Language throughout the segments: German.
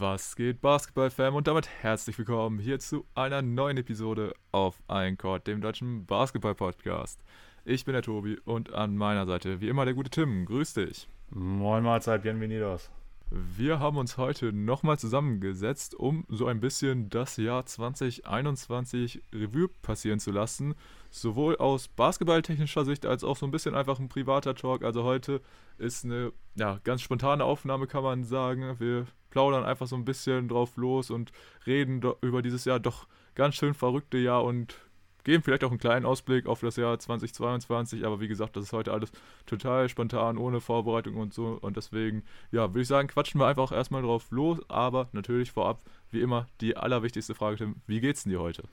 Was geht, Basketball-Fam? Und damit herzlich willkommen hier zu einer neuen Episode auf Eincord, dem deutschen Basketball-Podcast. Ich bin der Tobi und an meiner Seite wie immer der gute Tim. Grüß dich. Moin Mahlzeit, bienvenidos. Wir haben uns heute nochmal zusammengesetzt, um so ein bisschen das Jahr 2021 Revue passieren zu lassen. Sowohl aus basketballtechnischer Sicht als auch so ein bisschen einfach ein privater Talk. Also heute ist eine ja, ganz spontane Aufnahme, kann man sagen. Wir plaudern einfach so ein bisschen drauf los und reden über dieses Jahr doch ganz schön verrückte Jahr und geben vielleicht auch einen kleinen Ausblick auf das Jahr 2022, aber wie gesagt, das ist heute alles total spontan, ohne Vorbereitung und so. Und deswegen, ja, würde ich sagen, quatschen wir einfach erstmal drauf los, aber natürlich vorab, wie immer, die allerwichtigste Frage, Tim, wie geht's denn dir heute?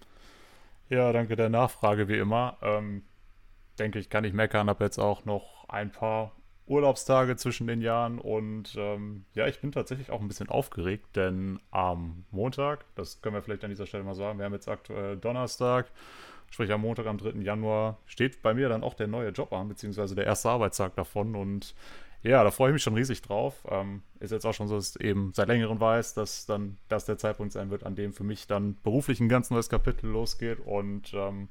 Ja, danke der Nachfrage, wie immer. Ähm, denke ich, kann ich meckern, habe jetzt auch noch ein paar Urlaubstage zwischen den Jahren und ähm, ja, ich bin tatsächlich auch ein bisschen aufgeregt, denn am Montag, das können wir vielleicht an dieser Stelle mal sagen, wir haben jetzt aktuell Donnerstag, Sprich, am Montag, am 3. Januar steht bei mir dann auch der neue Job an, beziehungsweise der erste Arbeitstag davon. Und ja, da freue ich mich schon riesig drauf. Ähm, ist jetzt auch schon so, dass ich eben seit längerem weiß, dass dann das der Zeitpunkt sein wird, an dem für mich dann beruflich ein ganz neues Kapitel losgeht. Und ähm,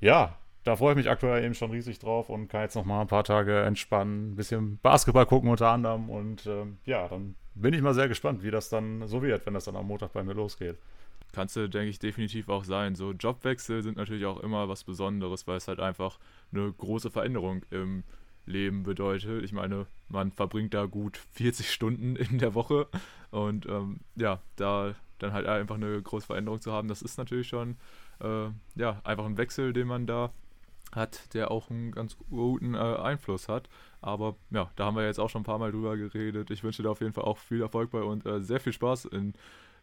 ja, da freue ich mich aktuell eben schon riesig drauf und kann jetzt noch mal ein paar Tage entspannen, ein bisschen Basketball gucken unter anderem. Und ähm, ja, dann bin ich mal sehr gespannt, wie das dann so wird, wenn das dann am Montag bei mir losgeht kannst du, denke ich, definitiv auch sein. So Jobwechsel sind natürlich auch immer was Besonderes, weil es halt einfach eine große Veränderung im Leben bedeutet. Ich meine, man verbringt da gut 40 Stunden in der Woche und ähm, ja, da dann halt einfach eine große Veränderung zu haben, das ist natürlich schon äh, ja, einfach ein Wechsel, den man da hat, der auch einen ganz guten äh, Einfluss hat. Aber ja, da haben wir jetzt auch schon ein paar Mal drüber geredet. Ich wünsche dir auf jeden Fall auch viel Erfolg bei und äh, sehr viel Spaß in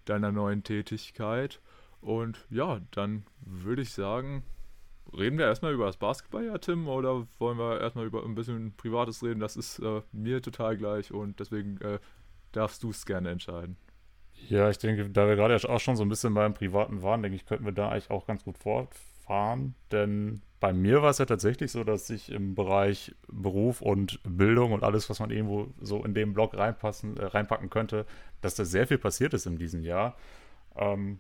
deiner neuen Tätigkeit. Und ja, dann würde ich sagen, reden wir erstmal über das Basketball, ja, Tim, oder wollen wir erstmal über ein bisschen Privates reden? Das ist äh, mir total gleich und deswegen äh, darfst du es gerne entscheiden. Ja, ich denke, da wir gerade auch schon so ein bisschen beim Privaten waren, denke ich, könnten wir da eigentlich auch ganz gut fortfahren. Denn bei mir war es ja tatsächlich so, dass ich im Bereich Beruf und Bildung und alles, was man irgendwo so in dem Blog reinpassen, äh, reinpacken könnte, dass da sehr viel passiert ist in diesem Jahr. Ähm,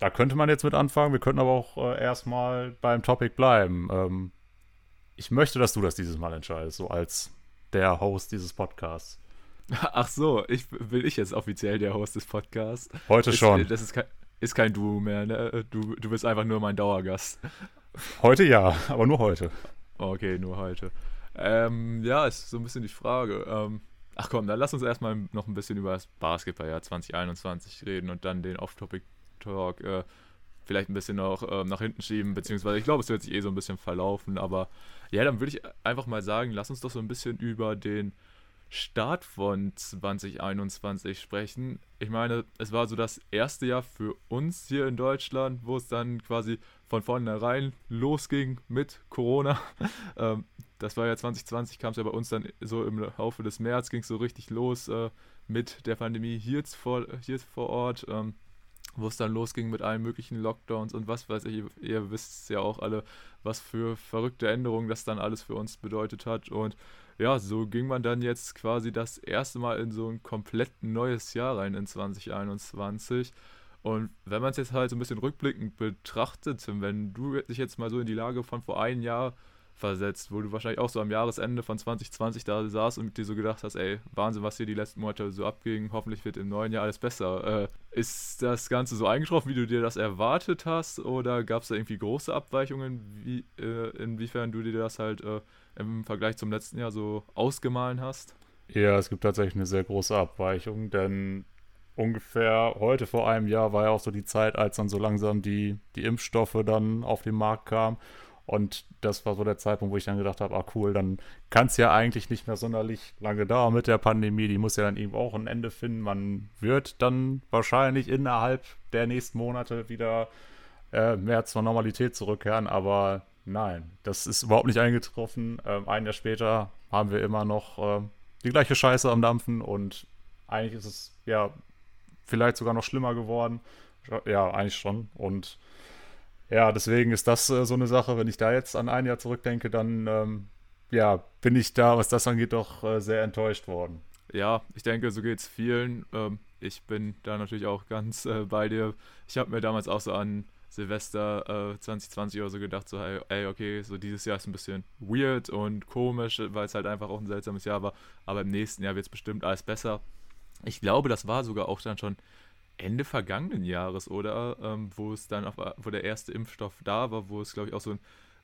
da könnte man jetzt mit anfangen. Wir könnten aber auch äh, erstmal beim Topic bleiben. Ähm, ich möchte, dass du das dieses Mal entscheidest, so als der Host dieses Podcasts. Ach so, ich, will ich jetzt offiziell der Host des Podcasts? Heute ist, schon. Das ist kein, ist kein Duo mehr, ne? Du, du bist einfach nur mein Dauergast. Heute ja, aber nur heute. Okay, nur heute. Ähm, ja, ist so ein bisschen die Frage. Ähm, ach komm, dann lass uns erstmal noch ein bisschen über das Basketballjahr 2021 reden und dann den Off-Topic-Talk äh, vielleicht ein bisschen noch äh, nach hinten schieben, beziehungsweise ich glaube, es wird sich eh so ein bisschen verlaufen, aber ja, dann würde ich einfach mal sagen, lass uns doch so ein bisschen über den Start von 2021 sprechen. Ich meine, es war so das erste Jahr für uns hier in Deutschland, wo es dann quasi von vornherein losging mit Corona. Ähm, das war ja 2020, kam es ja bei uns dann so im Laufe des März, ging es so richtig los äh, mit der Pandemie hier vor, hier vor Ort. Ähm, wo es dann losging mit allen möglichen Lockdowns und was weiß ich, ihr wisst ja auch alle, was für verrückte Änderungen das dann alles für uns bedeutet hat. Und ja, so ging man dann jetzt quasi das erste Mal in so ein komplett neues Jahr rein in 2021. Und wenn man es jetzt halt so ein bisschen rückblickend betrachtet, wenn du dich jetzt mal so in die Lage von vor einem Jahr versetzt, wo du wahrscheinlich auch so am Jahresende von 2020 da saß und dir so gedacht hast, ey, Wahnsinn, was hier die letzten Monate so abging, hoffentlich wird im neuen Jahr alles besser. Äh, ist das Ganze so eingetroffen, wie du dir das erwartet hast oder gab es da irgendwie große Abweichungen, wie, äh, inwiefern du dir das halt äh, im Vergleich zum letzten Jahr so ausgemahlen hast? Ja, es gibt tatsächlich eine sehr große Abweichung, denn ungefähr heute vor einem Jahr war ja auch so die Zeit, als dann so langsam die, die Impfstoffe dann auf den Markt kamen. Und das war so der Zeitpunkt, wo ich dann gedacht habe, ah cool, dann kann es ja eigentlich nicht mehr sonderlich lange dauern mit der Pandemie. Die muss ja dann eben auch ein Ende finden. Man wird dann wahrscheinlich innerhalb der nächsten Monate wieder äh, mehr zur Normalität zurückkehren. Aber nein, das ist überhaupt nicht eingetroffen. Ähm, ein Jahr später haben wir immer noch äh, die gleiche Scheiße am Dampfen und eigentlich ist es ja vielleicht sogar noch schlimmer geworden. Ja, eigentlich schon. Und ja, deswegen ist das äh, so eine Sache, wenn ich da jetzt an ein Jahr zurückdenke, dann ähm, ja, bin ich da, was das angeht, doch äh, sehr enttäuscht worden. Ja, ich denke, so geht es vielen. Ähm, ich bin da natürlich auch ganz äh, bei dir. Ich habe mir damals auch so an Silvester äh, 2020 oder so gedacht, so, ey, okay, so dieses Jahr ist ein bisschen weird und komisch, weil es halt einfach auch ein seltsames Jahr war, aber im nächsten Jahr wird es bestimmt alles besser. Ich glaube, das war sogar auch dann schon Ende vergangenen Jahres, oder? Ähm, wo es dann, auf, wo der erste Impfstoff da war, wo es, glaube ich, auch so ein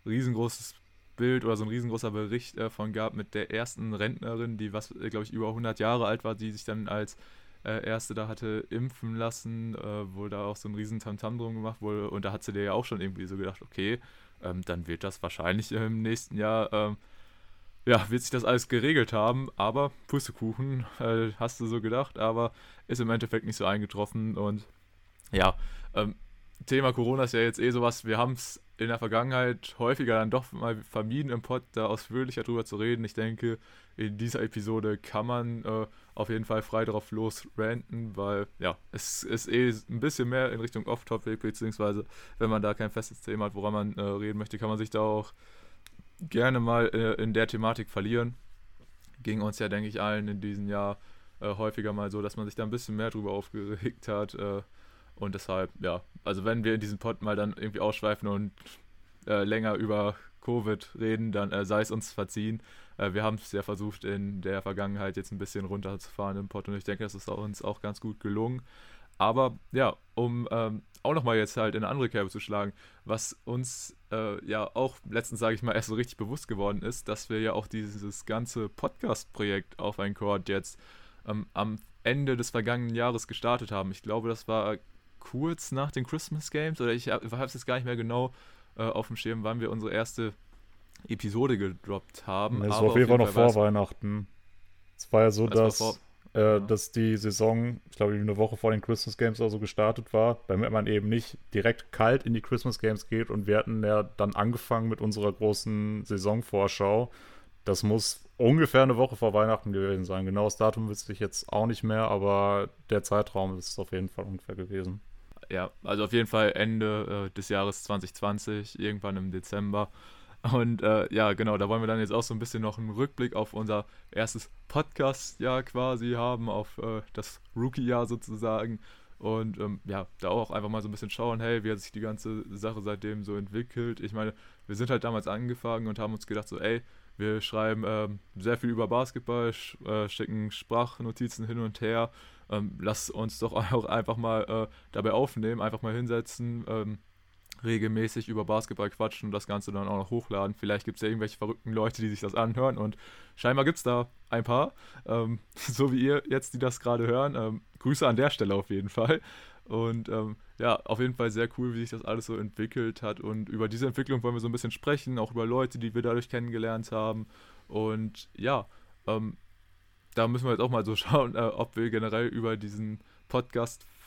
riesengroßes Bild oder so ein riesengroßer Bericht äh, von gab mit der ersten Rentnerin, die was, äh, glaube ich, über 100 Jahre alt war, die sich dann als äh, erste da hatte impfen lassen, äh, wo da auch so ein riesen Tamtam drum gemacht wurde und da hat sie dir ja auch schon irgendwie so gedacht, okay, ähm, dann wird das wahrscheinlich im nächsten Jahr, ähm, ja, wird sich das alles geregelt haben, aber Pustekuchen, äh, hast du so gedacht, aber ist im Endeffekt nicht so eingetroffen und ja, ähm, Thema Corona ist ja jetzt eh sowas, wir haben es in der Vergangenheit häufiger dann doch mal vermieden im Pod, da ausführlicher drüber zu reden. Ich denke, in dieser Episode kann man äh, auf jeden Fall frei drauf losranten, weil ja, es ist eh ein bisschen mehr in Richtung Off-Topic, beziehungsweise wenn man da kein festes Thema hat, woran man äh, reden möchte, kann man sich da auch gerne mal äh, in der Thematik verlieren. Ging uns ja, denke ich, allen in diesem Jahr äh, häufiger mal so, dass man sich da ein bisschen mehr drüber aufgeregt hat äh, und deshalb, ja, also wenn wir in diesem Pod mal dann irgendwie ausschweifen und äh, länger über Covid reden, dann äh, sei es uns verziehen. Äh, wir haben es ja versucht, in der Vergangenheit jetzt ein bisschen runterzufahren im Pod und ich denke, das ist uns auch ganz gut gelungen. Aber ja, um ähm, auch nochmal jetzt halt in eine andere Kerbe zu schlagen, was uns äh, ja auch letztens, sage ich mal, erst so richtig bewusst geworden ist, dass wir ja auch dieses ganze Podcast-Projekt auf ein Chord jetzt ähm, am Ende des vergangenen Jahres gestartet haben. Ich glaube, das war kurz nach den Christmas Games oder ich habe es jetzt gar nicht mehr genau äh, auf dem Schirm, wann wir unsere erste Episode gedroppt haben. Das war auf jeden Fall noch vor Weihnachten. Es war ja so, dass, äh, dass die Saison, ich glaube, eine Woche vor den Christmas Games oder so gestartet war, damit man eben nicht direkt kalt in die Christmas Games geht. Und wir hatten ja dann angefangen mit unserer großen Saisonvorschau. Das muss ungefähr eine Woche vor Weihnachten gewesen sein. Genau das Datum wüsste ich jetzt auch nicht mehr, aber der Zeitraum ist auf jeden Fall ungefähr gewesen ja, also auf jeden Fall Ende äh, des Jahres 2020, irgendwann im Dezember. Und äh, ja, genau, da wollen wir dann jetzt auch so ein bisschen noch einen Rückblick auf unser erstes Podcast-Jahr quasi haben, auf äh, das Rookie-Jahr sozusagen. Und ähm, ja, da auch einfach mal so ein bisschen schauen, hey, wie hat sich die ganze Sache seitdem so entwickelt. Ich meine, wir sind halt damals angefangen und haben uns gedacht, so, ey, wir schreiben ähm, sehr viel über Basketball, sch äh, schicken Sprachnotizen hin und her ähm, lass uns doch auch einfach mal äh, dabei aufnehmen, einfach mal hinsetzen, ähm, regelmäßig über Basketball quatschen und das Ganze dann auch noch hochladen. Vielleicht gibt es ja irgendwelche verrückten Leute, die sich das anhören und scheinbar gibt es da ein paar, ähm, so wie ihr jetzt, die das gerade hören. Ähm, Grüße an der Stelle auf jeden Fall. Und ähm, ja, auf jeden Fall sehr cool, wie sich das alles so entwickelt hat. Und über diese Entwicklung wollen wir so ein bisschen sprechen, auch über Leute, die wir dadurch kennengelernt haben. Und ja, ähm, da müssen wir jetzt auch mal so schauen, äh, ob wir generell über diesen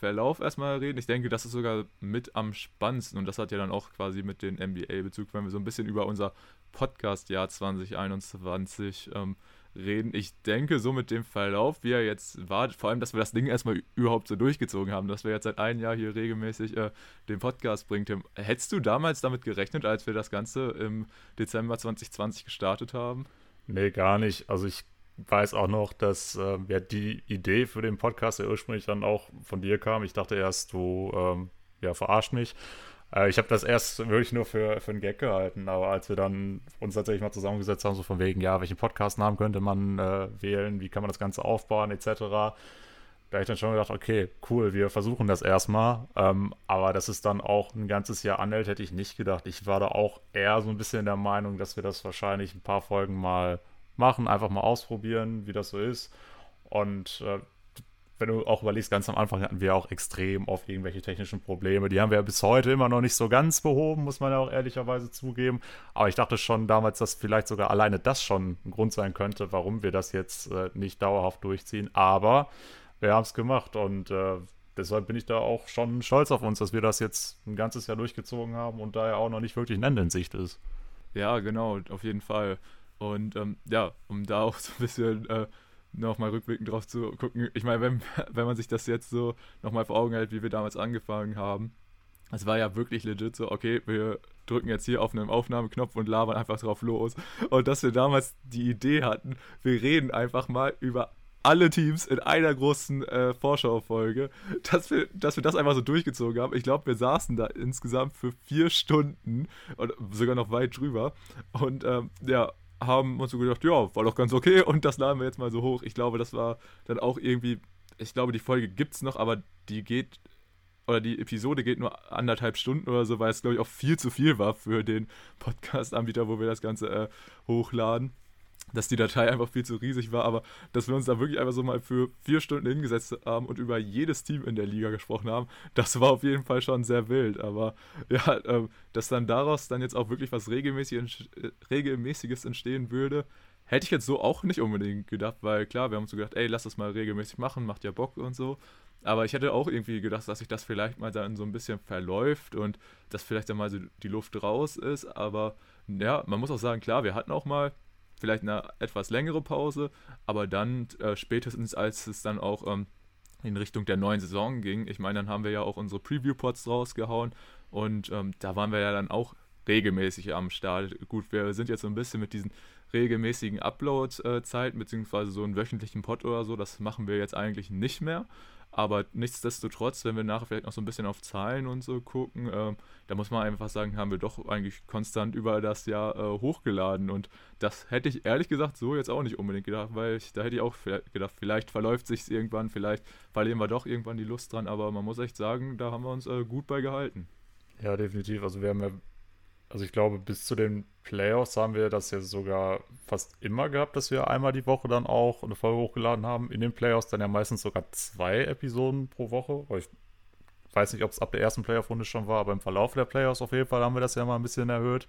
Podcast-Verlauf erstmal reden. Ich denke, das ist sogar mit am spannendsten und das hat ja dann auch quasi mit den NBA-Bezug, wenn wir so ein bisschen über unser Podcast-Jahr 2021 ähm, reden. Ich denke, so mit dem Verlauf, wie er jetzt war, vor allem, dass wir das Ding erstmal überhaupt so durchgezogen haben, dass wir jetzt seit einem Jahr hier regelmäßig äh, den Podcast bringen. Tim, hättest du damals damit gerechnet, als wir das Ganze im Dezember 2020 gestartet haben? Nee, gar nicht. Also ich weiß auch noch, dass äh, ja, die Idee für den Podcast ja ursprünglich dann auch von dir kam. Ich dachte erst, du ähm, ja, verarscht mich. Äh, ich habe das erst wirklich nur für, für einen Gag gehalten, aber als wir dann uns tatsächlich mal zusammengesetzt haben, so von wegen, ja, welchen Podcastnamen könnte man äh, wählen, wie kann man das Ganze aufbauen, etc., da habe ich dann schon gedacht, okay, cool, wir versuchen das erstmal. Ähm, aber dass es dann auch ein ganzes Jahr anhält, hätte ich nicht gedacht. Ich war da auch eher so ein bisschen der Meinung, dass wir das wahrscheinlich ein paar Folgen mal machen, einfach mal ausprobieren, wie das so ist. Und äh, wenn du auch überlegst, ganz am Anfang hatten wir auch extrem oft irgendwelche technischen Probleme. Die haben wir bis heute immer noch nicht so ganz behoben, muss man ja auch ehrlicherweise zugeben. Aber ich dachte schon damals, dass vielleicht sogar alleine das schon ein Grund sein könnte, warum wir das jetzt äh, nicht dauerhaft durchziehen. Aber wir haben es gemacht und äh, deshalb bin ich da auch schon stolz auf uns, dass wir das jetzt ein ganzes Jahr durchgezogen haben und da ja auch noch nicht wirklich ein Ende in Sicht ist. Ja, genau, auf jeden Fall. Und ähm, ja, um da auch so ein bisschen äh, nochmal rückblickend drauf zu gucken. Ich meine, wenn, wenn man sich das jetzt so nochmal vor Augen hält, wie wir damals angefangen haben, es war ja wirklich legit so, okay, wir drücken jetzt hier auf einen Aufnahmeknopf und labern einfach drauf los. Und dass wir damals die Idee hatten, wir reden einfach mal über alle Teams in einer großen äh, Vorschaufolge, dass wir, dass wir das einfach so durchgezogen haben. Ich glaube, wir saßen da insgesamt für vier Stunden und sogar noch weit drüber. Und ähm, ja, haben uns so gedacht, ja, war doch ganz okay und das laden wir jetzt mal so hoch. Ich glaube, das war dann auch irgendwie, ich glaube, die Folge gibt es noch, aber die geht, oder die Episode geht nur anderthalb Stunden oder so, weil es, glaube ich, auch viel zu viel war für den Podcast-Anbieter, wo wir das Ganze äh, hochladen dass die Datei einfach viel zu riesig war, aber dass wir uns da wirklich einfach so mal für vier Stunden hingesetzt haben und über jedes Team in der Liga gesprochen haben, das war auf jeden Fall schon sehr wild. Aber ja, äh, dass dann daraus dann jetzt auch wirklich was äh, Regelmäßiges entstehen würde, hätte ich jetzt so auch nicht unbedingt gedacht, weil klar, wir haben uns so gedacht, ey, lass das mal regelmäßig machen, macht ja Bock und so. Aber ich hätte auch irgendwie gedacht, dass sich das vielleicht mal dann so ein bisschen verläuft und dass vielleicht dann mal so die Luft raus ist. Aber ja, man muss auch sagen, klar, wir hatten auch mal vielleicht eine etwas längere Pause, aber dann äh, spätestens, als es dann auch ähm, in Richtung der neuen Saison ging, ich meine, dann haben wir ja auch unsere Preview-Pods rausgehauen und ähm, da waren wir ja dann auch regelmäßig am Start. Gut, wir sind jetzt so ein bisschen mit diesen regelmäßigen Upload-Zeiten, beziehungsweise so einen wöchentlichen Pod oder so, das machen wir jetzt eigentlich nicht mehr. Aber nichtsdestotrotz, wenn wir nachher vielleicht noch so ein bisschen auf Zahlen und so gucken, äh, da muss man einfach sagen, haben wir doch eigentlich konstant über das Jahr äh, hochgeladen. Und das hätte ich ehrlich gesagt so jetzt auch nicht unbedingt gedacht, weil ich, da hätte ich auch gedacht, vielleicht verläuft sich irgendwann, vielleicht verlieren wir doch irgendwann die Lust dran. Aber man muss echt sagen, da haben wir uns äh, gut bei gehalten. Ja, definitiv. Also wir haben ja also ich glaube, bis zu den Playoffs haben wir das ja sogar fast immer gehabt, dass wir einmal die Woche dann auch eine Folge hochgeladen haben. In den Playoffs dann ja meistens sogar zwei Episoden pro Woche. Ich weiß nicht, ob es ab der ersten Playoff-Runde schon war, aber im Verlauf der Playoffs auf jeden Fall haben wir das ja mal ein bisschen erhöht.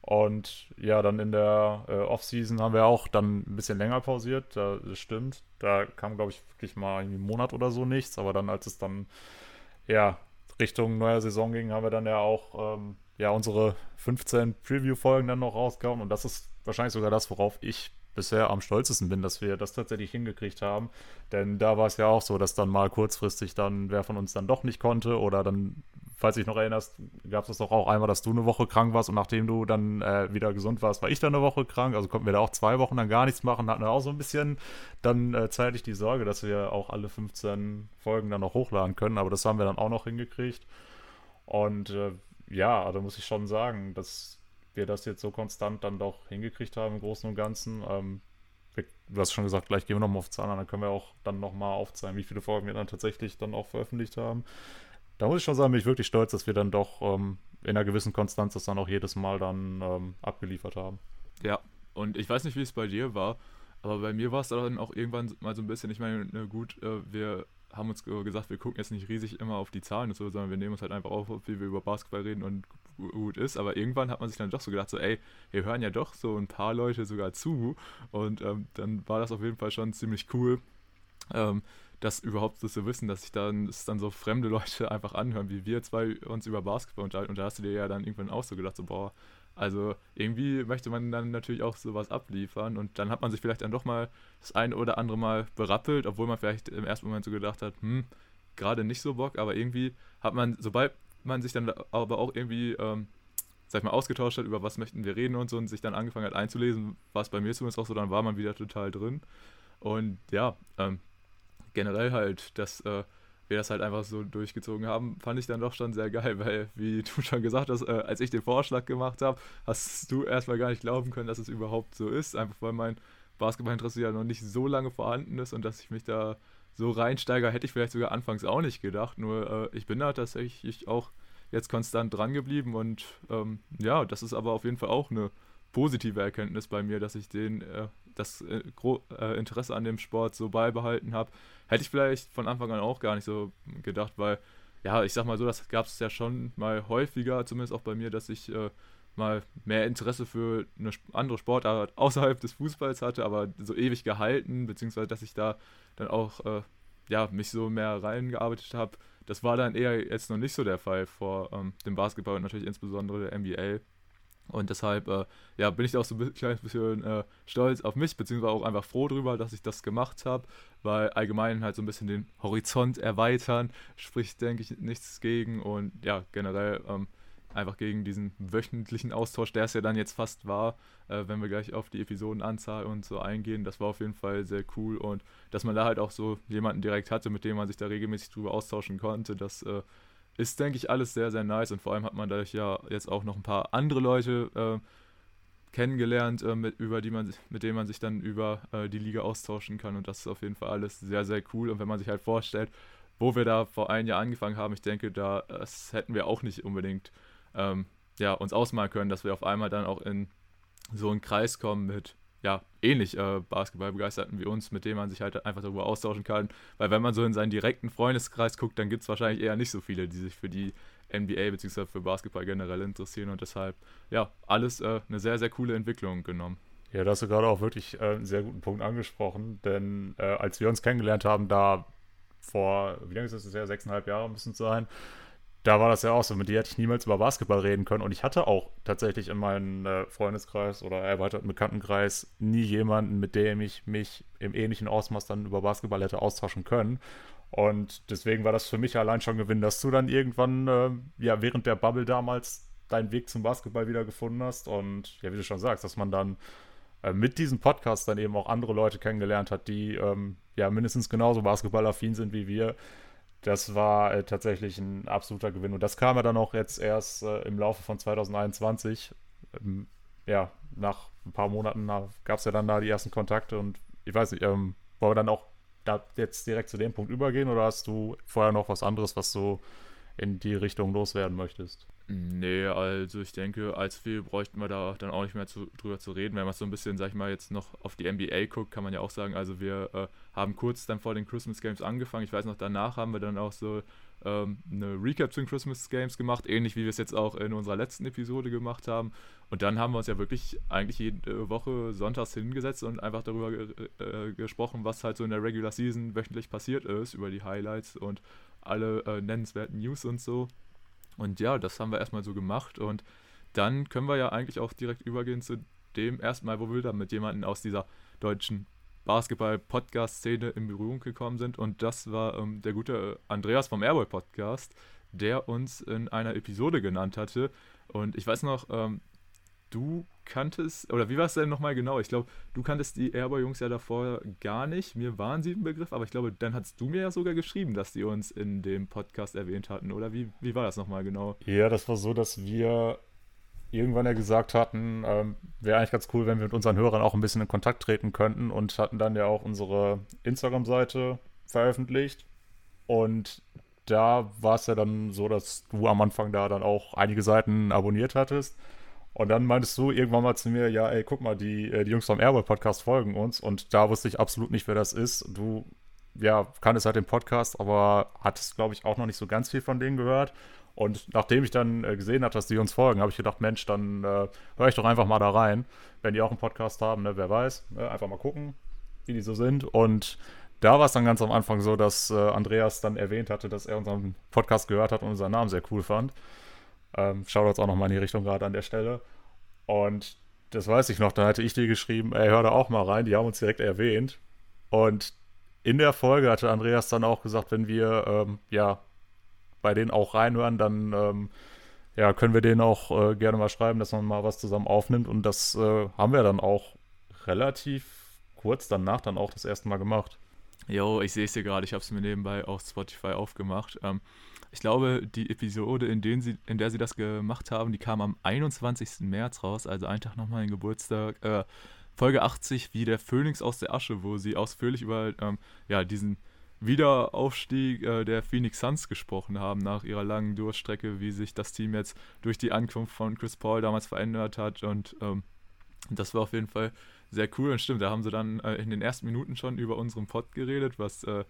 Und ja, dann in der äh, Offseason haben wir auch dann ein bisschen länger pausiert, das stimmt. Da kam, glaube ich, wirklich mal einen Monat oder so nichts. Aber dann, als es dann ja Richtung neuer Saison ging, haben wir dann ja auch ähm, ja unsere 15 Preview-Folgen dann noch rausgehauen. Und das ist wahrscheinlich sogar das, worauf ich bisher am stolzesten bin, dass wir das tatsächlich hingekriegt haben. Denn da war es ja auch so, dass dann mal kurzfristig dann wer von uns dann doch nicht konnte oder dann, falls dich noch erinnerst, gab es doch auch einmal, dass du eine Woche krank warst und nachdem du dann äh, wieder gesund warst, war ich dann eine Woche krank. Also konnten wir da auch zwei Wochen dann gar nichts machen, hatten auch so ein bisschen dann äh, zeitlich die Sorge, dass wir auch alle 15 Folgen dann noch hochladen können. Aber das haben wir dann auch noch hingekriegt. Und äh, ja, also muss ich schon sagen, dass wir das jetzt so konstant dann doch hingekriegt haben im Großen und Ganzen. Ähm, wir, du hast schon gesagt, gleich gehen wir nochmal auf Zahlen, dann können wir auch dann nochmal aufzeigen, wie viele Folgen wir dann tatsächlich dann auch veröffentlicht haben. Da muss ich schon sagen, bin ich wirklich stolz, dass wir dann doch ähm, in einer gewissen Konstanz das dann auch jedes Mal dann ähm, abgeliefert haben. Ja, und ich weiß nicht, wie es bei dir war, aber bei mir war es dann auch irgendwann mal so ein bisschen, ich meine, ne, gut, äh, wir haben uns gesagt, wir gucken jetzt nicht riesig immer auf die Zahlen und so, sondern wir nehmen uns halt einfach auf, wie wir über Basketball reden und gut ist. Aber irgendwann hat man sich dann doch so gedacht, so, ey, wir hören ja doch so ein paar Leute sogar zu. Und ähm, dann war das auf jeden Fall schon ziemlich cool, ähm, das überhaupt so zu wissen, dass sich dann, dass dann so fremde Leute einfach anhören, wie wir zwei uns über Basketball unterhalten. Und da hast du dir ja dann irgendwann auch so gedacht, so, boah, also irgendwie möchte man dann natürlich auch sowas abliefern und dann hat man sich vielleicht dann doch mal das eine oder andere Mal berappelt, obwohl man vielleicht im ersten Moment so gedacht hat, hm, gerade nicht so Bock, aber irgendwie hat man, sobald man sich dann aber auch irgendwie, ähm, sag ich mal, ausgetauscht hat, über was möchten wir reden und so und sich dann angefangen hat einzulesen, war es bei mir zumindest auch so, dann war man wieder total drin. Und ja, ähm, generell halt, dass äh, wir das halt einfach so durchgezogen haben, fand ich dann doch schon sehr geil, weil, wie du schon gesagt hast, äh, als ich den Vorschlag gemacht habe, hast du erstmal gar nicht glauben können, dass es überhaupt so ist, einfach weil mein Basketballinteresse ja noch nicht so lange vorhanden ist und dass ich mich da so reinsteige, hätte ich vielleicht sogar anfangs auch nicht gedacht. Nur äh, ich bin da tatsächlich auch jetzt konstant dran geblieben und ähm, ja, das ist aber auf jeden Fall auch eine positive Erkenntnis bei mir, dass ich den äh, das äh, äh, Interesse an dem Sport so beibehalten habe. Hätte ich vielleicht von Anfang an auch gar nicht so gedacht, weil ja, ich sag mal so, das gab es ja schon mal häufiger, zumindest auch bei mir, dass ich äh, mal mehr Interesse für eine andere Sportart außerhalb des Fußballs hatte, aber so ewig gehalten, beziehungsweise dass ich da dann auch äh, ja, mich so mehr reingearbeitet habe. Das war dann eher jetzt noch nicht so der Fall vor ähm, dem Basketball und natürlich insbesondere der NBA. Und deshalb äh, ja, bin ich auch so ein kleines bisschen äh, stolz auf mich, beziehungsweise auch einfach froh darüber, dass ich das gemacht habe, weil allgemein halt so ein bisschen den Horizont erweitern, spricht, denke ich, nichts gegen. Und ja, generell ähm, einfach gegen diesen wöchentlichen Austausch, der es ja dann jetzt fast war, äh, wenn wir gleich auf die Episodenanzahl und so eingehen. Das war auf jeden Fall sehr cool und dass man da halt auch so jemanden direkt hatte, mit dem man sich da regelmäßig drüber austauschen konnte, das äh, ist, denke ich, alles sehr, sehr nice. Und vor allem hat man dadurch ja jetzt auch noch ein paar andere Leute äh, kennengelernt, äh, mit, über die man, mit denen man sich dann über äh, die Liga austauschen kann. Und das ist auf jeden Fall alles sehr, sehr cool. Und wenn man sich halt vorstellt, wo wir da vor einem Jahr angefangen haben, ich denke, da das hätten wir auch nicht unbedingt ähm, ja, uns ausmalen können, dass wir auf einmal dann auch in so einen Kreis kommen mit ja, ähnlich äh, Basketballbegeisterten wie uns, mit dem man sich halt einfach darüber austauschen kann. Weil wenn man so in seinen direkten Freundeskreis guckt, dann gibt es wahrscheinlich eher nicht so viele, die sich für die NBA bzw. für Basketball generell interessieren und deshalb, ja, alles äh, eine sehr, sehr coole Entwicklung genommen. Ja, da hast du gerade auch wirklich äh, einen sehr guten Punkt angesprochen, denn äh, als wir uns kennengelernt haben, da vor, wie lange ist das ja, sechseinhalb Jahre müssen es sein, da war das ja auch so, mit dir hätte ich niemals über Basketball reden können. Und ich hatte auch tatsächlich in meinem äh, Freundeskreis oder erweiterten Bekanntenkreis nie jemanden, mit dem ich mich im ähnlichen Ausmaß dann über Basketball hätte austauschen können. Und deswegen war das für mich allein schon Gewinn, dass du dann irgendwann, äh, ja, während der Bubble damals deinen Weg zum Basketball wieder gefunden hast. Und ja, wie du schon sagst, dass man dann äh, mit diesem Podcast dann eben auch andere Leute kennengelernt hat, die ähm, ja mindestens genauso basketballaffin sind wie wir das war äh, tatsächlich ein absoluter Gewinn. Und das kam ja dann auch jetzt erst äh, im Laufe von 2021. Ähm, ja, nach ein paar Monaten gab es ja dann da die ersten Kontakte und ich weiß nicht, ähm, wollen wir dann auch da jetzt direkt zu dem Punkt übergehen oder hast du vorher noch was anderes, was du in die Richtung loswerden möchtest? Nee, also ich denke, als viel bräuchten wir da dann auch nicht mehr zu, drüber zu reden. Wenn man so ein bisschen, sag ich mal, jetzt noch auf die NBA guckt, kann man ja auch sagen, also wir äh, haben kurz dann vor den Christmas Games angefangen. Ich weiß noch, danach haben wir dann auch so ähm, eine Recap zu den Christmas Games gemacht, ähnlich wie wir es jetzt auch in unserer letzten Episode gemacht haben. Und dann haben wir uns ja wirklich eigentlich jede Woche sonntags hingesetzt und einfach darüber ge äh, gesprochen, was halt so in der Regular Season wöchentlich passiert ist, über die Highlights und alle äh, nennenswerten News und so. Und ja, das haben wir erstmal so gemacht und dann können wir ja eigentlich auch direkt übergehen zu dem ersten Mal, wo wir dann mit jemandem aus dieser deutschen Basketball-Podcast-Szene in Berührung gekommen sind. Und das war ähm, der gute Andreas vom Airboy Podcast, der uns in einer Episode genannt hatte. Und ich weiß noch, ähm, du kanntest, oder wie war es denn nochmal genau? Ich glaube, du kanntest die Airboy-Jungs ja davor gar nicht. Mir waren sie ein Begriff, aber ich glaube, dann hast du mir ja sogar geschrieben, dass die uns in dem Podcast erwähnt hatten, oder wie, wie war das nochmal genau? Ja, das war so, dass wir irgendwann ja gesagt hatten, ähm, wäre eigentlich ganz cool, wenn wir mit unseren Hörern auch ein bisschen in Kontakt treten könnten und hatten dann ja auch unsere Instagram-Seite veröffentlicht. Und da war es ja dann so, dass du am Anfang da dann auch einige Seiten abonniert hattest. Und dann meintest du irgendwann mal zu mir, ja, ey, guck mal, die, äh, die Jungs vom Airboy Podcast folgen uns und da wusste ich absolut nicht, wer das ist. Du, ja, kanntest halt den Podcast, aber hattest, glaube ich, auch noch nicht so ganz viel von denen gehört. Und nachdem ich dann äh, gesehen habe, dass die uns folgen, habe ich gedacht, Mensch, dann äh, höre ich doch einfach mal da rein. Wenn die auch einen Podcast haben, ne, wer weiß, ne, einfach mal gucken, wie die so sind. Und da war es dann ganz am Anfang so, dass äh, Andreas dann erwähnt hatte, dass er unseren Podcast gehört hat und unseren Namen sehr cool fand. Ähm, schaut uns auch nochmal in die Richtung gerade an der Stelle. Und das weiß ich noch, da hatte ich dir geschrieben, ey, hör da auch mal rein, die haben uns direkt erwähnt. Und in der Folge hatte Andreas dann auch gesagt, wenn wir ähm, ja bei denen auch reinhören, dann ähm, ja, können wir denen auch äh, gerne mal schreiben, dass man mal was zusammen aufnimmt. Und das äh, haben wir dann auch relativ kurz danach dann auch das erste Mal gemacht. Jo, ich sehe es hier gerade, ich habe es mir nebenbei auf Spotify aufgemacht. Ähm, ich glaube, die Episode, in, denen sie, in der sie das gemacht haben, die kam am 21. März raus, also einen Tag nach meinem Geburtstag. Äh, Folge 80, wie der Phönix aus der Asche, wo sie ausführlich über ähm, ja, diesen Wiederaufstieg äh, der Phoenix Suns gesprochen haben nach ihrer langen Durststrecke, wie sich das Team jetzt durch die Ankunft von Chris Paul damals verändert hat. Und ähm, das war auf jeden Fall sehr cool. Und stimmt, da haben sie dann äh, in den ersten Minuten schon über unseren Pod geredet, was äh,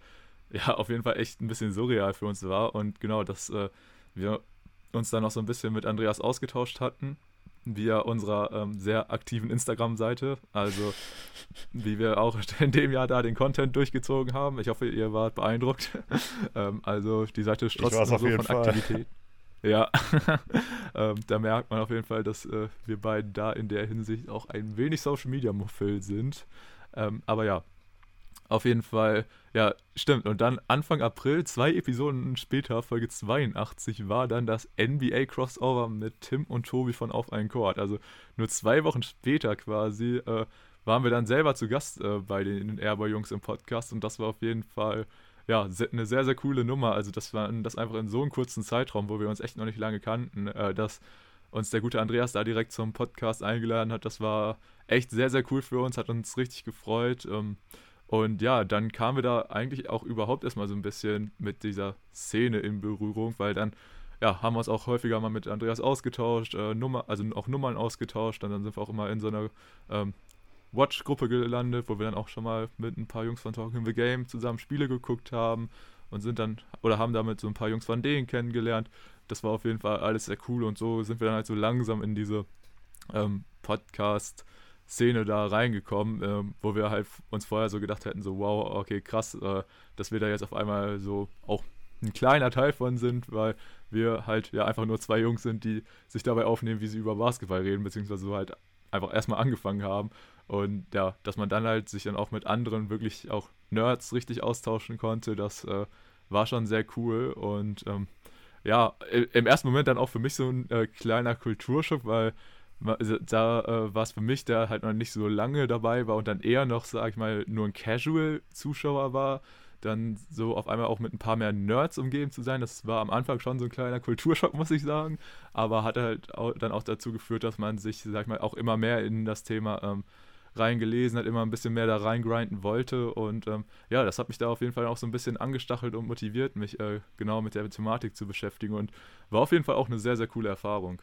ja auf jeden Fall echt ein bisschen surreal für uns war. Und genau, dass äh, wir uns dann noch so ein bisschen mit Andreas ausgetauscht hatten via unserer ähm, sehr aktiven Instagram-Seite. Also, wie wir auch in dem Jahr da den Content durchgezogen haben. Ich hoffe, ihr wart beeindruckt. ähm, also, die Seite strotzt so von Fall. Aktivität. Ja, ähm, da merkt man auf jeden Fall, dass äh, wir beiden da in der Hinsicht auch ein wenig Social Media Muffel sind. Ähm, aber ja, Auf jeden Fall, ja, stimmt. Und dann Anfang April, zwei Episoden später, Folge 82, war dann das NBA-Crossover mit Tim und Tobi von Auf einen Chord. Also nur zwei Wochen später quasi äh, waren wir dann selber zu Gast äh, bei den Airboy-Jungs im Podcast und das war auf jeden Fall ja, eine sehr, sehr coole Nummer. Also das war das einfach in so einem kurzen Zeitraum, wo wir uns echt noch nicht lange kannten, äh, dass uns der gute Andreas da direkt zum Podcast eingeladen hat. Das war echt sehr, sehr cool für uns, hat uns richtig gefreut. Ähm, und ja, dann kamen wir da eigentlich auch überhaupt erstmal so ein bisschen mit dieser Szene in Berührung, weil dann ja, haben wir uns auch häufiger mal mit Andreas ausgetauscht, äh, Nummer, also auch Nummern ausgetauscht. Und dann sind wir auch immer in so einer ähm, Watch-Gruppe gelandet, wo wir dann auch schon mal mit ein paar Jungs von Talking the Game zusammen Spiele geguckt haben und sind dann, oder haben damit so ein paar Jungs von denen kennengelernt. Das war auf jeden Fall alles sehr cool und so sind wir dann halt so langsam in diese ähm, Podcast- Szene da reingekommen, äh, wo wir halt uns vorher so gedacht hätten, so wow, okay, krass, äh, dass wir da jetzt auf einmal so auch ein kleiner Teil von sind, weil wir halt ja einfach nur zwei Jungs sind, die sich dabei aufnehmen, wie sie über Basketball reden, beziehungsweise so halt einfach erstmal angefangen haben. Und ja, dass man dann halt sich dann auch mit anderen wirklich auch Nerds richtig austauschen konnte, das äh, war schon sehr cool. Und ähm, ja, im ersten Moment dann auch für mich so ein äh, kleiner Kulturschock, weil da äh, war es für mich, der halt noch nicht so lange dabei war und dann eher noch, sag ich mal, nur ein Casual-Zuschauer war, dann so auf einmal auch mit ein paar mehr Nerds umgeben zu sein. Das war am Anfang schon so ein kleiner Kulturschock, muss ich sagen, aber hat halt auch, dann auch dazu geführt, dass man sich, sag ich mal, auch immer mehr in das Thema ähm, reingelesen hat, immer ein bisschen mehr da reingrinden wollte und ähm, ja, das hat mich da auf jeden Fall auch so ein bisschen angestachelt und motiviert, mich äh, genau mit der Thematik zu beschäftigen und war auf jeden Fall auch eine sehr, sehr coole Erfahrung.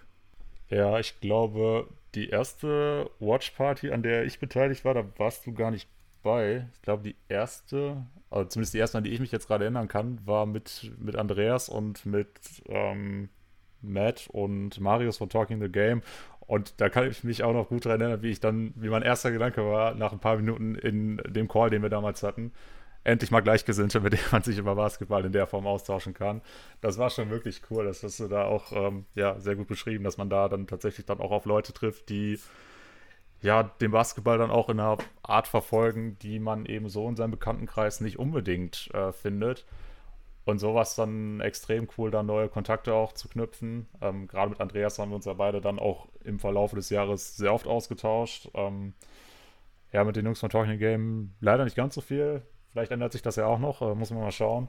Ja, ich glaube, die erste Watch Party, an der ich beteiligt war, da warst du gar nicht bei. Ich glaube, die erste, also zumindest die erste, an die ich mich jetzt gerade erinnern kann, war mit, mit Andreas und mit ähm, Matt und Marius von Talking the Game. Und da kann ich mich auch noch gut daran erinnern, wie ich dann, wie mein erster Gedanke war, nach ein paar Minuten in dem Call, den wir damals hatten, endlich mal Gleichgesinnte, mit denen man sich über Basketball in der Form austauschen kann. Das war schon wirklich cool. Das hast du da auch ähm, ja, sehr gut beschrieben, dass man da dann tatsächlich dann auch auf Leute trifft, die ja den Basketball dann auch in einer Art verfolgen, die man eben so in seinem Bekanntenkreis nicht unbedingt äh, findet. Und sowas dann extrem cool, da neue Kontakte auch zu knüpfen. Ähm, Gerade mit Andreas haben wir uns ja beide dann auch im Verlauf des Jahres sehr oft ausgetauscht. Ähm, ja, mit den Jungs von Talking Game leider nicht ganz so viel. Vielleicht ändert sich das ja auch noch, äh, muss man mal schauen.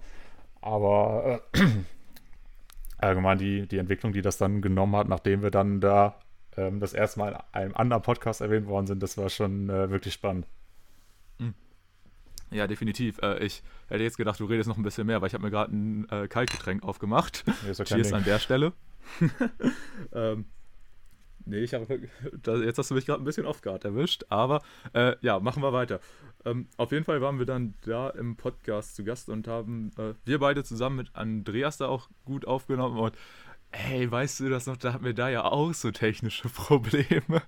Aber äh, allgemein die, die Entwicklung, die das dann genommen hat, nachdem wir dann da ähm, das erste Mal in einem anderen Podcast erwähnt worden sind, das war schon äh, wirklich spannend. Ja, definitiv. Äh, ich hätte jetzt gedacht, du redest noch ein bisschen mehr, weil ich habe mir gerade ein äh, Kaltgetränk aufgemacht. Nee, Cheers an der Stelle. ähm, Nee, ich habe jetzt hast du mich gerade ein bisschen off guard erwischt, aber äh, ja, machen wir weiter. Ähm, auf jeden Fall waren wir dann da im Podcast zu Gast und haben äh, wir beide zusammen mit Andreas da auch gut aufgenommen und hey, weißt du das noch, da hatten wir da ja auch so technische Probleme,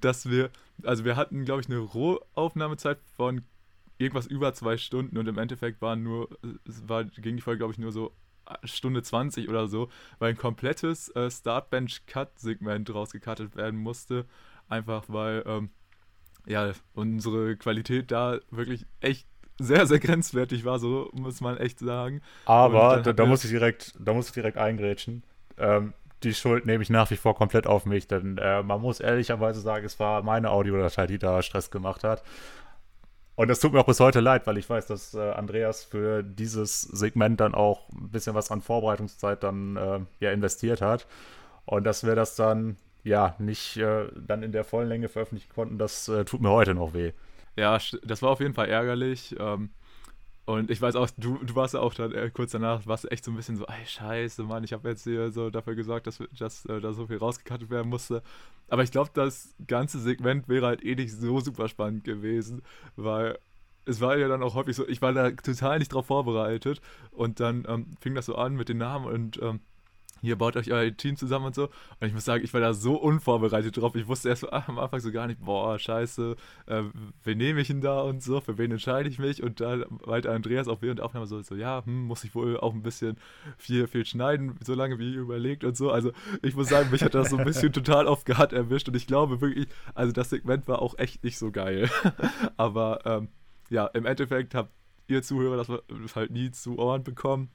dass wir, also wir hatten, glaube ich, eine Rohaufnahmezeit von irgendwas über zwei Stunden und im Endeffekt waren nur, war, ging die Folge, glaube ich, nur so Stunde 20 oder so, weil ein komplettes äh, Start-Bench-Cut-Segment rausgecuttet werden musste. Einfach weil ähm, ja, unsere Qualität da wirklich echt sehr, sehr grenzwertig war, so muss man echt sagen. Aber da, da muss ich direkt, da muss ich direkt eingrätschen. Ähm, die Schuld nehme ich nach wie vor komplett auf mich, denn äh, man muss ehrlicherweise sagen, es war meine Audiodatei, die da Stress gemacht hat. Und das tut mir auch bis heute leid, weil ich weiß, dass äh, Andreas für dieses Segment dann auch ein bisschen was an Vorbereitungszeit dann äh, ja investiert hat. Und dass wir das dann ja nicht äh, dann in der vollen Länge veröffentlichen konnten, das äh, tut mir heute noch weh. Ja, das war auf jeden Fall ärgerlich. Ähm, und ich weiß auch, du, du warst ja auch dann äh, kurz danach, warst echt so ein bisschen so, ey, scheiße, Mann, ich habe jetzt hier so dafür gesorgt, dass, dass äh, da so viel rausgekattet werden musste. Aber ich glaube, das ganze Segment wäre halt eh nicht so super spannend gewesen, weil es war ja dann auch häufig so, ich war da total nicht drauf vorbereitet und dann ähm, fing das so an mit den Namen und ähm, hier baut euch euer Team zusammen und so. Und ich muss sagen, ich war da so unvorbereitet drauf. Ich wusste erst am Anfang so gar nicht, boah, scheiße, äh, wen nehme ich denn da und so, für wen entscheide ich mich? Und dann weiter Andreas auch während der Aufnahme so, so ja, hm, muss ich wohl auch ein bisschen viel, viel schneiden, so lange wie überlegt und so. Also ich muss sagen, mich hat das so ein bisschen total oft gehabt erwischt und ich glaube wirklich, also das Segment war auch echt nicht so geil. Aber ähm, ja, im Endeffekt habt ihr Zuhörer das halt nie zu Ohren bekommen.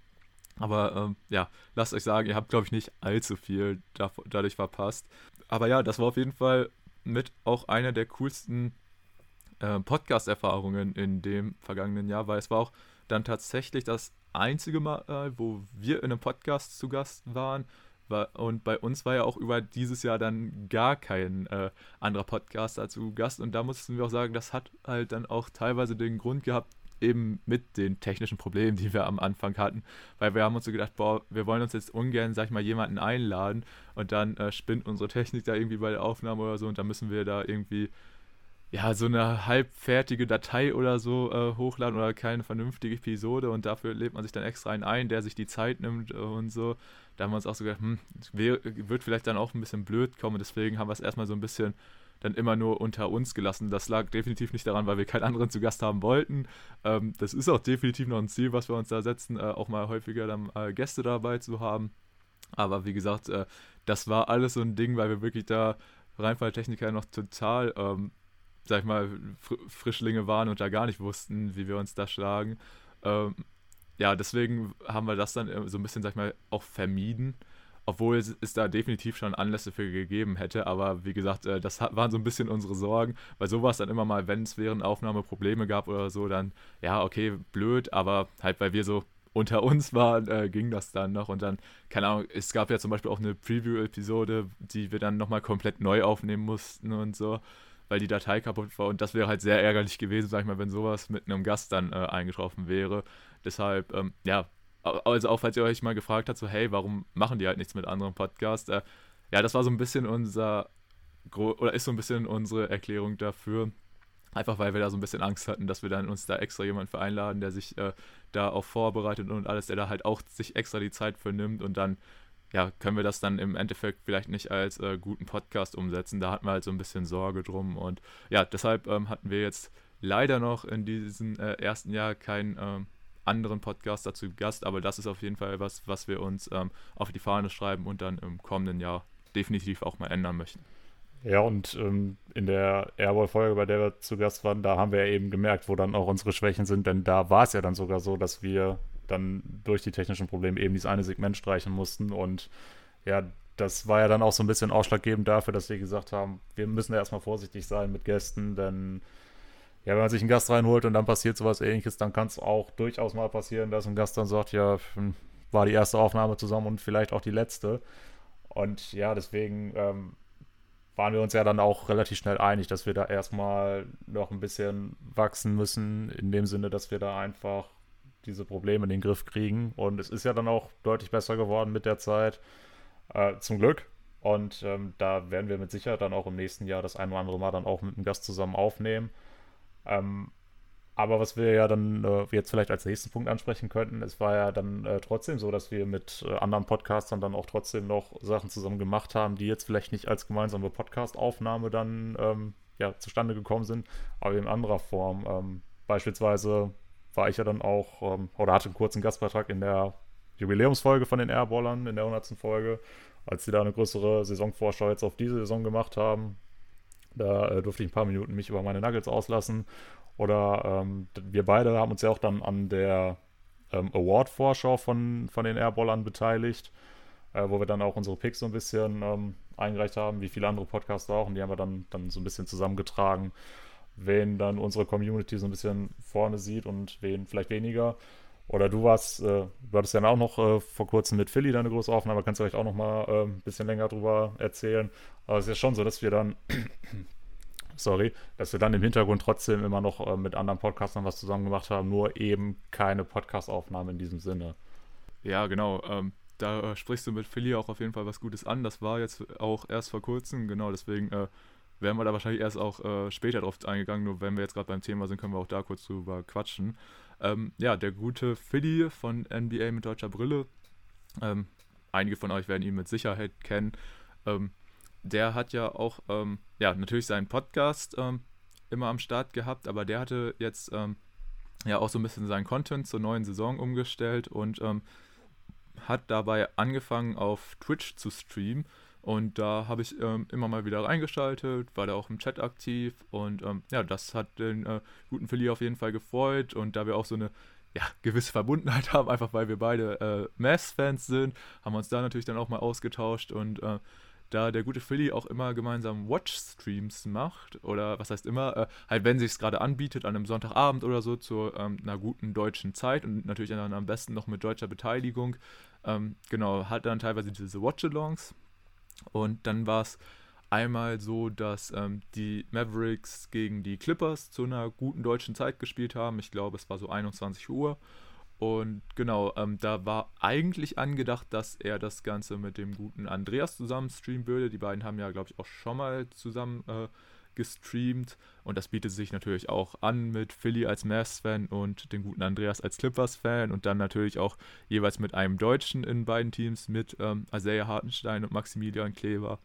Aber ähm, ja, lasst euch sagen, ihr habt, glaube ich, nicht allzu viel dadurch verpasst. Aber ja, das war auf jeden Fall mit auch einer der coolsten äh, Podcast-Erfahrungen in dem vergangenen Jahr, weil es war auch dann tatsächlich das einzige Mal, wo wir in einem Podcast zu Gast waren. Und bei uns war ja auch über dieses Jahr dann gar kein äh, anderer Podcaster zu Gast. Und da mussten wir auch sagen, das hat halt dann auch teilweise den Grund gehabt, eben mit den technischen Problemen, die wir am Anfang hatten. Weil wir haben uns so gedacht, boah, wir wollen uns jetzt ungern, sag ich mal, jemanden einladen und dann äh, spinnt unsere Technik da irgendwie bei der Aufnahme oder so und dann müssen wir da irgendwie ja, so eine halbfertige Datei oder so äh, hochladen oder keine vernünftige Episode und dafür lädt man sich dann extra einen ein, der sich die Zeit nimmt und so. Da haben wir uns auch so gedacht, hm, wird vielleicht dann auch ein bisschen blöd kommen, deswegen haben wir es erstmal so ein bisschen dann immer nur unter uns gelassen. Das lag definitiv nicht daran, weil wir keinen anderen zu Gast haben wollten. Ähm, das ist auch definitiv noch ein Ziel, was wir uns da setzen, äh, auch mal häufiger dann äh, Gäste dabei zu haben. Aber wie gesagt, äh, das war alles so ein Ding, weil wir wirklich da Reinfalltechniker noch total ähm, sag ich mal, Fr Frischlinge waren und da gar nicht wussten, wie wir uns da schlagen. Ähm, ja, deswegen haben wir das dann so ein bisschen, sag ich mal, auch vermieden. Obwohl es, da definitiv schon Anlässe für gegeben hätte. Aber wie gesagt, äh, das waren so ein bisschen unsere Sorgen. Weil so war es dann immer mal, wenn es während Aufnahme Probleme gab oder so, dann, ja, okay, blöd. Aber halt, weil wir so unter uns waren, äh, ging das dann noch. Und dann, keine Ahnung, es gab ja zum Beispiel auch eine Preview-Episode, die wir dann nochmal komplett neu aufnehmen mussten und so weil die Datei kaputt war. Und das wäre halt sehr ärgerlich gewesen, sag ich mal, wenn sowas mit einem Gast dann äh, eingetroffen wäre. Deshalb, ähm, ja, also auch falls ihr euch mal gefragt habt, so, hey, warum machen die halt nichts mit anderen Podcasts? Äh, ja, das war so ein bisschen unser, oder ist so ein bisschen unsere Erklärung dafür. Einfach weil wir da so ein bisschen Angst hatten, dass wir dann uns da extra jemanden für einladen, der sich äh, da auch vorbereitet und alles, der da halt auch sich extra die Zeit für nimmt und dann ja, können wir das dann im Endeffekt vielleicht nicht als äh, guten Podcast umsetzen. Da hatten wir halt so ein bisschen Sorge drum. Und ja, deshalb ähm, hatten wir jetzt leider noch in diesem äh, ersten Jahr keinen ähm, anderen Podcaster zu Gast, aber das ist auf jeden Fall was, was wir uns ähm, auf die Fahne schreiben und dann im kommenden Jahr definitiv auch mal ändern möchten. Ja, und ähm, in der Airball-Folge, bei der wir zu Gast waren, da haben wir ja eben gemerkt, wo dann auch unsere Schwächen sind, denn da war es ja dann sogar so, dass wir dann durch die technischen Probleme eben dieses eine Segment streichen mussten. Und ja, das war ja dann auch so ein bisschen ausschlaggebend dafür, dass wir gesagt haben, wir müssen da erstmal vorsichtig sein mit Gästen, denn ja, wenn man sich einen Gast reinholt und dann passiert sowas ähnliches, dann kann es auch durchaus mal passieren, dass ein Gast dann sagt, ja, hm, war die erste Aufnahme zusammen und vielleicht auch die letzte. Und ja, deswegen ähm, waren wir uns ja dann auch relativ schnell einig, dass wir da erstmal noch ein bisschen wachsen müssen, in dem Sinne, dass wir da einfach diese Probleme in den Griff kriegen. Und es ist ja dann auch deutlich besser geworden mit der Zeit. Äh, zum Glück. Und ähm, da werden wir mit Sicherheit dann auch im nächsten Jahr das ein oder andere Mal dann auch mit einem Gast zusammen aufnehmen. Ähm, aber was wir ja dann äh, jetzt vielleicht als nächsten Punkt ansprechen könnten, es war ja dann äh, trotzdem so, dass wir mit äh, anderen Podcastern dann auch trotzdem noch Sachen zusammen gemacht haben, die jetzt vielleicht nicht als gemeinsame Podcast-Aufnahme dann ähm, ja, zustande gekommen sind, aber in anderer Form. Ähm, beispielsweise war ich ja dann auch, ähm, oder hatte einen kurzen Gastbeitrag in der Jubiläumsfolge von den Airballern, in der 100. Folge, als sie da eine größere Saisonvorschau jetzt auf diese Saison gemacht haben. Da äh, durfte ich ein paar Minuten mich über meine Nuggets auslassen. Oder ähm, wir beide haben uns ja auch dann an der ähm, Award-Vorschau von, von den Airballern beteiligt, äh, wo wir dann auch unsere Picks so ein bisschen ähm, eingereicht haben, wie viele andere Podcasts auch. Und die haben wir dann, dann so ein bisschen zusammengetragen wen dann unsere Community so ein bisschen vorne sieht und wen vielleicht weniger. Oder du warst, äh, du hattest ja auch noch äh, vor kurzem mit Philly deine große Aufnahme, kannst du vielleicht auch noch mal äh, ein bisschen länger drüber erzählen. Aber es ist ja schon so, dass wir dann, sorry, dass wir dann im Hintergrund trotzdem immer noch äh, mit anderen Podcastern was zusammen gemacht haben, nur eben keine Podcast-Aufnahme in diesem Sinne. Ja, genau. Ähm, da äh, sprichst du mit Philly auch auf jeden Fall was Gutes an. Das war jetzt auch erst vor kurzem, genau, deswegen äh, wären wir da wahrscheinlich erst auch später drauf eingegangen. Nur wenn wir jetzt gerade beim Thema sind, können wir auch da kurz drüber quatschen. Ähm, ja, der gute Philly von NBA mit deutscher Brille. Ähm, einige von euch werden ihn mit Sicherheit kennen. Ähm, der hat ja auch, ähm, ja, natürlich seinen Podcast ähm, immer am Start gehabt, aber der hatte jetzt ähm, ja auch so ein bisschen seinen Content zur neuen Saison umgestellt und hat dabei angefangen auf Twitch zu streamen Und da habe ich ähm, immer mal wieder reingeschaltet, war da auch im Chat aktiv und ähm, ja, das hat den äh, guten Philly auf jeden Fall gefreut. Und da wir auch so eine ja, gewisse Verbundenheit haben, einfach weil wir beide äh, Mavs-Fans sind, haben wir uns da natürlich dann auch mal ausgetauscht. Und äh, da der gute Philly auch immer gemeinsam Watch-Streams macht, oder was heißt immer, äh, halt wenn sich es gerade anbietet, an einem Sonntagabend oder so, zu ähm, einer guten deutschen Zeit und natürlich dann am besten noch mit deutscher Beteiligung, ähm, genau, hat dann teilweise diese Watch-Alongs und dann war es einmal so, dass ähm, die Mavericks gegen die Clippers zu einer guten deutschen Zeit gespielt haben. Ich glaube, es war so 21 Uhr. Und genau, ähm, da war eigentlich angedacht, dass er das Ganze mit dem guten Andreas zusammen streamen würde. Die beiden haben ja, glaube ich, auch schon mal zusammen äh, gestreamt. Und das bietet sich natürlich auch an mit Philly als Mavs-Fan und dem guten Andreas als Clippers-Fan. Und dann natürlich auch jeweils mit einem Deutschen in beiden Teams, mit ähm, Isaiah Hartenstein und Maximilian Kleber.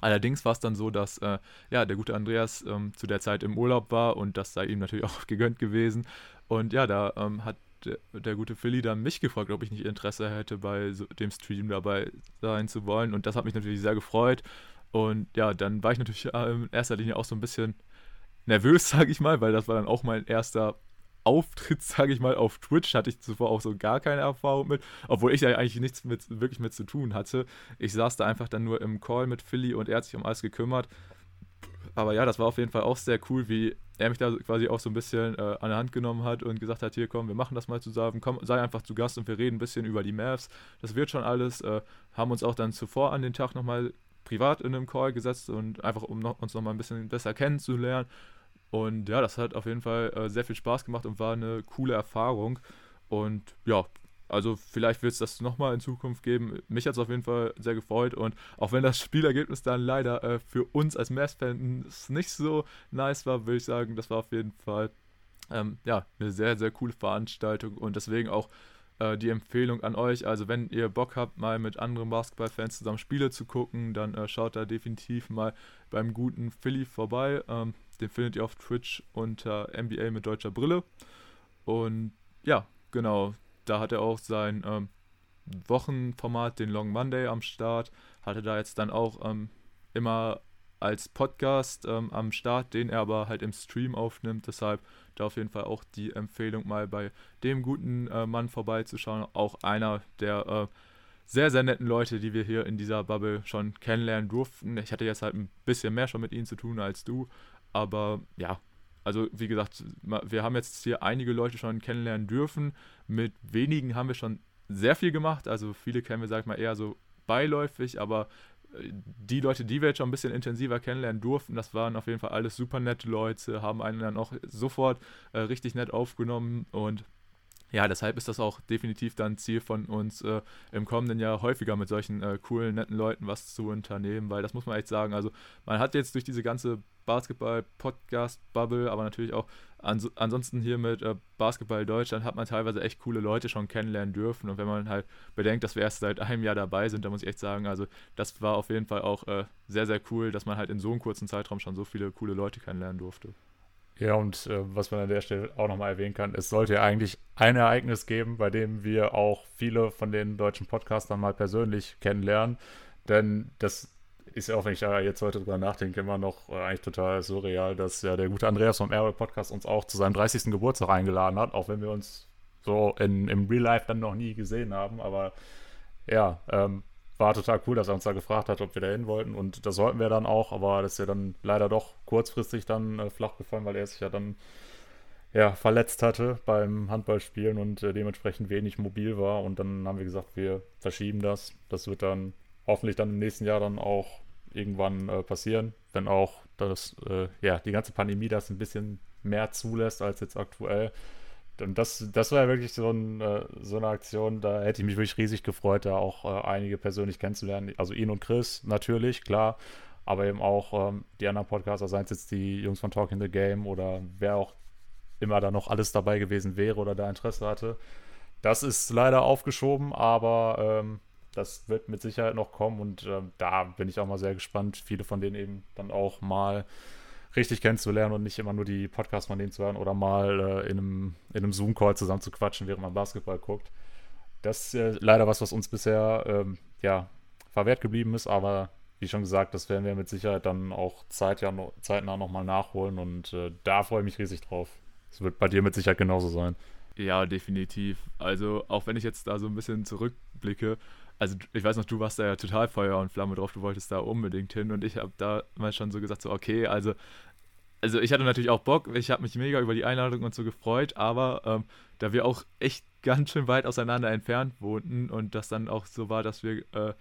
Allerdings war es dann so, dass äh, ja, der gute Andreas ähm, zu der Zeit im Urlaub war und das sei ihm natürlich auch gegönnt gewesen. Und ja, da ähm, hat der, der, gute Philly dann mich gefragt, ob ich nicht Interesse hätte, bei so dem Stream dabei sein zu wollen. Und das hat mich natürlich sehr gefreut. Und ja, dann war ich natürlich äh, in erster Linie auch so ein bisschen nervös, sage ich mal, weil das war dann auch mein erster Auftritt, sage ich mal, auf Twitch hatte ich zuvor auch so gar keine Erfahrung mit, obwohl ich ja eigentlich nichts mit, wirklich mit zu tun hatte. Ich saß da einfach dann nur im Call mit Philly und er hat sich um alles gekümmert. Aber ja, das war auf jeden Fall auch sehr cool, wie er mich da quasi auch so ein bisschen äh, an der Hand genommen hat und gesagt hat, hier komm, wir machen das mal zusammen, komm, sei einfach zu Gast und wir reden ein bisschen über die Mavs. Das wird schon alles. Äh, haben uns auch dann zuvor an den Tag nochmal privat in einem Call gesetzt und einfach um noch, uns nochmal ein bisschen besser kennenzulernen. Und ja, das hat auf jeden Fall äh, sehr viel Spaß gemacht und war eine coole Erfahrung. Und ja, also vielleicht wird es das nochmal in Zukunft geben. Mich hat es auf jeden Fall sehr gefreut und auch wenn das Spielergebnis dann leider äh, für uns als Mass-Fans nicht so nice war, würde ich sagen, das war auf jeden Fall ähm, ja, eine sehr, sehr coole Veranstaltung und deswegen auch äh, die Empfehlung an euch. Also wenn ihr Bock habt, mal mit anderen Basketballfans zusammen Spiele zu gucken, dann äh, schaut da definitiv mal beim guten Philly vorbei. Ähm, den findet ihr auf Twitch unter NBA mit deutscher Brille. Und ja, genau, da hat er auch sein ähm, Wochenformat, den Long Monday, am Start. Hatte da jetzt dann auch ähm, immer als Podcast ähm, am Start, den er aber halt im Stream aufnimmt. Deshalb da auf jeden Fall auch die Empfehlung, mal bei dem guten äh, Mann vorbeizuschauen. Auch einer der äh, sehr, sehr netten Leute, die wir hier in dieser Bubble schon kennenlernen durften. Ich hatte jetzt halt ein bisschen mehr schon mit ihnen zu tun als du, aber ja, also wie gesagt, wir haben jetzt hier einige Leute schon kennenlernen dürfen. Mit wenigen haben wir schon sehr viel gemacht. Also viele kennen wir, sag ich mal, eher so beiläufig, aber die Leute, die wir jetzt schon ein bisschen intensiver kennenlernen durften, das waren auf jeden Fall alles super nette Leute, haben einen dann auch sofort äh, richtig nett aufgenommen und ja, deshalb ist das auch definitiv dann Ziel von uns, äh, im kommenden Jahr häufiger mit solchen äh, coolen, netten Leuten was zu unternehmen, weil das muss man echt sagen. Also, man hat jetzt durch diese ganze Basketball-Podcast-Bubble, aber natürlich auch ans ansonsten hier mit äh, Basketball Deutschland hat man teilweise echt coole Leute schon kennenlernen dürfen. Und wenn man halt bedenkt, dass wir erst seit einem Jahr dabei sind, dann muss ich echt sagen, also das war auf jeden Fall auch äh, sehr, sehr cool, dass man halt in so einem kurzen Zeitraum schon so viele coole Leute kennenlernen durfte. Ja, und äh, was man an der Stelle auch nochmal erwähnen kann, es sollte ja eigentlich ein Ereignis geben, bei dem wir auch viele von den deutschen Podcastern mal persönlich kennenlernen. Denn das ist ja auch, wenn ich ja jetzt heute drüber nachdenke, immer noch äh, eigentlich total surreal, dass ja der gute Andreas vom Airway Podcast uns auch zu seinem 30. Geburtstag eingeladen hat, auch wenn wir uns so in, im Real Life dann noch nie gesehen haben. Aber ja, ähm, war total cool, dass er uns da gefragt hat, ob wir da hin wollten. Und das sollten wir dann auch, aber das ist ja dann leider doch kurzfristig dann äh, flach gefallen, weil er sich ja dann ja, verletzt hatte beim Handballspielen und äh, dementsprechend wenig mobil war. Und dann haben wir gesagt, wir verschieben das. Das wird dann hoffentlich dann im nächsten Jahr dann auch irgendwann äh, passieren, wenn auch das, äh, ja, die ganze Pandemie das ein bisschen mehr zulässt als jetzt aktuell. Und das, das war ja wirklich so, ein, äh, so, eine Aktion, da hätte ich mich wirklich riesig gefreut, da auch äh, einige persönlich kennenzulernen. Also ihn und Chris natürlich, klar, aber eben auch ähm, die anderen Podcaster, seien es jetzt die Jungs von Talking the Game oder wer auch immer da noch alles dabei gewesen wäre oder da Interesse hatte. Das ist leider aufgeschoben, aber ähm, das wird mit Sicherheit noch kommen und äh, da bin ich auch mal sehr gespannt, viele von denen eben dann auch mal richtig kennenzulernen und nicht immer nur die Podcasts von denen zu hören oder mal äh, in einem, in einem Zoom-Call zusammen zu quatschen, während man Basketball guckt. Das ist äh, leider was, was uns bisher ähm, ja, verwehrt geblieben ist, aber wie schon gesagt, das werden wir mit Sicherheit dann auch zeitnah, zeitnah nochmal nachholen und äh, da freue ich mich riesig drauf. Es wird bei dir mit Sicherheit genauso sein. Ja, definitiv. Also auch wenn ich jetzt da so ein bisschen zurückblicke, also ich weiß noch, du warst da ja total Feuer und Flamme drauf, du wolltest da unbedingt hin und ich habe da mal schon so gesagt, so okay, also also ich hatte natürlich auch Bock, ich habe mich mega über die Einladung und so gefreut, aber ähm, da wir auch echt ganz schön weit auseinander entfernt wohnten und das dann auch so war, dass wir äh,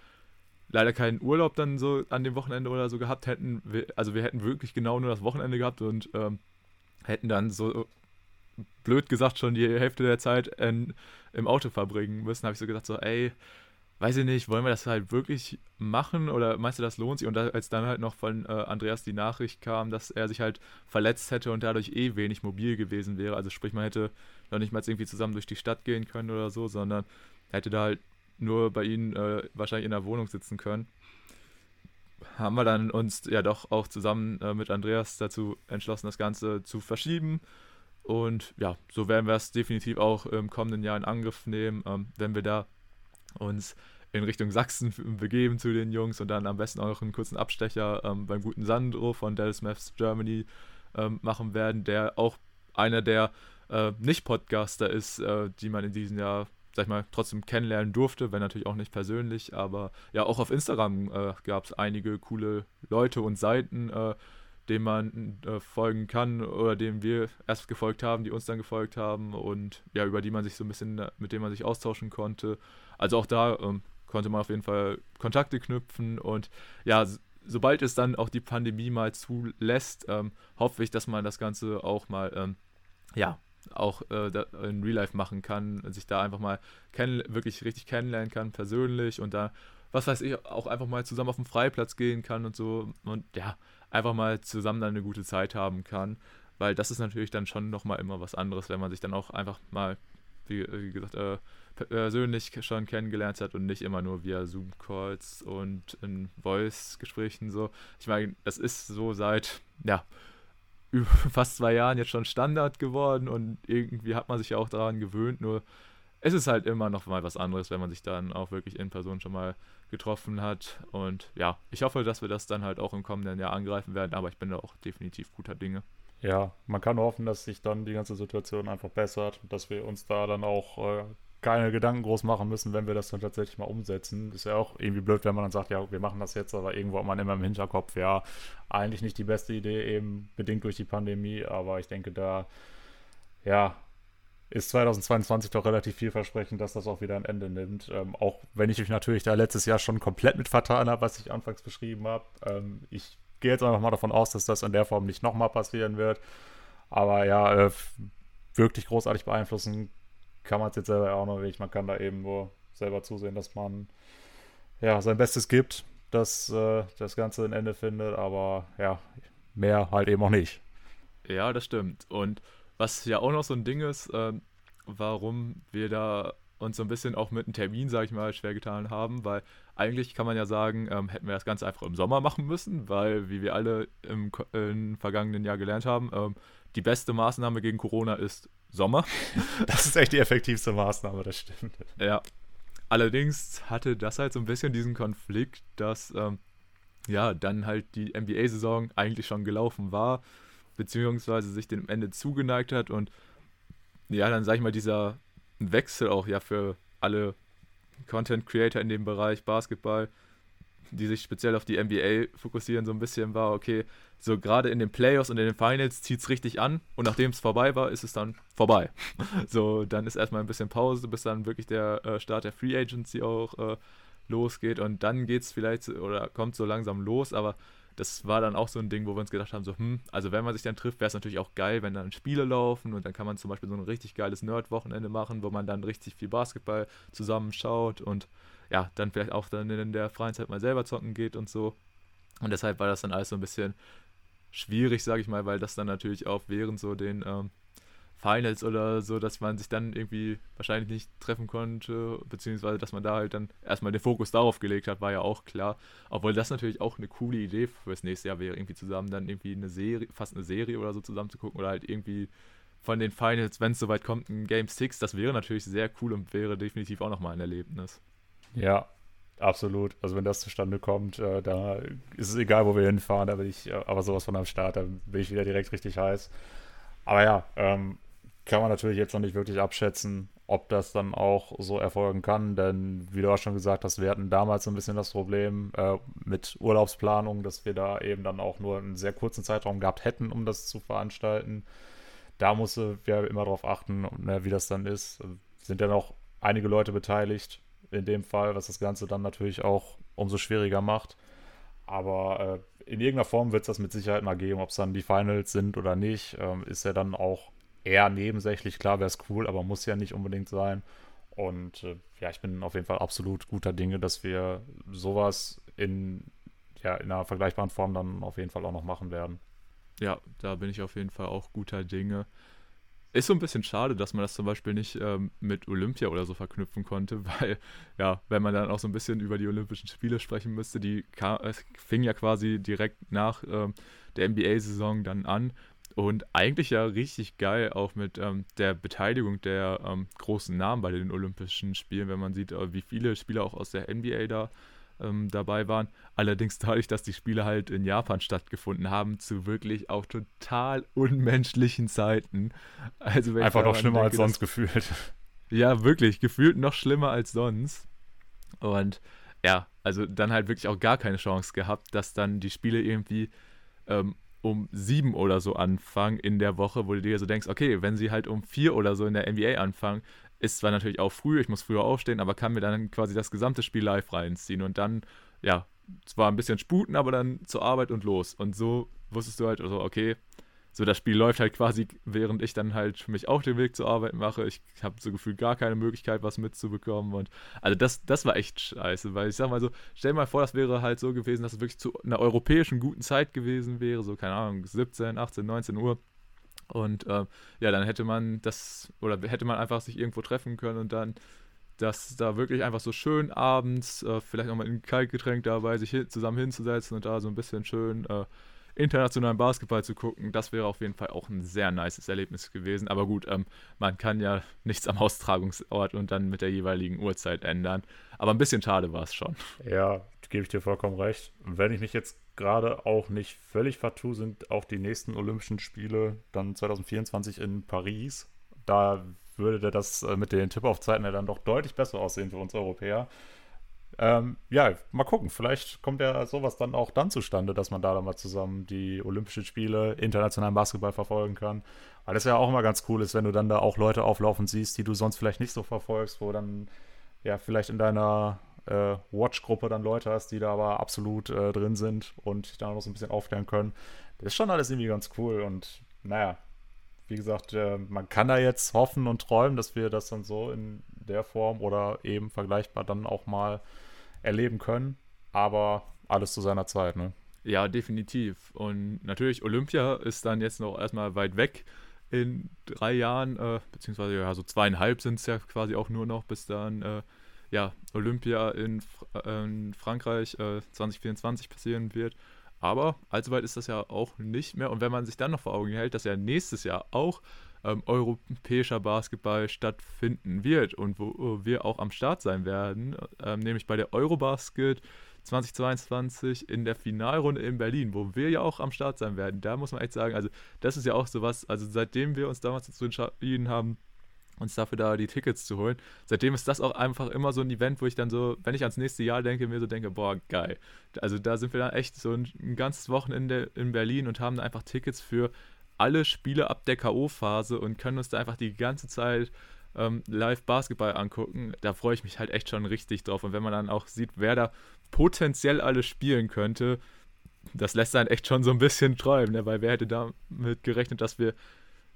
leider keinen Urlaub dann so an dem Wochenende oder so gehabt hätten, wir, also wir hätten wirklich genau nur das Wochenende gehabt und ähm, hätten dann so blöd gesagt schon die Hälfte der Zeit in, im Auto verbringen müssen, habe ich so gesagt, so ey, weiß ich nicht, wollen wir das halt wirklich machen oder meinst du, das lohnt sich? Und da, als dann halt noch von äh, Andreas die Nachricht kam, dass er sich halt verletzt hätte und dadurch eh wenig mobil gewesen wäre, also sprich, man hätte noch nicht mal irgendwie zusammen durch die Stadt gehen können oder so, sondern hätte da halt nur bei ihnen äh, wahrscheinlich in der Wohnung sitzen können. Haben wir dann uns ja doch auch zusammen äh, mit Andreas dazu entschlossen, das Ganze zu verschieben. Und ja, so werden wir es definitiv auch im kommenden Jahr in Angriff nehmen, ähm, wenn wir da uns in Richtung Sachsen begeben zu den Jungs und dann am besten auch noch einen kurzen Abstecher ähm, beim guten Sandro von Dallas Maps Germany ähm, machen werden, der auch einer der äh, Nicht-Podcaster ist, äh, die man in diesem Jahr, sag ich mal, trotzdem kennenlernen durfte, wenn natürlich auch nicht persönlich, aber ja, auch auf Instagram äh, gab es einige coole Leute und Seiten, äh, dem man äh, folgen kann oder dem wir erst gefolgt haben, die uns dann gefolgt haben und ja, über die man sich so ein bisschen, mit denen man sich austauschen konnte. Also auch da ähm, konnte man auf jeden Fall Kontakte knüpfen und ja, sobald es dann auch die Pandemie mal zulässt, ähm, hoffe ich, dass man das Ganze auch mal, ähm, ja, auch äh, in Real Life machen kann, sich da einfach mal wirklich richtig kennenlernen kann, persönlich und da, was weiß ich, auch einfach mal zusammen auf den Freiplatz gehen kann und so und ja, einfach mal zusammen dann eine gute Zeit haben kann, weil das ist natürlich dann schon nochmal immer was anderes, wenn man sich dann auch einfach mal, wie, wie gesagt, äh, persönlich schon kennengelernt hat und nicht immer nur via Zoom-Calls und in Voice-Gesprächen so. Ich meine, das ist so seit, ja, fast zwei Jahren jetzt schon Standard geworden und irgendwie hat man sich ja auch daran gewöhnt, nur es ist halt immer noch mal was anderes, wenn man sich dann auch wirklich in Person schon mal getroffen hat. Und ja, ich hoffe, dass wir das dann halt auch im kommenden Jahr angreifen werden, aber ich bin da auch definitiv guter Dinge. Ja, man kann hoffen, dass sich dann die ganze Situation einfach bessert und dass wir uns da dann auch äh, keine Gedanken groß machen müssen, wenn wir das dann tatsächlich mal umsetzen. Ist ja auch irgendwie blöd, wenn man dann sagt, ja, wir machen das jetzt, aber irgendwo hat man immer im Hinterkopf, ja, eigentlich nicht die beste Idee, eben bedingt durch die Pandemie, aber ich denke, da, ja, ist 2022 doch relativ vielversprechend, dass das auch wieder ein Ende nimmt. Ähm, auch wenn ich mich natürlich da letztes Jahr schon komplett mit vertan habe, was ich anfangs beschrieben habe. Ähm, ich gehe jetzt einfach mal davon aus, dass das in der Form nicht nochmal passieren wird. Aber ja, äh, wirklich großartig beeinflussen kann man es jetzt selber auch noch nicht. Man kann da eben nur selber zusehen, dass man ja sein Bestes gibt, dass äh, das Ganze ein Ende findet. Aber ja, mehr halt eben auch nicht. Ja, das stimmt. Und was ja auch noch so ein Ding ist, äh, warum wir da uns so ein bisschen auch mit einem Termin, sage ich mal, schwer getan haben, weil eigentlich kann man ja sagen, ähm, hätten wir das Ganze einfach im Sommer machen müssen, weil, wie wir alle im, im vergangenen Jahr gelernt haben, ähm, die beste Maßnahme gegen Corona ist Sommer. Das ist echt die effektivste Maßnahme, das stimmt. Ja. Allerdings hatte das halt so ein bisschen diesen Konflikt, dass ähm, ja dann halt die NBA-Saison eigentlich schon gelaufen war beziehungsweise sich dem Ende zugeneigt hat und ja, dann sag ich mal, dieser Wechsel auch ja für alle Content Creator in dem Bereich Basketball, die sich speziell auf die NBA fokussieren, so ein bisschen war, okay, so gerade in den Playoffs und in den Finals zieht es richtig an und nachdem es vorbei war, ist es dann vorbei. So, dann ist erstmal ein bisschen Pause, bis dann wirklich der äh, Start der Free Agency auch äh, losgeht und dann geht es vielleicht oder kommt so langsam los, aber das war dann auch so ein Ding, wo wir uns gedacht haben, so, hm, also wenn man sich dann trifft, wäre es natürlich auch geil, wenn dann Spiele laufen und dann kann man zum Beispiel so ein richtig geiles Nerd-Wochenende machen, wo man dann richtig viel Basketball zusammenschaut und ja, dann vielleicht auch dann in der freien Zeit mal selber zocken geht und so. Und deshalb war das dann alles so ein bisschen schwierig, sage ich mal, weil das dann natürlich auch während so den ähm, Finals oder so, dass man sich dann irgendwie wahrscheinlich nicht treffen konnte, beziehungsweise dass man da halt dann erstmal den Fokus darauf gelegt hat, war ja auch klar. Obwohl das natürlich auch eine coole Idee fürs nächste Jahr wäre, irgendwie zusammen dann irgendwie eine Serie, fast eine Serie oder so zusammen zu gucken oder halt irgendwie von den Finals, wenn es soweit kommt, ein Game 6, das wäre natürlich sehr cool und wäre definitiv auch nochmal ein Erlebnis. Ja, absolut. Also wenn das zustande kommt, äh, da ist es egal, wo wir hinfahren, da bin ich äh, aber sowas von am Start, da bin ich wieder direkt richtig heiß. Aber ja, ähm, kann man natürlich jetzt noch nicht wirklich abschätzen, ob das dann auch so erfolgen kann, denn wie du auch schon gesagt hast, wir hatten damals so ein bisschen das Problem äh, mit Urlaubsplanung, dass wir da eben dann auch nur einen sehr kurzen Zeitraum gehabt hätten, um das zu veranstalten. Da musste wir immer darauf achten, ne, wie das dann ist. Sind ja noch einige Leute beteiligt in dem Fall, was das Ganze dann natürlich auch umso schwieriger macht. Aber äh, in irgendeiner Form wird es das mit Sicherheit mal geben, ob es dann die Finals sind oder nicht, ähm, ist ja dann auch eher nebensächlich. Klar wäre es cool, aber muss ja nicht unbedingt sein. Und äh, ja, ich bin auf jeden Fall absolut guter Dinge, dass wir sowas in, ja, in einer vergleichbaren Form dann auf jeden Fall auch noch machen werden. Ja, da bin ich auf jeden Fall auch guter Dinge. Ist so ein bisschen schade, dass man das zum Beispiel nicht ähm, mit Olympia oder so verknüpfen konnte, weil, ja, wenn man dann auch so ein bisschen über die Olympischen Spiele sprechen müsste, die kam, es fing ja quasi direkt nach ähm, der NBA-Saison dann an und eigentlich ja richtig geil, auch mit ähm, der Beteiligung der ähm, großen Namen bei den Olympischen Spielen, wenn man sieht, äh, wie viele Spieler auch aus der NBA da ähm, dabei waren. Allerdings dadurch, dass die Spiele halt in Japan stattgefunden haben, zu wirklich auch total unmenschlichen Zeiten. Also Einfach noch schlimmer denke, als sonst dass, gefühlt. Ja, wirklich, gefühlt noch schlimmer als sonst. Und ja, also dann halt wirklich auch gar keine Chance gehabt, dass dann die Spiele irgendwie ähm, um sieben oder so anfangen in der Woche, wo du dir so denkst, okay, wenn sie halt um vier oder so in der NBA anfangen, ist zwar natürlich auch früh, ich muss früher aufstehen, aber kann mir dann quasi das gesamte Spiel live reinziehen und dann, ja, zwar ein bisschen sputen, aber dann zur Arbeit und los. Und so wusstest du halt, also, okay, so das Spiel läuft halt quasi, während ich dann halt für mich auch den Weg zur Arbeit mache. Ich habe so gefühlt gar keine Möglichkeit, was mitzubekommen. Und also das, das war echt scheiße, weil ich sag mal so, stell dir mal vor, das wäre halt so gewesen, dass es wirklich zu einer europäischen guten Zeit gewesen wäre, so keine Ahnung, 17, 18, 19 Uhr. Und äh, ja, dann hätte man das, oder hätte man einfach sich irgendwo treffen können und dann das da wirklich einfach so schön abends, äh, vielleicht nochmal ein Kaltgetränk dabei, sich hin, zusammen hinzusetzen und da so ein bisschen schön äh, internationalen Basketball zu gucken, das wäre auf jeden Fall auch ein sehr nices Erlebnis gewesen. Aber gut, ähm, man kann ja nichts am Austragungsort und dann mit der jeweiligen Uhrzeit ändern. Aber ein bisschen schade war es schon. Ja, gebe ich dir vollkommen recht. Wenn ich mich jetzt gerade auch nicht völlig vertue, sind auch die nächsten Olympischen Spiele dann 2024 in Paris. Da würde das äh, mit den Tippaufzeiten ja dann doch deutlich besser aussehen für uns Europäer. Ähm, ja, mal gucken. Vielleicht kommt ja sowas dann auch dann zustande, dass man da dann mal zusammen die Olympischen Spiele, internationalen Basketball verfolgen kann. Weil das ja auch immer ganz cool ist, wenn du dann da auch Leute auflaufen siehst, die du sonst vielleicht nicht so verfolgst, wo dann ja vielleicht in deiner äh, Watch-Gruppe dann Leute hast, die da aber absolut äh, drin sind und da noch so ein bisschen aufklären können. Das ist schon alles irgendwie ganz cool und naja, wie gesagt, äh, man kann da jetzt hoffen und träumen, dass wir das dann so in der Form oder eben vergleichbar dann auch mal erleben können. Aber alles zu seiner Zeit, ne? Ja, definitiv. Und natürlich, Olympia ist dann jetzt noch erstmal weit weg in drei Jahren, äh, beziehungsweise ja, so zweieinhalb sind es ja quasi auch nur noch, bis dann äh, ja, Olympia in, äh, in Frankreich 2024 äh, passieren wird. Aber allzu weit ist das ja auch nicht mehr. Und wenn man sich dann noch vor Augen hält, dass ja nächstes Jahr auch ähm, europäischer Basketball stattfinden wird und wo wir auch am Start sein werden, ähm, nämlich bei der Eurobasket 2022 in der Finalrunde in Berlin, wo wir ja auch am Start sein werden. Da muss man echt sagen, also das ist ja auch sowas, also seitdem wir uns damals dazu entschieden haben, uns dafür da die Tickets zu holen. Seitdem ist das auch einfach immer so ein Event, wo ich dann so, wenn ich ans nächste Jahr denke, mir so denke, boah, geil. Also da sind wir dann echt so ein, ein ganzes Wochenende in Berlin und haben da einfach Tickets für alle Spiele ab der K.O.-Phase und können uns da einfach die ganze Zeit ähm, live Basketball angucken. Da freue ich mich halt echt schon richtig drauf. Und wenn man dann auch sieht, wer da potenziell alles spielen könnte, das lässt einen echt schon so ein bisschen träumen, ne? weil wer hätte damit gerechnet, dass wir,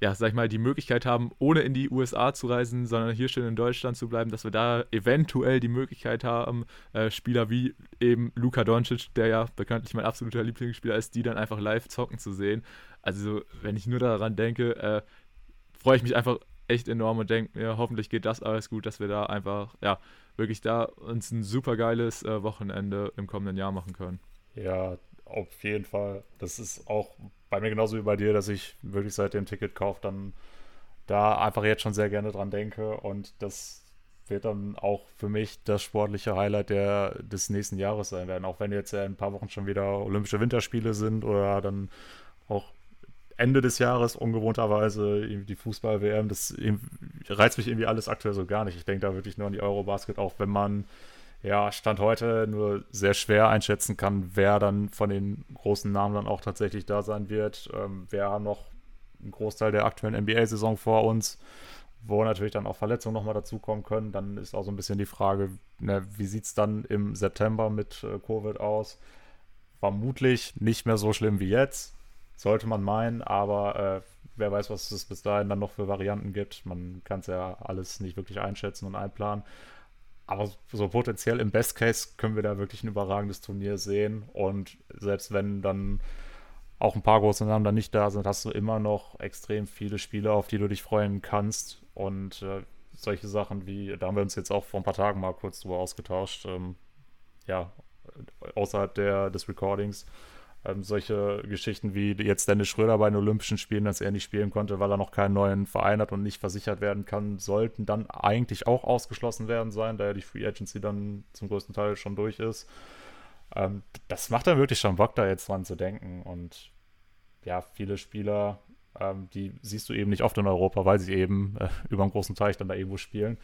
ja, sag ich mal, die Möglichkeit haben, ohne in die USA zu reisen, sondern hier schön in Deutschland zu bleiben, dass wir da eventuell die Möglichkeit haben, äh, Spieler wie eben Luka Doncic, der ja bekanntlich mein absoluter Lieblingsspieler ist, die dann einfach live zocken zu sehen. Also, wenn ich nur daran denke, äh, freue ich mich einfach echt enorm und denke mir, hoffentlich geht das alles gut, dass wir da einfach, ja, wirklich da uns ein super geiles äh, Wochenende im kommenden Jahr machen können. Ja, auf jeden Fall. Das ist auch bei mir genauso wie bei dir, dass ich wirklich seit dem Ticketkauf dann da einfach jetzt schon sehr gerne dran denke und das wird dann auch für mich das sportliche Highlight der, des nächsten Jahres sein werden. Auch wenn jetzt ja in ein paar Wochen schon wieder Olympische Winterspiele sind oder dann auch Ende des Jahres ungewohnterweise die Fußball-WM. Das reizt mich irgendwie alles aktuell so gar nicht. Ich denke da wirklich nur an die Eurobasket, auch wenn man ja Stand heute nur sehr schwer einschätzen kann, wer dann von den großen Namen dann auch tatsächlich da sein wird. Ähm, wer noch einen Großteil der aktuellen NBA-Saison vor uns wo natürlich dann auch Verletzungen nochmal dazukommen können. Dann ist auch so ein bisschen die Frage, ne, wie sieht es dann im September mit äh, Covid aus? Vermutlich nicht mehr so schlimm wie jetzt, sollte man meinen, aber äh, wer weiß, was es bis dahin dann noch für Varianten gibt. Man kann es ja alles nicht wirklich einschätzen und einplanen. Aber so potenziell im Best Case können wir da wirklich ein überragendes Turnier sehen. Und selbst wenn dann auch ein paar große Namen dann nicht da sind, hast du immer noch extrem viele Spiele, auf die du dich freuen kannst. Und äh, solche Sachen wie, da haben wir uns jetzt auch vor ein paar Tagen mal kurz drüber ausgetauscht, ähm, ja, außerhalb der, des Recordings. Ähm, solche Geschichten wie jetzt Dennis Schröder bei den Olympischen Spielen, dass er nicht spielen konnte, weil er noch keinen neuen Verein hat und nicht versichert werden kann, sollten dann eigentlich auch ausgeschlossen werden sein, da ja die Free Agency dann zum größten Teil schon durch ist. Ähm, das macht dann wirklich schon Bock, da jetzt dran zu denken. Und ja, viele Spieler ähm, die siehst du eben nicht oft in Europa, weil sie eben äh, über einen großen Teich dann da irgendwo spielen.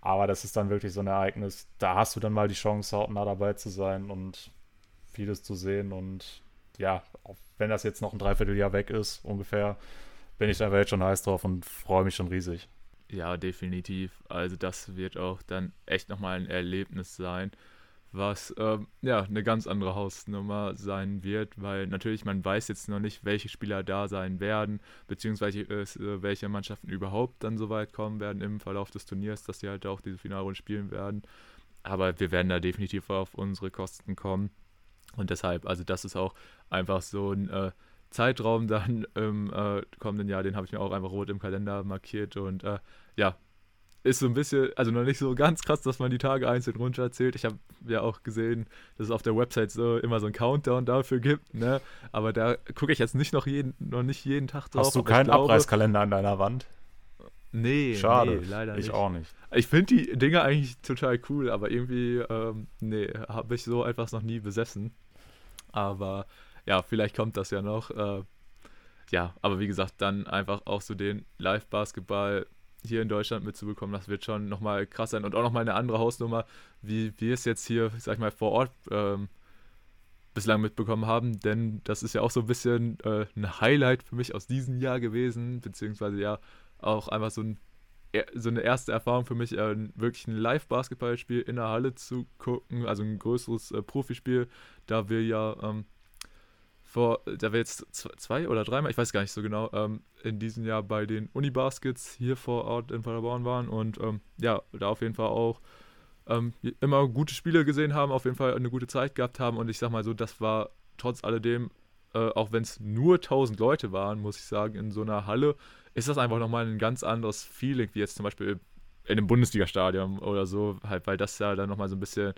Aber das ist dann wirklich so ein Ereignis, da hast du dann mal die Chance, hautnah dabei zu sein und vieles zu sehen. Und ja, wenn das jetzt noch ein Dreivierteljahr weg ist, ungefähr, bin ich da jetzt schon heiß drauf und freue mich schon riesig. Ja, definitiv. Also das wird auch dann echt nochmal ein Erlebnis sein was ähm, ja eine ganz andere Hausnummer sein wird, weil natürlich man weiß jetzt noch nicht, welche Spieler da sein werden, beziehungsweise äh, welche Mannschaften überhaupt dann so weit kommen werden im Verlauf des Turniers, dass sie halt auch diese Finalrunde spielen werden. Aber wir werden da definitiv auf unsere Kosten kommen. Und deshalb, also das ist auch einfach so ein äh, Zeitraum dann im äh, kommenden Jahr, den habe ich mir auch einfach rot im Kalender markiert. Und äh, ja, ist so ein bisschen, also noch nicht so ganz krass, dass man die Tage einzeln runterzählt. Ich habe ja auch gesehen, dass es auf der Website so immer so einen Countdown dafür gibt, ne? Aber da gucke ich jetzt nicht noch jeden, noch nicht jeden Tag drauf. Hast du keinen glaube, Abreißkalender an deiner Wand? Nee, Schade. Nee, leider nicht. Ich auch nicht. Ich finde die Dinge eigentlich total cool, aber irgendwie, ähm, nee, habe ich so etwas noch nie besessen. Aber ja, vielleicht kommt das ja noch. Äh, ja, aber wie gesagt, dann einfach auch so den Live-Basketball hier in Deutschland mitzubekommen, das wird schon nochmal krass sein und auch nochmal eine andere Hausnummer, wie wir es jetzt hier, sag ich mal, vor Ort ähm, bislang mitbekommen haben, denn das ist ja auch so ein bisschen äh, ein Highlight für mich aus diesem Jahr gewesen, beziehungsweise ja auch einfach so, ein, so eine erste Erfahrung für mich, äh, wirklich ein Live-Basketballspiel in der Halle zu gucken, also ein größeres äh, Profispiel, da wir ja ähm, vor, da wir jetzt zwei oder dreimal, ich weiß gar nicht so genau, ähm, in diesem Jahr bei den Unibaskets hier vor Ort in Paderborn waren und ähm, ja, da auf jeden Fall auch ähm, immer gute Spiele gesehen haben, auf jeden Fall eine gute Zeit gehabt haben und ich sag mal so, das war trotz alledem, äh, auch wenn es nur 1000 Leute waren, muss ich sagen, in so einer Halle, ist das einfach nochmal ein ganz anderes Feeling, wie jetzt zum Beispiel in einem Bundesliga-Stadion oder so, halt, weil das ja dann nochmal so ein bisschen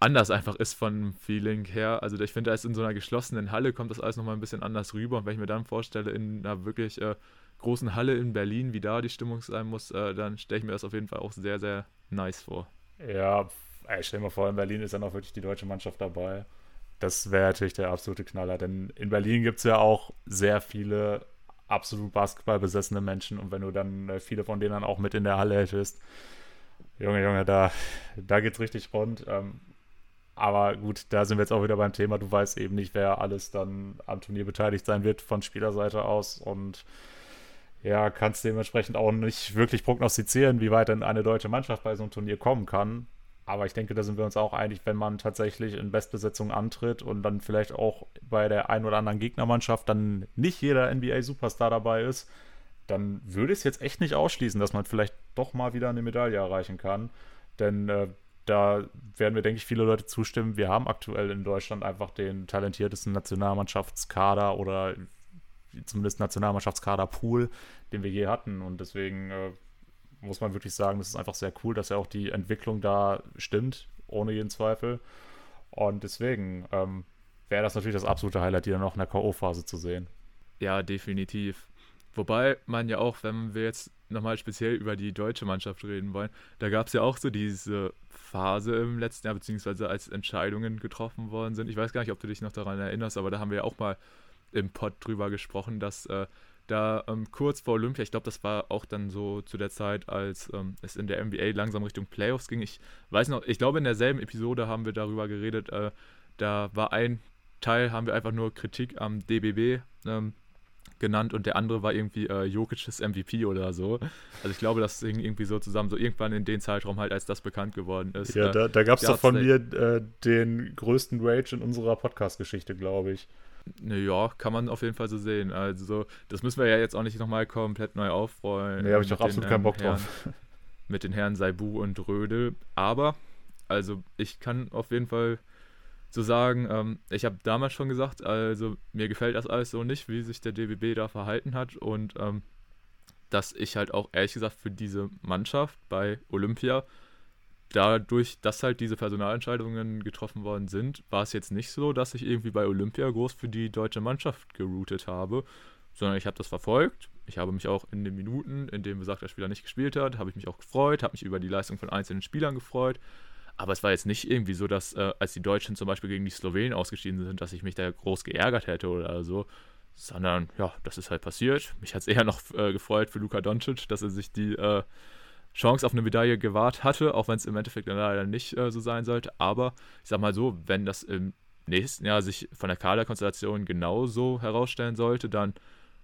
anders einfach ist von Feeling her. Also ich finde, ist in so einer geschlossenen Halle kommt das alles nochmal ein bisschen anders rüber. Und wenn ich mir dann vorstelle, in einer wirklich äh, großen Halle in Berlin, wie da die Stimmung sein muss, äh, dann stelle ich mir das auf jeden Fall auch sehr, sehr nice vor. Ja, ich stelle mir vor, in Berlin ist dann auch wirklich die deutsche Mannschaft dabei. Das wäre natürlich der absolute Knaller, denn in Berlin gibt es ja auch sehr viele absolut basketballbesessene Menschen und wenn du dann äh, viele von denen dann auch mit in der Halle hättest, Junge, Junge, da, da geht's richtig rund. Ähm, aber gut, da sind wir jetzt auch wieder beim Thema. Du weißt eben nicht, wer alles dann am Turnier beteiligt sein wird von Spielerseite aus und ja, kannst dementsprechend auch nicht wirklich prognostizieren, wie weit denn eine deutsche Mannschaft bei so einem Turnier kommen kann. Aber ich denke, da sind wir uns auch einig, wenn man tatsächlich in Bestbesetzung antritt und dann vielleicht auch bei der ein oder anderen Gegnermannschaft dann nicht jeder NBA-Superstar dabei ist, dann würde ich es jetzt echt nicht ausschließen, dass man vielleicht doch mal wieder eine Medaille erreichen kann. Denn äh, da werden wir, denke ich, viele Leute zustimmen. Wir haben aktuell in Deutschland einfach den talentiertesten Nationalmannschaftskader oder zumindest Nationalmannschaftskader-Pool, den wir je hatten. Und deswegen äh, muss man wirklich sagen, das ist einfach sehr cool, dass ja auch die Entwicklung da stimmt, ohne jeden Zweifel. Und deswegen ähm, wäre das natürlich das absolute Highlight, die dann noch in der K.O.-Phase zu sehen. Ja, definitiv. Wobei man ja auch, wenn wir jetzt nochmal speziell über die deutsche Mannschaft reden wollen, da gab es ja auch so diese Phase im letzten Jahr, beziehungsweise als Entscheidungen getroffen worden sind. Ich weiß gar nicht, ob du dich noch daran erinnerst, aber da haben wir ja auch mal im Pod drüber gesprochen, dass äh, da ähm, kurz vor Olympia, ich glaube, das war auch dann so zu der Zeit, als ähm, es in der NBA langsam Richtung Playoffs ging. Ich weiß noch, ich glaube, in derselben Episode haben wir darüber geredet. Äh, da war ein Teil, haben wir einfach nur Kritik am DBB ähm, genannt und der andere war irgendwie äh, Jokic's MVP oder so. Also ich glaube, das hing irgendwie so zusammen, so irgendwann in den Zeitraum halt, als das bekannt geworden ist. Ja, äh, da, da gab es doch von mir äh, den größten Rage in unserer Podcast-Geschichte, glaube ich. Ja, kann man auf jeden Fall so sehen. Also, das müssen wir ja jetzt auch nicht nochmal komplett neu aufrollen. Nee, habe ich doch absolut den, keinen Bock Herren, drauf. Mit den Herren Saibu und Rödel. Aber, also, ich kann auf jeden Fall so sagen, ähm, ich habe damals schon gesagt, also, mir gefällt das alles so nicht, wie sich der DBB da verhalten hat. Und, ähm, dass ich halt auch ehrlich gesagt für diese Mannschaft bei Olympia dadurch, dass halt diese Personalentscheidungen getroffen worden sind, war es jetzt nicht so, dass ich irgendwie bei Olympia groß für die deutsche Mannschaft geroutet habe, sondern ich habe das verfolgt. Ich habe mich auch in den Minuten, in denen besagter Spieler nicht gespielt hat, habe ich mich auch gefreut, habe mich über die Leistung von einzelnen Spielern gefreut. Aber es war jetzt nicht irgendwie so, dass äh, als die Deutschen zum Beispiel gegen die Slowenen ausgeschieden sind, dass ich mich da groß geärgert hätte oder so, sondern ja, das ist halt passiert. Mich hat es eher noch äh, gefreut für Luka Doncic, dass er sich die äh, Chance auf eine Medaille gewahrt hatte, auch wenn es im Endeffekt leider nicht äh, so sein sollte. Aber ich sag mal so, wenn das im nächsten Jahr sich von der Kaderkonstellation genauso herausstellen sollte, dann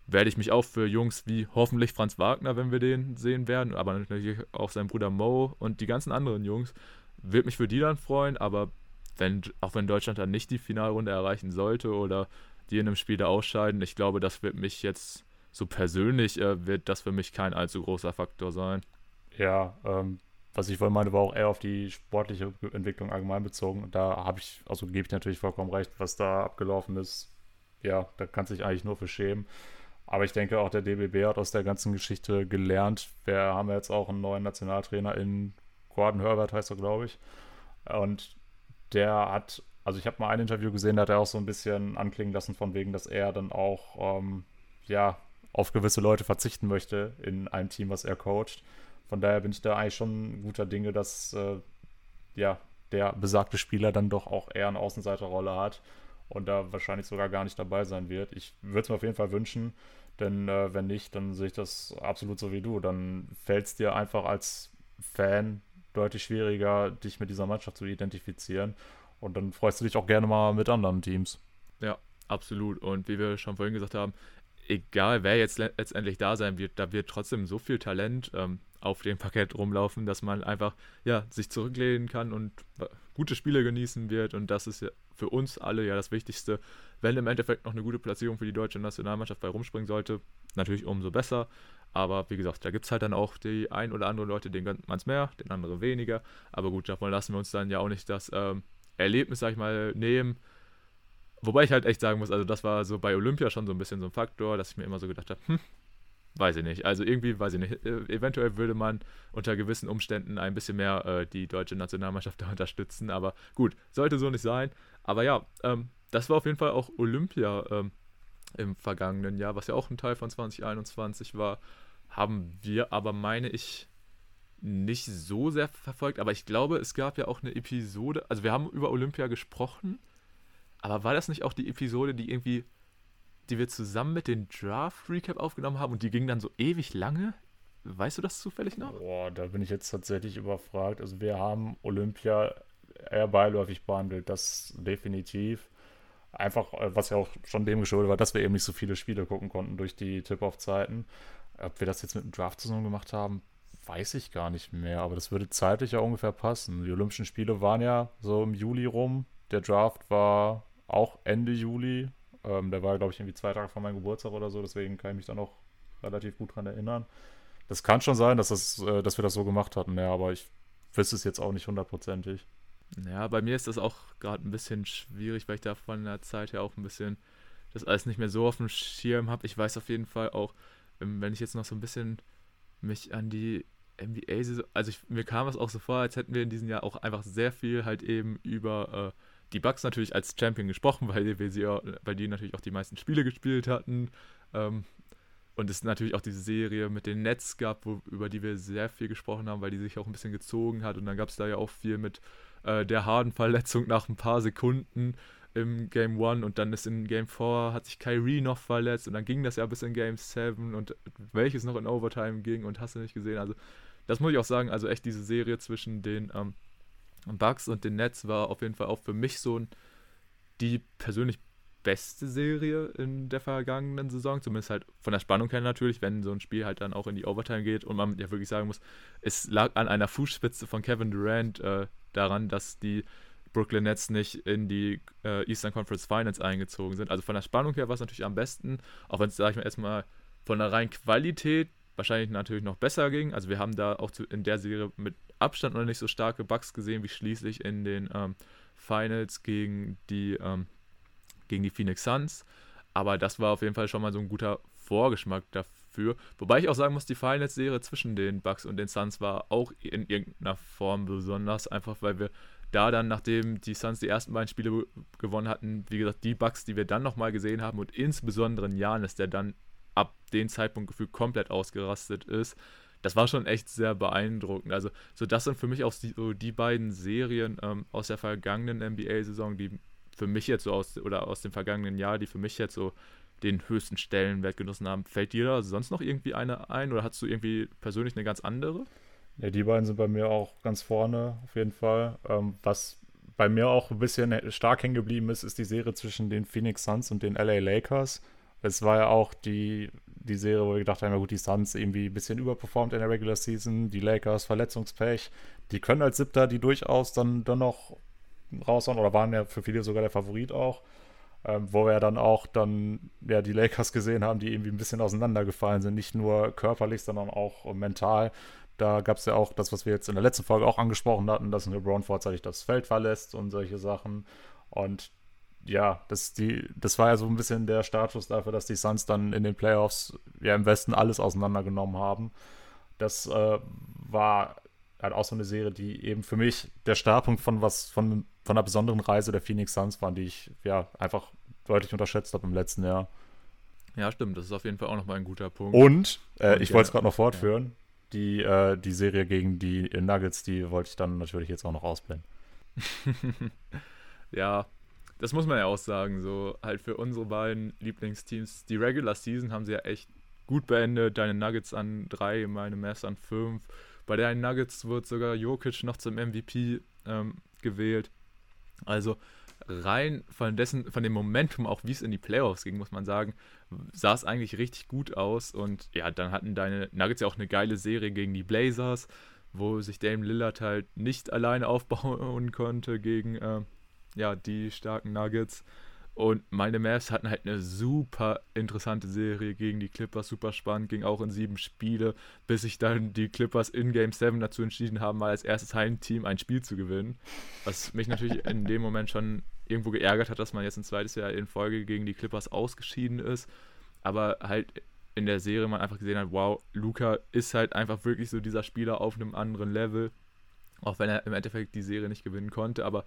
werde ich mich auch für Jungs wie hoffentlich Franz Wagner, wenn wir den sehen werden, aber natürlich auch sein Bruder Mo und die ganzen anderen Jungs, wird mich für die dann freuen, aber wenn, auch wenn Deutschland dann nicht die Finalrunde erreichen sollte oder die in einem Spiel da ausscheiden, ich glaube, das wird mich jetzt so persönlich, äh, wird das für mich kein allzu großer Faktor sein. Ja, ähm, was ich vorhin meinte, war auch eher auf die sportliche Entwicklung allgemein bezogen. Da habe ich, also gebe ich natürlich vollkommen recht, was da abgelaufen ist. Ja, da kann sich eigentlich nur für schämen. Aber ich denke, auch der DBB hat aus der ganzen Geschichte gelernt. Wir haben jetzt auch einen neuen Nationaltrainer in Gordon Herbert, heißt er, glaube ich. Und der hat, also ich habe mal ein Interview gesehen, da hat er auch so ein bisschen anklingen lassen, von wegen, dass er dann auch, ähm, ja, auf gewisse Leute verzichten möchte in einem Team, was er coacht. Von daher bin ich da eigentlich schon guter Dinge, dass äh, ja, der besagte Spieler dann doch auch eher eine Außenseiterrolle hat und da wahrscheinlich sogar gar nicht dabei sein wird. Ich würde es mir auf jeden Fall wünschen, denn äh, wenn nicht, dann sehe ich das absolut so wie du. Dann fällt es dir einfach als Fan deutlich schwieriger, dich mit dieser Mannschaft zu identifizieren. Und dann freust du dich auch gerne mal mit anderen Teams. Ja, absolut. Und wie wir schon vorhin gesagt haben, egal wer jetzt letztendlich da sein wird, da wird trotzdem so viel Talent ähm, auf dem Parkett rumlaufen, dass man einfach ja, sich zurücklehnen kann und äh, gute Spiele genießen wird. Und das ist ja für uns alle ja das Wichtigste. Wenn im Endeffekt noch eine gute Platzierung für die deutsche Nationalmannschaft bei rumspringen sollte, natürlich umso besser. Aber wie gesagt, da gibt es halt dann auch die ein oder andere Leute, denen gönnt man es mehr, den anderen weniger. Aber gut, davon lassen wir uns dann ja auch nicht das ähm, Erlebnis, sag ich mal, nehmen. Wobei ich halt echt sagen muss, also das war so bei Olympia schon so ein bisschen so ein Faktor, dass ich mir immer so gedacht habe, hm, Weiß ich nicht. Also irgendwie, weiß ich nicht. Äh, eventuell würde man unter gewissen Umständen ein bisschen mehr äh, die deutsche Nationalmannschaft da unterstützen. Aber gut, sollte so nicht sein. Aber ja, ähm, das war auf jeden Fall auch Olympia ähm, im vergangenen Jahr, was ja auch ein Teil von 2021 war. Haben wir aber, meine ich, nicht so sehr verfolgt. Aber ich glaube, es gab ja auch eine Episode. Also wir haben über Olympia gesprochen. Aber war das nicht auch die Episode, die irgendwie die wir zusammen mit dem Draft-Recap aufgenommen haben und die ging dann so ewig lange. Weißt du das zufällig noch? Boah, da bin ich jetzt tatsächlich überfragt. Also wir haben Olympia eher beiläufig behandelt, das definitiv. Einfach, äh, was ja auch schon dem geschuldet war, dass wir eben nicht so viele Spiele gucken konnten durch die Tip-Off-Zeiten. Ob wir das jetzt mit dem Draft zusammen gemacht haben, weiß ich gar nicht mehr. Aber das würde zeitlich ja ungefähr passen. Die Olympischen Spiele waren ja so im Juli rum. Der Draft war auch Ende Juli. Ähm, der war, glaube ich, irgendwie zwei Tage vor meinem Geburtstag oder so, deswegen kann ich mich da noch relativ gut dran erinnern. Das kann schon sein, dass, das, äh, dass wir das so gemacht hatten, ja, aber ich wüsste es jetzt auch nicht hundertprozentig. Ja, bei mir ist das auch gerade ein bisschen schwierig, weil ich da von der Zeit her auch ein bisschen das alles nicht mehr so auf dem Schirm habe. Ich weiß auf jeden Fall auch, ähm, wenn ich jetzt noch so ein bisschen mich an die NBA, also ich, mir kam es auch so vor, als hätten wir in diesem Jahr auch einfach sehr viel halt eben über äh, die Bucks natürlich als Champion gesprochen, weil, wir sie, weil die natürlich auch die meisten Spiele gespielt hatten. Ähm, Und es natürlich auch diese Serie mit den Nets gab, wo, über die wir sehr viel gesprochen haben, weil die sich auch ein bisschen gezogen hat. Und dann gab es da ja auch viel mit äh, der Harden-Verletzung nach ein paar Sekunden im Game 1 und dann ist in Game 4 hat sich Kyrie noch verletzt und dann ging das ja bis in Game 7 und welches noch in Overtime ging und hast du nicht gesehen. Also das muss ich auch sagen, also echt diese Serie zwischen den ähm, Bugs und den Nets war auf jeden Fall auch für mich so ein, die persönlich beste Serie in der vergangenen Saison, zumindest halt von der Spannung her natürlich, wenn so ein Spiel halt dann auch in die Overtime geht und man ja wirklich sagen muss, es lag an einer Fußspitze von Kevin Durant äh, daran, dass die Brooklyn Nets nicht in die äh, Eastern Conference Finals eingezogen sind. Also von der Spannung her war es natürlich am besten, auch wenn es, sage ich mal, erstmal von der reinen Qualität wahrscheinlich natürlich noch besser ging. Also wir haben da auch zu, in der Serie mit Abstand noch nicht so starke Bugs gesehen, wie schließlich in den ähm, Finals gegen die ähm, gegen die Phoenix Suns. Aber das war auf jeden Fall schon mal so ein guter Vorgeschmack dafür. Wobei ich auch sagen muss, die Finals-Serie zwischen den Bucks und den Suns war auch in irgendeiner Form besonders, einfach weil wir da dann, nachdem die Suns die ersten beiden Spiele gewonnen hatten, wie gesagt, die Bucks, die wir dann nochmal gesehen haben und insbesondere in Janis, der dann ab dem Zeitpunkt gefühlt komplett ausgerastet ist, das war schon echt sehr beeindruckend. Also, so das sind für mich auch die, so die beiden Serien ähm, aus der vergangenen NBA-Saison, die für mich jetzt so aus, oder aus dem vergangenen Jahr, die für mich jetzt so den höchsten Stellenwert genossen haben. Fällt dir da sonst noch irgendwie eine ein oder hast du irgendwie persönlich eine ganz andere? Ja, die beiden sind bei mir auch ganz vorne, auf jeden Fall. Ähm, was bei mir auch ein bisschen stark hängen geblieben ist, ist die Serie zwischen den Phoenix Suns und den LA Lakers. Es war ja auch die, die Serie, wo wir gedacht haben, ja gut, die Suns irgendwie ein bisschen überperformt in der Regular Season, die Lakers Verletzungspech. Die können als Siebter die durchaus dann, dann noch raushauen oder waren ja für viele sogar der Favorit auch. Ähm, wo wir dann auch dann ja die Lakers gesehen haben, die irgendwie ein bisschen auseinandergefallen sind, nicht nur körperlich, sondern auch mental. Da gab es ja auch das, was wir jetzt in der letzten Folge auch angesprochen hatten, dass LeBron vorzeitig das Feld verlässt und solche Sachen. Und ja, das, die, das war ja so ein bisschen der Status dafür, dass die Suns dann in den Playoffs ja im Westen alles auseinandergenommen haben. Das äh, war halt auch so eine Serie, die eben für mich der Startpunkt von was, von, von einer besonderen Reise der Phoenix Suns war, die ich ja einfach deutlich unterschätzt habe im letzten Jahr. Ja, stimmt, das ist auf jeden Fall auch nochmal ein guter Punkt. Und, äh, Und ich wollte es gerade noch fortführen, ja. die, äh, die Serie gegen die Nuggets, die wollte ich dann natürlich jetzt auch noch ausblenden. ja, das muss man ja auch sagen, so halt für unsere beiden Lieblingsteams. Die Regular Season haben sie ja echt gut beendet. Deine Nuggets an drei, meine Mavs an fünf. Bei den Nuggets wird sogar Jokic noch zum MVP ähm, gewählt. Also rein von dessen, von dem Momentum, auch wie es in die Playoffs ging, muss man sagen, sah es eigentlich richtig gut aus. Und ja, dann hatten deine Nuggets ja auch eine geile Serie gegen die Blazers, wo sich Dame Lillard halt nicht alleine aufbauen konnte gegen äh, ja, die starken Nuggets. Und meine Mavs hatten halt eine super interessante Serie gegen die Clippers, super spannend, ging auch in sieben Spiele, bis sich dann die Clippers in Game 7 dazu entschieden haben, mal als erstes Heimteam ein Spiel zu gewinnen. Was mich natürlich in dem Moment schon irgendwo geärgert hat, dass man jetzt ein zweites Jahr in Folge gegen die Clippers ausgeschieden ist. Aber halt in der Serie man einfach gesehen hat, wow, Luca ist halt einfach wirklich so dieser Spieler auf einem anderen Level. Auch wenn er im Endeffekt die Serie nicht gewinnen konnte, aber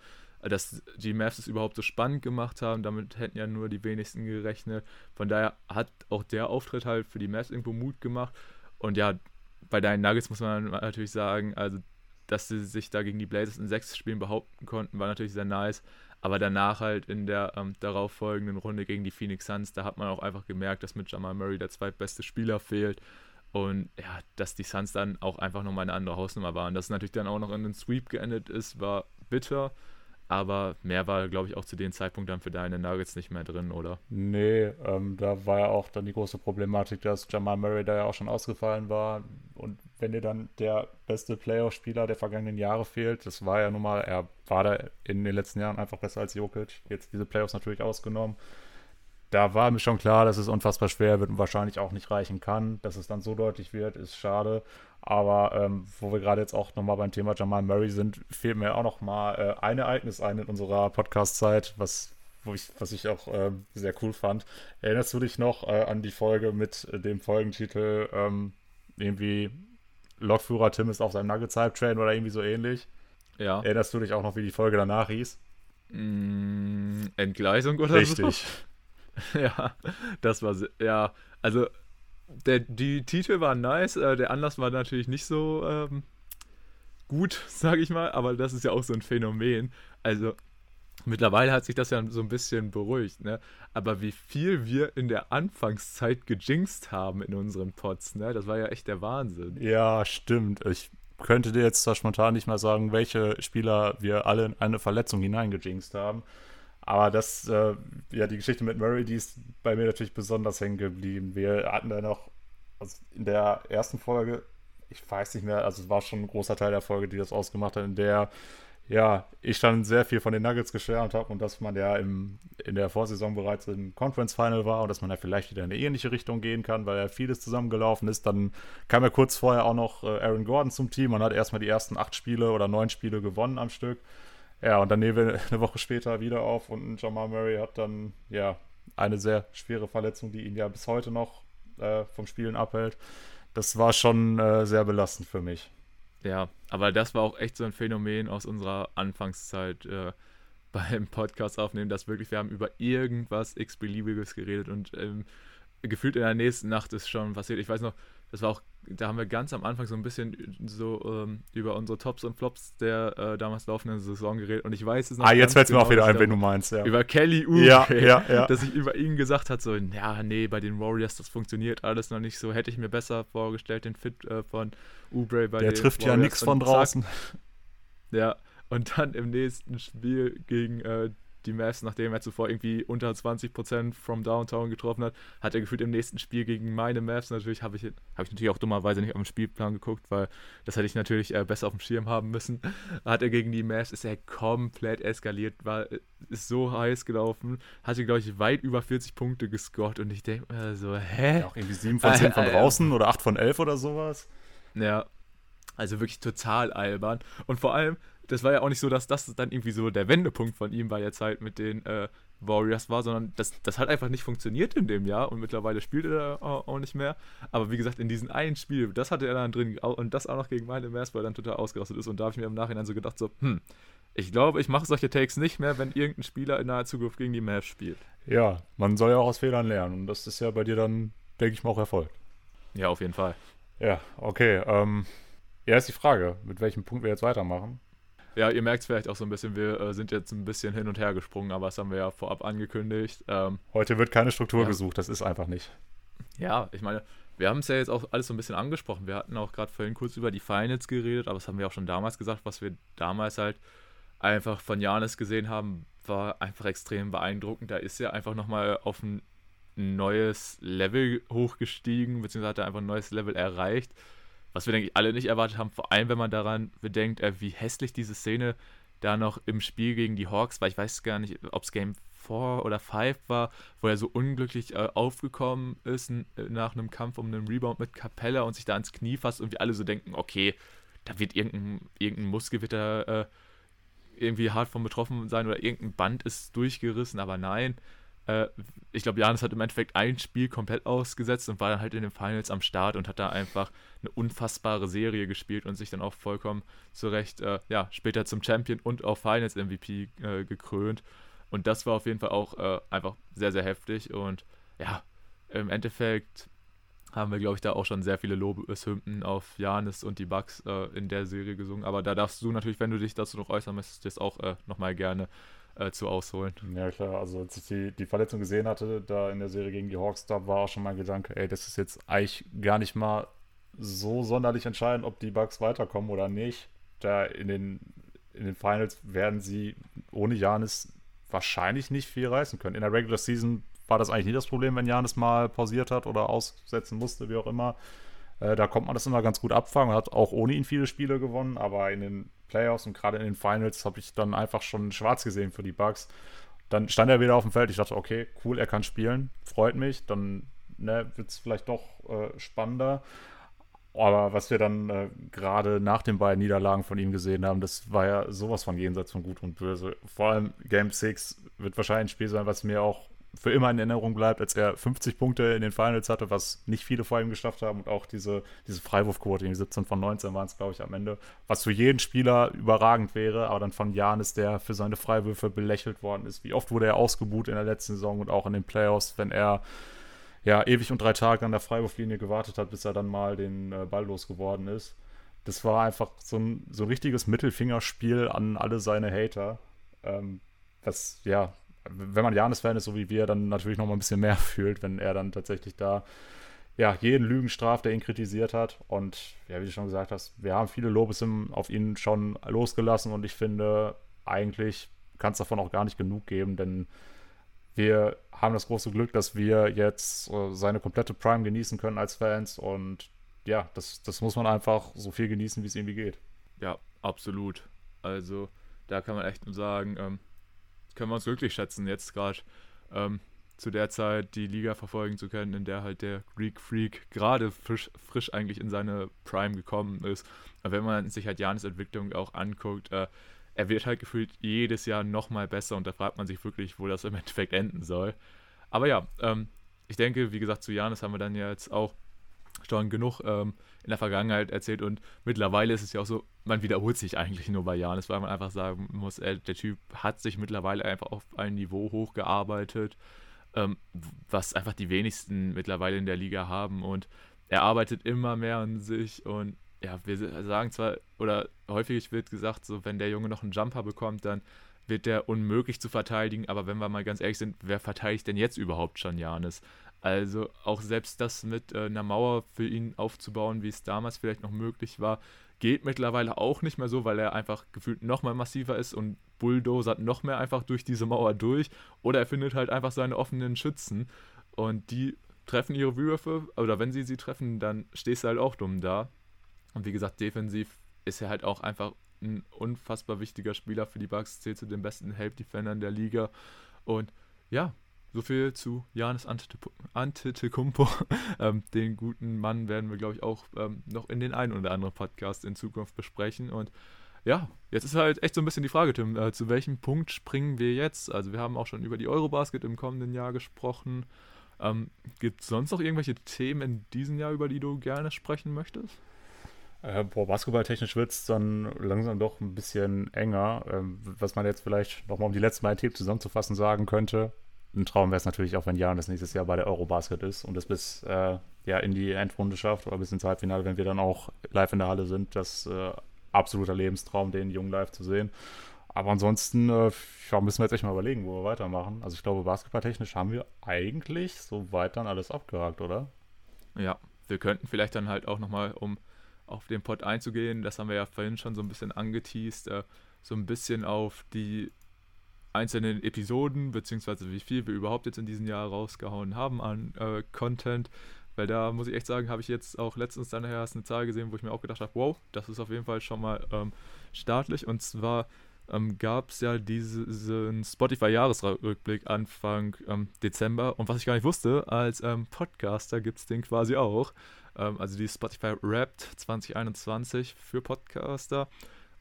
dass die Mavs es überhaupt so spannend gemacht haben, damit hätten ja nur die wenigsten gerechnet. Von daher hat auch der Auftritt halt für die Mavs irgendwo Mut gemacht. Und ja, bei deinen Nuggets muss man natürlich sagen, also dass sie sich da gegen die Blazers in sechs Spielen behaupten konnten, war natürlich sehr nice. Aber danach halt in der ähm, darauffolgenden Runde gegen die Phoenix Suns, da hat man auch einfach gemerkt, dass mit Jamal Murray der zweitbeste Spieler fehlt. Und ja, dass die Suns dann auch einfach nochmal eine andere Hausnummer waren. Dass es natürlich dann auch noch in den Sweep geendet ist, war bitter. Aber mehr war, glaube ich, auch zu dem Zeitpunkt dann für deine Nuggets nicht mehr drin, oder? Nee, ähm, da war ja auch dann die große Problematik, dass Jamal Murray da ja auch schon ausgefallen war. Und wenn dir dann der beste Playoff-Spieler der vergangenen Jahre fehlt, das war ja nun mal, er war da in den letzten Jahren einfach besser als Jokic. Jetzt diese Playoffs natürlich ausgenommen. Da war mir schon klar, dass es unfassbar schwer wird und wahrscheinlich auch nicht reichen kann. Dass es dann so deutlich wird, ist schade. Aber ähm, wo wir gerade jetzt auch nochmal beim Thema Jamal Murray sind, fehlt mir auch nochmal äh, ein Ereignis ein in unserer Podcast-Zeit, was, ich, was ich auch äh, sehr cool fand. Erinnerst du dich noch äh, an die Folge mit dem Folgentitel ähm, irgendwie Lokführer Tim ist auf seinem Nuggets-Hype-Train oder irgendwie so ähnlich? Ja. Erinnerst du dich auch noch, wie die Folge danach hieß? Mm, Entgleisung oder Richtig. so? ja, das war, ja, also der, die Titel waren nice, äh, der Anlass war natürlich nicht so ähm, gut, sage ich mal, aber das ist ja auch so ein Phänomen. Also mittlerweile hat sich das ja so ein bisschen beruhigt, ne? Aber wie viel wir in der Anfangszeit gejinxt haben in unseren Pots, ne? Das war ja echt der Wahnsinn. Ja, stimmt. Ich könnte dir jetzt zwar spontan nicht mal sagen, welche Spieler wir alle in eine Verletzung hineingejinxt haben. Aber das, äh, ja, die Geschichte mit Murray, die ist bei mir natürlich besonders hängen geblieben. Wir hatten da noch also in der ersten Folge, ich weiß nicht mehr, also es war schon ein großer Teil der Folge, die das ausgemacht hat, in der ja, ich dann sehr viel von den Nuggets geschwärmt habe und dass man ja im, in der Vorsaison bereits im Conference Final war und dass man ja vielleicht wieder in eine ähnliche Richtung gehen kann, weil ja vieles zusammengelaufen ist. Dann kam ja kurz vorher auch noch äh, Aaron Gordon zum Team und hat erstmal die ersten acht Spiele oder neun Spiele gewonnen am Stück. Ja, und dann nehmen wir eine Woche später wieder auf und Jamal Murray hat dann, ja, eine sehr schwere Verletzung, die ihn ja bis heute noch äh, vom Spielen abhält. Das war schon äh, sehr belastend für mich. Ja, aber das war auch echt so ein Phänomen aus unserer Anfangszeit äh, beim Podcast aufnehmen, dass wirklich wir haben über irgendwas x-beliebiges geredet und ähm, gefühlt in der nächsten Nacht ist schon passiert. Ich weiß noch, das war auch, da haben wir ganz am Anfang so ein bisschen so ähm, über unsere Tops und Flops der äh, damals laufenden Saison geredet und ich weiß es noch. Ah, jetzt fällt es mir auch genau, wieder ein, wenn du meinst, ja. Über Kelly Oubre, ja, ja, ja. dass ich über ihn gesagt habe, so, ja, nee, bei den Warriors, das funktioniert alles noch nicht so. Hätte ich mir besser vorgestellt, den Fit äh, von Oubre bei Der trifft Warriors ja nichts von draußen. Ja, und dann im nächsten Spiel gegen äh, die Mavs, nachdem er zuvor irgendwie unter 20% from Downtown getroffen hat, hat er gefühlt im nächsten Spiel gegen meine Mavs natürlich, habe ich, hab ich natürlich auch dummerweise nicht auf den Spielplan geguckt, weil das hätte ich natürlich äh, besser auf dem Schirm haben müssen. Hat er gegen die Mavs, ist er komplett eskaliert, war, ist so heiß gelaufen, hatte, glaube ich, weit über 40 Punkte gescored und ich denke mir so, hä? Ja, auch irgendwie 7 von 10 von draußen oder 8 von 11 oder sowas. Ja, also wirklich total albern. Und vor allem, das war ja auch nicht so, dass das dann irgendwie so der Wendepunkt von ihm bei der Zeit mit den äh, Warriors war, sondern das, das hat einfach nicht funktioniert in dem Jahr und mittlerweile spielt er auch nicht mehr. Aber wie gesagt, in diesem einen Spiel, das hatte er dann drin und das auch noch gegen meine Mavs, weil er dann total ausgerastet ist. Und da habe ich mir im Nachhinein so gedacht, so, hm, ich glaube, ich mache solche Takes nicht mehr, wenn irgendein Spieler in naher Zukunft gegen die Mavs spielt. Ja, man soll ja auch aus Fehlern lernen und das ist ja bei dir dann, denke ich mal, auch Erfolg. Ja, auf jeden Fall. Ja, okay. Ähm, ja, ist die Frage, mit welchem Punkt wir jetzt weitermachen. Ja, ihr merkt es vielleicht auch so ein bisschen, wir äh, sind jetzt ein bisschen hin und her gesprungen, aber das haben wir ja vorab angekündigt. Ähm, Heute wird keine Struktur ja. gesucht, das ist einfach nicht. Ja, ich meine, wir haben es ja jetzt auch alles so ein bisschen angesprochen. Wir hatten auch gerade vorhin kurz über die Finals geredet, aber das haben wir auch schon damals gesagt, was wir damals halt einfach von Janis gesehen haben, war einfach extrem beeindruckend. Da ist er einfach nochmal auf ein neues Level hochgestiegen, beziehungsweise hat er einfach ein neues Level erreicht was wir, denke ich, alle nicht erwartet haben, vor allem wenn man daran bedenkt, äh, wie hässlich diese Szene da noch im Spiel gegen die Hawks war. Ich weiß gar nicht, ob es Game 4 oder 5 war, wo er so unglücklich äh, aufgekommen ist äh, nach einem Kampf um einen Rebound mit Capella und sich da ans Knie fasst und wir alle so denken, okay, da wird irgendein, irgendein Muskel äh, irgendwie hart von betroffen sein oder irgendein Band ist durchgerissen, aber nein, äh, ich glaube, Janis hat im Endeffekt ein Spiel komplett ausgesetzt und war dann halt in den Finals am Start und hat da einfach eine unfassbare Serie gespielt und sich dann auch vollkommen zu Recht, äh, ja, später zum Champion und auch Finals MVP äh, gekrönt. Und das war auf jeden Fall auch äh, einfach sehr, sehr heftig. Und ja, im Endeffekt haben wir, glaube ich, da auch schon sehr viele Lobeshymnen auf Janis und die Bugs äh, in der Serie gesungen. Aber da darfst du natürlich, wenn du dich dazu noch äußern möchtest, das auch äh, nochmal gerne äh, zu ausholen. Ja, klar. Also, als ich die, die Verletzung gesehen hatte, da in der Serie gegen die Hawks, da war auch schon mein Gedanke, ey, das ist jetzt eigentlich gar nicht mal so sonderlich entscheidend, ob die Bugs weiterkommen oder nicht. Da in den, in den Finals werden sie ohne Janis wahrscheinlich nicht viel reißen können. In der Regular Season war das eigentlich nie das Problem, wenn Janis mal pausiert hat oder aussetzen musste, wie auch immer. Äh, da kommt man das immer ganz gut abfangen. Man hat auch ohne ihn viele Spiele gewonnen, aber in den Playoffs und gerade in den Finals habe ich dann einfach schon schwarz gesehen für die Bugs. Dann stand er wieder auf dem Feld. Ich dachte, okay, cool, er kann spielen, freut mich. Dann ne, wird es vielleicht doch äh, spannender. Aber was wir dann äh, gerade nach den beiden Niederlagen von ihm gesehen haben, das war ja sowas von jenseits von Gut und Böse. Vor allem Game 6 wird wahrscheinlich ein Spiel sein, was mir auch für immer in Erinnerung bleibt, als er 50 Punkte in den Finals hatte, was nicht viele vor ihm geschafft haben und auch diese, diese Freiwurfquote, die 17 von 19 waren es, glaube ich, am Ende, was für jeden Spieler überragend wäre, aber dann von Janis, der für seine Freiwürfe belächelt worden ist. Wie oft wurde er ausgebuht in der letzten Saison und auch in den Playoffs, wenn er ja ewig und drei Tage an der Freiwurflinie gewartet hat, bis er dann mal den äh, Ball losgeworden ist. Das war einfach so ein, so ein richtiges Mittelfingerspiel an alle seine Hater. Ähm, was, ja, wenn man Janis-Fan ist, so wie wir, dann natürlich noch mal ein bisschen mehr fühlt, wenn er dann tatsächlich da ja, jeden Lügen straft, der ihn kritisiert hat. Und ja, wie du schon gesagt hast, wir haben viele Lobeshymnen auf ihn schon losgelassen und ich finde, eigentlich kann es davon auch gar nicht genug geben, denn wir haben das große Glück, dass wir jetzt äh, seine komplette Prime genießen können als Fans und ja, das, das muss man einfach so viel genießen, wie es irgendwie geht. Ja, absolut. Also da kann man echt nur sagen, ähm, können wir uns glücklich schätzen, jetzt gerade ähm, zu der Zeit die Liga verfolgen zu können, in der halt der Greek Freak gerade frisch, frisch eigentlich in seine Prime gekommen ist. Aber wenn man sich halt Janis Entwicklung auch anguckt, äh, er wird halt gefühlt jedes Jahr nochmal besser und da fragt man sich wirklich, wo das im Endeffekt enden soll. Aber ja, ähm, ich denke, wie gesagt, zu Janis haben wir dann ja jetzt auch schon genug ähm, in der Vergangenheit erzählt. Und mittlerweile ist es ja auch so, man wiederholt sich eigentlich nur bei Janis, weil man einfach sagen muss, ey, der Typ hat sich mittlerweile einfach auf ein Niveau hochgearbeitet, ähm, was einfach die wenigsten mittlerweile in der Liga haben. Und er arbeitet immer mehr an sich. Und ja, wir sagen zwar, oder häufig wird gesagt, so wenn der Junge noch einen Jumper bekommt, dann wird der unmöglich zu verteidigen, aber wenn wir mal ganz ehrlich sind, wer verteidigt denn jetzt überhaupt schon Janis? Also auch selbst das mit äh, einer Mauer für ihn aufzubauen, wie es damals vielleicht noch möglich war, geht mittlerweile auch nicht mehr so, weil er einfach gefühlt noch mal massiver ist und bulldozert noch mehr einfach durch diese Mauer durch. Oder er findet halt einfach seine offenen Schützen und die treffen ihre Würfe, oder wenn sie sie treffen, dann stehst du halt auch dumm da. Und wie gesagt, defensiv ist er halt auch einfach ein unfassbar wichtiger Spieler für die Bucks, zählt zu den besten Help-Defendern der Liga. Und ja, so viel zu Janis Antetokounmpo. ähm, den guten Mann werden wir, glaube ich, auch ähm, noch in den einen oder anderen Podcast in Zukunft besprechen. Und ja, jetzt ist halt echt so ein bisschen die Frage, Tim, äh, zu welchem Punkt springen wir jetzt? Also wir haben auch schon über die Eurobasket im kommenden Jahr gesprochen. Ähm, Gibt es sonst noch irgendwelche Themen in diesem Jahr, über die du gerne sprechen möchtest? Äh, boah, basketballtechnisch wird es dann langsam doch ein bisschen enger. Ähm, was man jetzt vielleicht nochmal, um die letzten beiden Themen zusammenzufassen, sagen könnte, ein Traum wäre es natürlich auch, wenn Jan das nächstes Jahr bei der Eurobasket ist und es bis äh, ja, in die Endrunde schafft oder bis ins Halbfinale, wenn wir dann auch live in der Halle sind. Das äh, absoluter Lebenstraum, den jungen live zu sehen. Aber ansonsten äh, müssen wir jetzt echt mal überlegen, wo wir weitermachen. Also ich glaube, basketballtechnisch haben wir eigentlich soweit dann alles abgehakt, oder? Ja, wir könnten vielleicht dann halt auch nochmal, um auf den Pod einzugehen, das haben wir ja vorhin schon so ein bisschen angeteased, äh, so ein bisschen auf die einzelnen Episoden, beziehungsweise wie viel wir überhaupt jetzt in diesem Jahr rausgehauen haben an äh, Content. Weil da muss ich echt sagen, habe ich jetzt auch letztens dann erst eine Zahl gesehen, wo ich mir auch gedacht habe, wow, das ist auf jeden Fall schon mal ähm, staatlich. Und zwar ähm, gab es ja diesen Spotify-Jahresrückblick Anfang ähm, Dezember. Und was ich gar nicht wusste, als ähm, Podcaster gibt es den quasi auch. Ähm, also die Spotify Wrapped 2021 für Podcaster.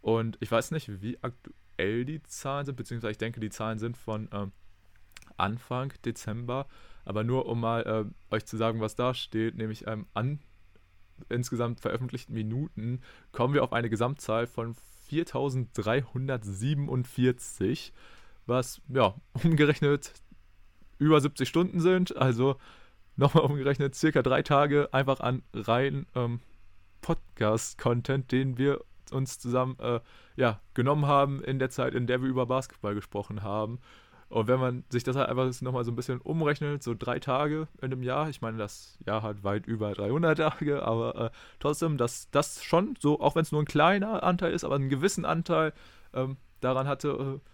Und ich weiß nicht, wie aktuell aktuell die Zahlen sind, beziehungsweise ich denke, die Zahlen sind von ähm, Anfang Dezember. Aber nur um mal äh, euch zu sagen, was da steht, nämlich ähm, an insgesamt veröffentlichten Minuten, kommen wir auf eine Gesamtzahl von 4347, was ja umgerechnet über 70 Stunden sind. Also nochmal umgerechnet circa drei Tage einfach an rein ähm, Podcast-Content, den wir uns zusammen äh, ja, genommen haben in der Zeit, in der wir über Basketball gesprochen haben. Und wenn man sich das halt einfach nochmal so ein bisschen umrechnet, so drei Tage in einem Jahr, ich meine, das Jahr hat weit über 300 Tage, aber äh, trotzdem, dass das schon so, auch wenn es nur ein kleiner Anteil ist, aber einen gewissen Anteil ähm, daran hatte, äh,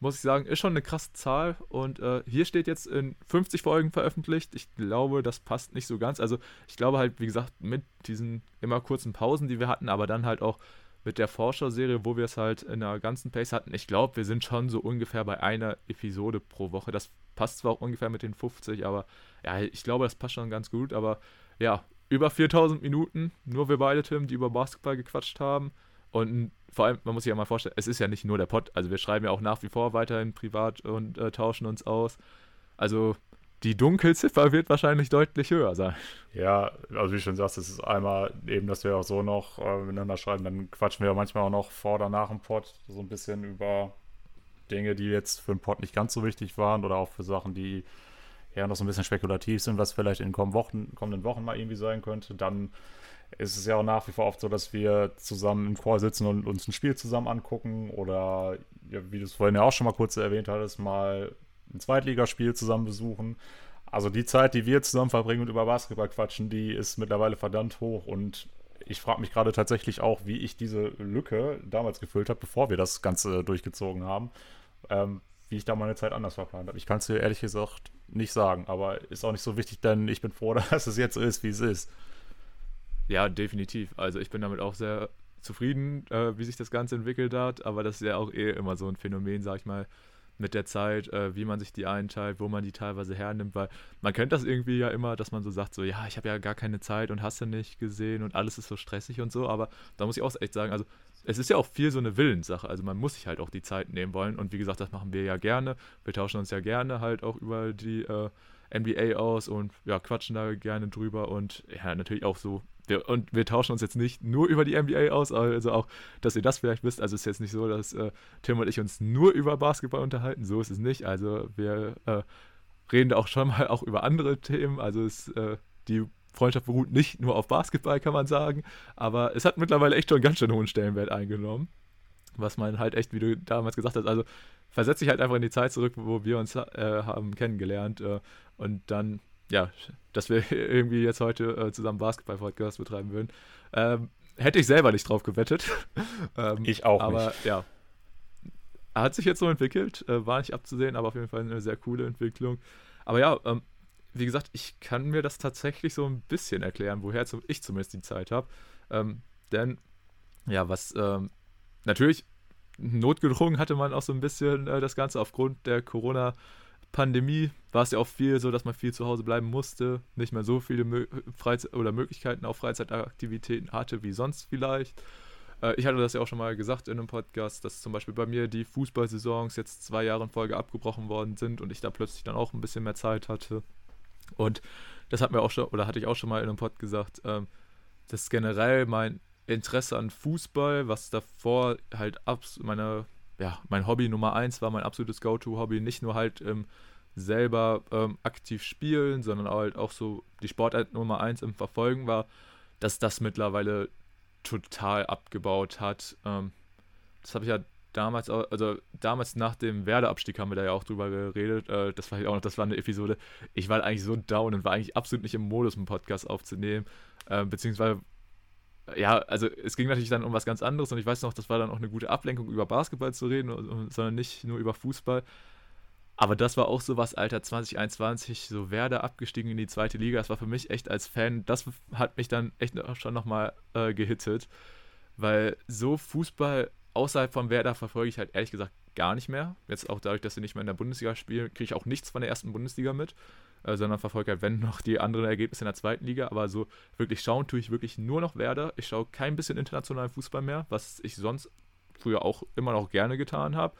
muss ich sagen, ist schon eine krasse Zahl. Und äh, hier steht jetzt in 50 Folgen veröffentlicht. Ich glaube, das passt nicht so ganz. Also ich glaube halt, wie gesagt, mit diesen immer kurzen Pausen, die wir hatten, aber dann halt auch mit der Forscher-Serie, wo wir es halt in der ganzen Pace hatten, ich glaube, wir sind schon so ungefähr bei einer Episode pro Woche. Das passt zwar auch ungefähr mit den 50, aber ja, ich glaube, das passt schon ganz gut. Aber ja, über 4000 Minuten, nur wir beide, Tim, die über Basketball gequatscht haben. Und vor allem, man muss sich ja mal vorstellen, es ist ja nicht nur der Pod, also wir schreiben ja auch nach wie vor weiterhin privat und äh, tauschen uns aus. Also die Dunkelziffer wird wahrscheinlich deutlich höher sein. Ja, also wie schon sagst, es ist einmal eben, dass wir auch so noch äh, miteinander schreiben, dann quatschen wir manchmal auch noch vor oder nach dem Pod so ein bisschen über Dinge, die jetzt für den Pod nicht ganz so wichtig waren oder auch für Sachen, die eher noch so ein bisschen spekulativ sind, was vielleicht in kommenden Wochen, kommenden Wochen mal irgendwie sein könnte, dann ist es ja auch nach wie vor oft so, dass wir zusammen im Chor sitzen und uns ein Spiel zusammen angucken oder, ja, wie du es vorhin ja auch schon mal kurz erwähnt hattest, mal ein Zweitligaspiel zusammen besuchen. Also die Zeit, die wir zusammen verbringen und über Basketball quatschen, die ist mittlerweile verdammt hoch und ich frage mich gerade tatsächlich auch, wie ich diese Lücke damals gefüllt habe, bevor wir das Ganze durchgezogen haben. Ähm, wie ich da meine Zeit anders verplant habe. Ich kann es dir ehrlich gesagt nicht sagen, aber ist auch nicht so wichtig, denn ich bin froh, dass es jetzt so ist, wie es ist. Ja, definitiv. Also ich bin damit auch sehr zufrieden, äh, wie sich das Ganze entwickelt hat, aber das ist ja auch eh immer so ein Phänomen, sag ich mal, mit der Zeit, äh, wie man sich die einteilt, wo man die teilweise hernimmt, weil man kennt das irgendwie ja immer, dass man so sagt, so ja, ich habe ja gar keine Zeit und hast du nicht gesehen und alles ist so stressig und so, aber da muss ich auch echt sagen, also es ist ja auch viel so eine Willenssache, also man muss sich halt auch die Zeit nehmen wollen und wie gesagt, das machen wir ja gerne, wir tauschen uns ja gerne halt auch über die äh, NBA aus und ja, quatschen da gerne drüber und ja, natürlich auch so wir, und wir tauschen uns jetzt nicht nur über die NBA aus, also auch, dass ihr das vielleicht wisst. Also es ist jetzt nicht so, dass äh, Tim und ich uns nur über Basketball unterhalten. So ist es nicht. Also wir äh, reden da auch schon mal auch über andere Themen. Also es, äh, die Freundschaft beruht nicht nur auf Basketball, kann man sagen. Aber es hat mittlerweile echt schon ganz schön hohen Stellenwert eingenommen. Was man halt echt, wie du damals gesagt hast, also versetze ich halt einfach in die Zeit zurück, wo wir uns äh, haben kennengelernt. Äh, und dann ja, dass wir irgendwie jetzt heute äh, zusammen Basketball-Podcast betreiben würden. Ähm, hätte ich selber nicht drauf gewettet. ähm, ich auch aber, nicht. ja. Hat sich jetzt so entwickelt, äh, war nicht abzusehen, aber auf jeden Fall eine sehr coole Entwicklung. Aber ja, ähm, wie gesagt, ich kann mir das tatsächlich so ein bisschen erklären, woher ich zumindest die Zeit habe. Ähm, denn, ja, was ähm, natürlich notgedrungen hatte man auch so ein bisschen äh, das Ganze aufgrund der Corona- Pandemie war es ja auch viel so, dass man viel zu Hause bleiben musste, nicht mehr so viele Mö Freizeit oder Möglichkeiten auf Freizeitaktivitäten hatte wie sonst vielleicht. Äh, ich hatte das ja auch schon mal gesagt in einem Podcast, dass zum Beispiel bei mir die Fußballsaisons jetzt zwei Jahre in Folge abgebrochen worden sind und ich da plötzlich dann auch ein bisschen mehr Zeit hatte. Und das hat mir auch schon, oder hatte ich auch schon mal in einem Pod gesagt, ähm, dass generell mein Interesse an Fußball, was davor halt abs meine ja, mein Hobby Nummer eins war, mein absolutes Go-To-Hobby, nicht nur halt ähm, selber ähm, aktiv spielen, sondern halt auch so die Sportart Nummer eins im Verfolgen war, dass das mittlerweile total abgebaut hat. Ähm, das habe ich ja damals, also damals nach dem Werder-Abstieg haben wir da ja auch drüber geredet. Äh, das war ja auch noch, das war eine Episode. Ich war eigentlich so down und war eigentlich absolut nicht im Modus, einen Podcast aufzunehmen. Äh, beziehungsweise ja, also es ging natürlich dann um was ganz anderes und ich weiß noch, das war dann auch eine gute Ablenkung, über Basketball zu reden, sondern nicht nur über Fußball. Aber das war auch so was, Alter, 2021, so Werder abgestiegen in die zweite Liga. Das war für mich echt als Fan, das hat mich dann echt schon nochmal äh, gehittet. Weil so Fußball außerhalb von Werder verfolge ich halt ehrlich gesagt gar nicht mehr. Jetzt auch dadurch, dass sie nicht mehr in der Bundesliga spielen, kriege ich auch nichts von der ersten Bundesliga mit äh, sondern verfolge halt, wenn noch, die anderen Ergebnisse in der zweiten Liga. Aber so wirklich schauen tue ich wirklich nur noch Werder. Ich schaue kein bisschen internationalen Fußball mehr, was ich sonst früher auch immer noch gerne getan habe.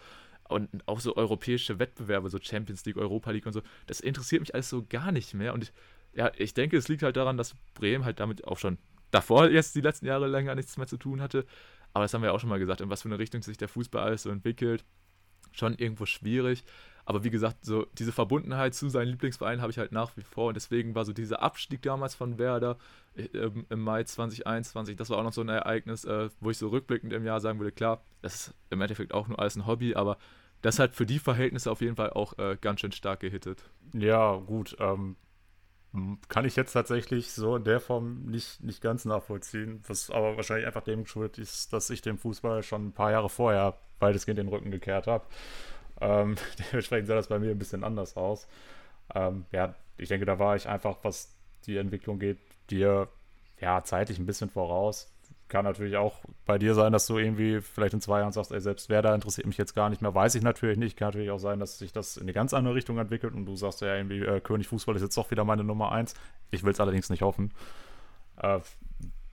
Und auch so europäische Wettbewerbe, so Champions League, Europa League und so, das interessiert mich alles so gar nicht mehr. Und ich, ja, ich denke, es liegt halt daran, dass Bremen halt damit auch schon davor jetzt die letzten Jahre länger nichts mehr zu tun hatte. Aber das haben wir ja auch schon mal gesagt, in was für eine Richtung sich der Fußball alles so entwickelt. Schon irgendwo schwierig. Aber wie gesagt, so diese Verbundenheit zu seinem Lieblingsverein habe ich halt nach wie vor. Und deswegen war so dieser Abstieg damals von Werder äh, im Mai 2021, das war auch noch so ein Ereignis, äh, wo ich so rückblickend im Jahr sagen würde, klar, das ist im Endeffekt auch nur alles ein Hobby, aber das hat für die Verhältnisse auf jeden Fall auch äh, ganz schön stark gehittet. Ja, gut. Ähm, kann ich jetzt tatsächlich so in der Form nicht, nicht ganz nachvollziehen, was aber wahrscheinlich einfach dem geschuldet ist, dass ich dem Fußball schon ein paar Jahre vorher weitestgehend den Rücken gekehrt habe. Ähm, dementsprechend sah das bei mir ein bisschen anders aus. Ähm, ja, ich denke, da war ich einfach, was die Entwicklung geht, dir ja zeitlich ein bisschen voraus. Kann natürlich auch bei dir sein, dass du irgendwie vielleicht in zwei Jahren sagst, ey, selbst wer da interessiert mich jetzt gar nicht mehr, weiß ich natürlich nicht. Kann natürlich auch sein, dass sich das in eine ganz andere Richtung entwickelt und du sagst ja irgendwie, äh, König Fußball ist jetzt doch wieder meine Nummer eins. Ich will es allerdings nicht hoffen. Äh,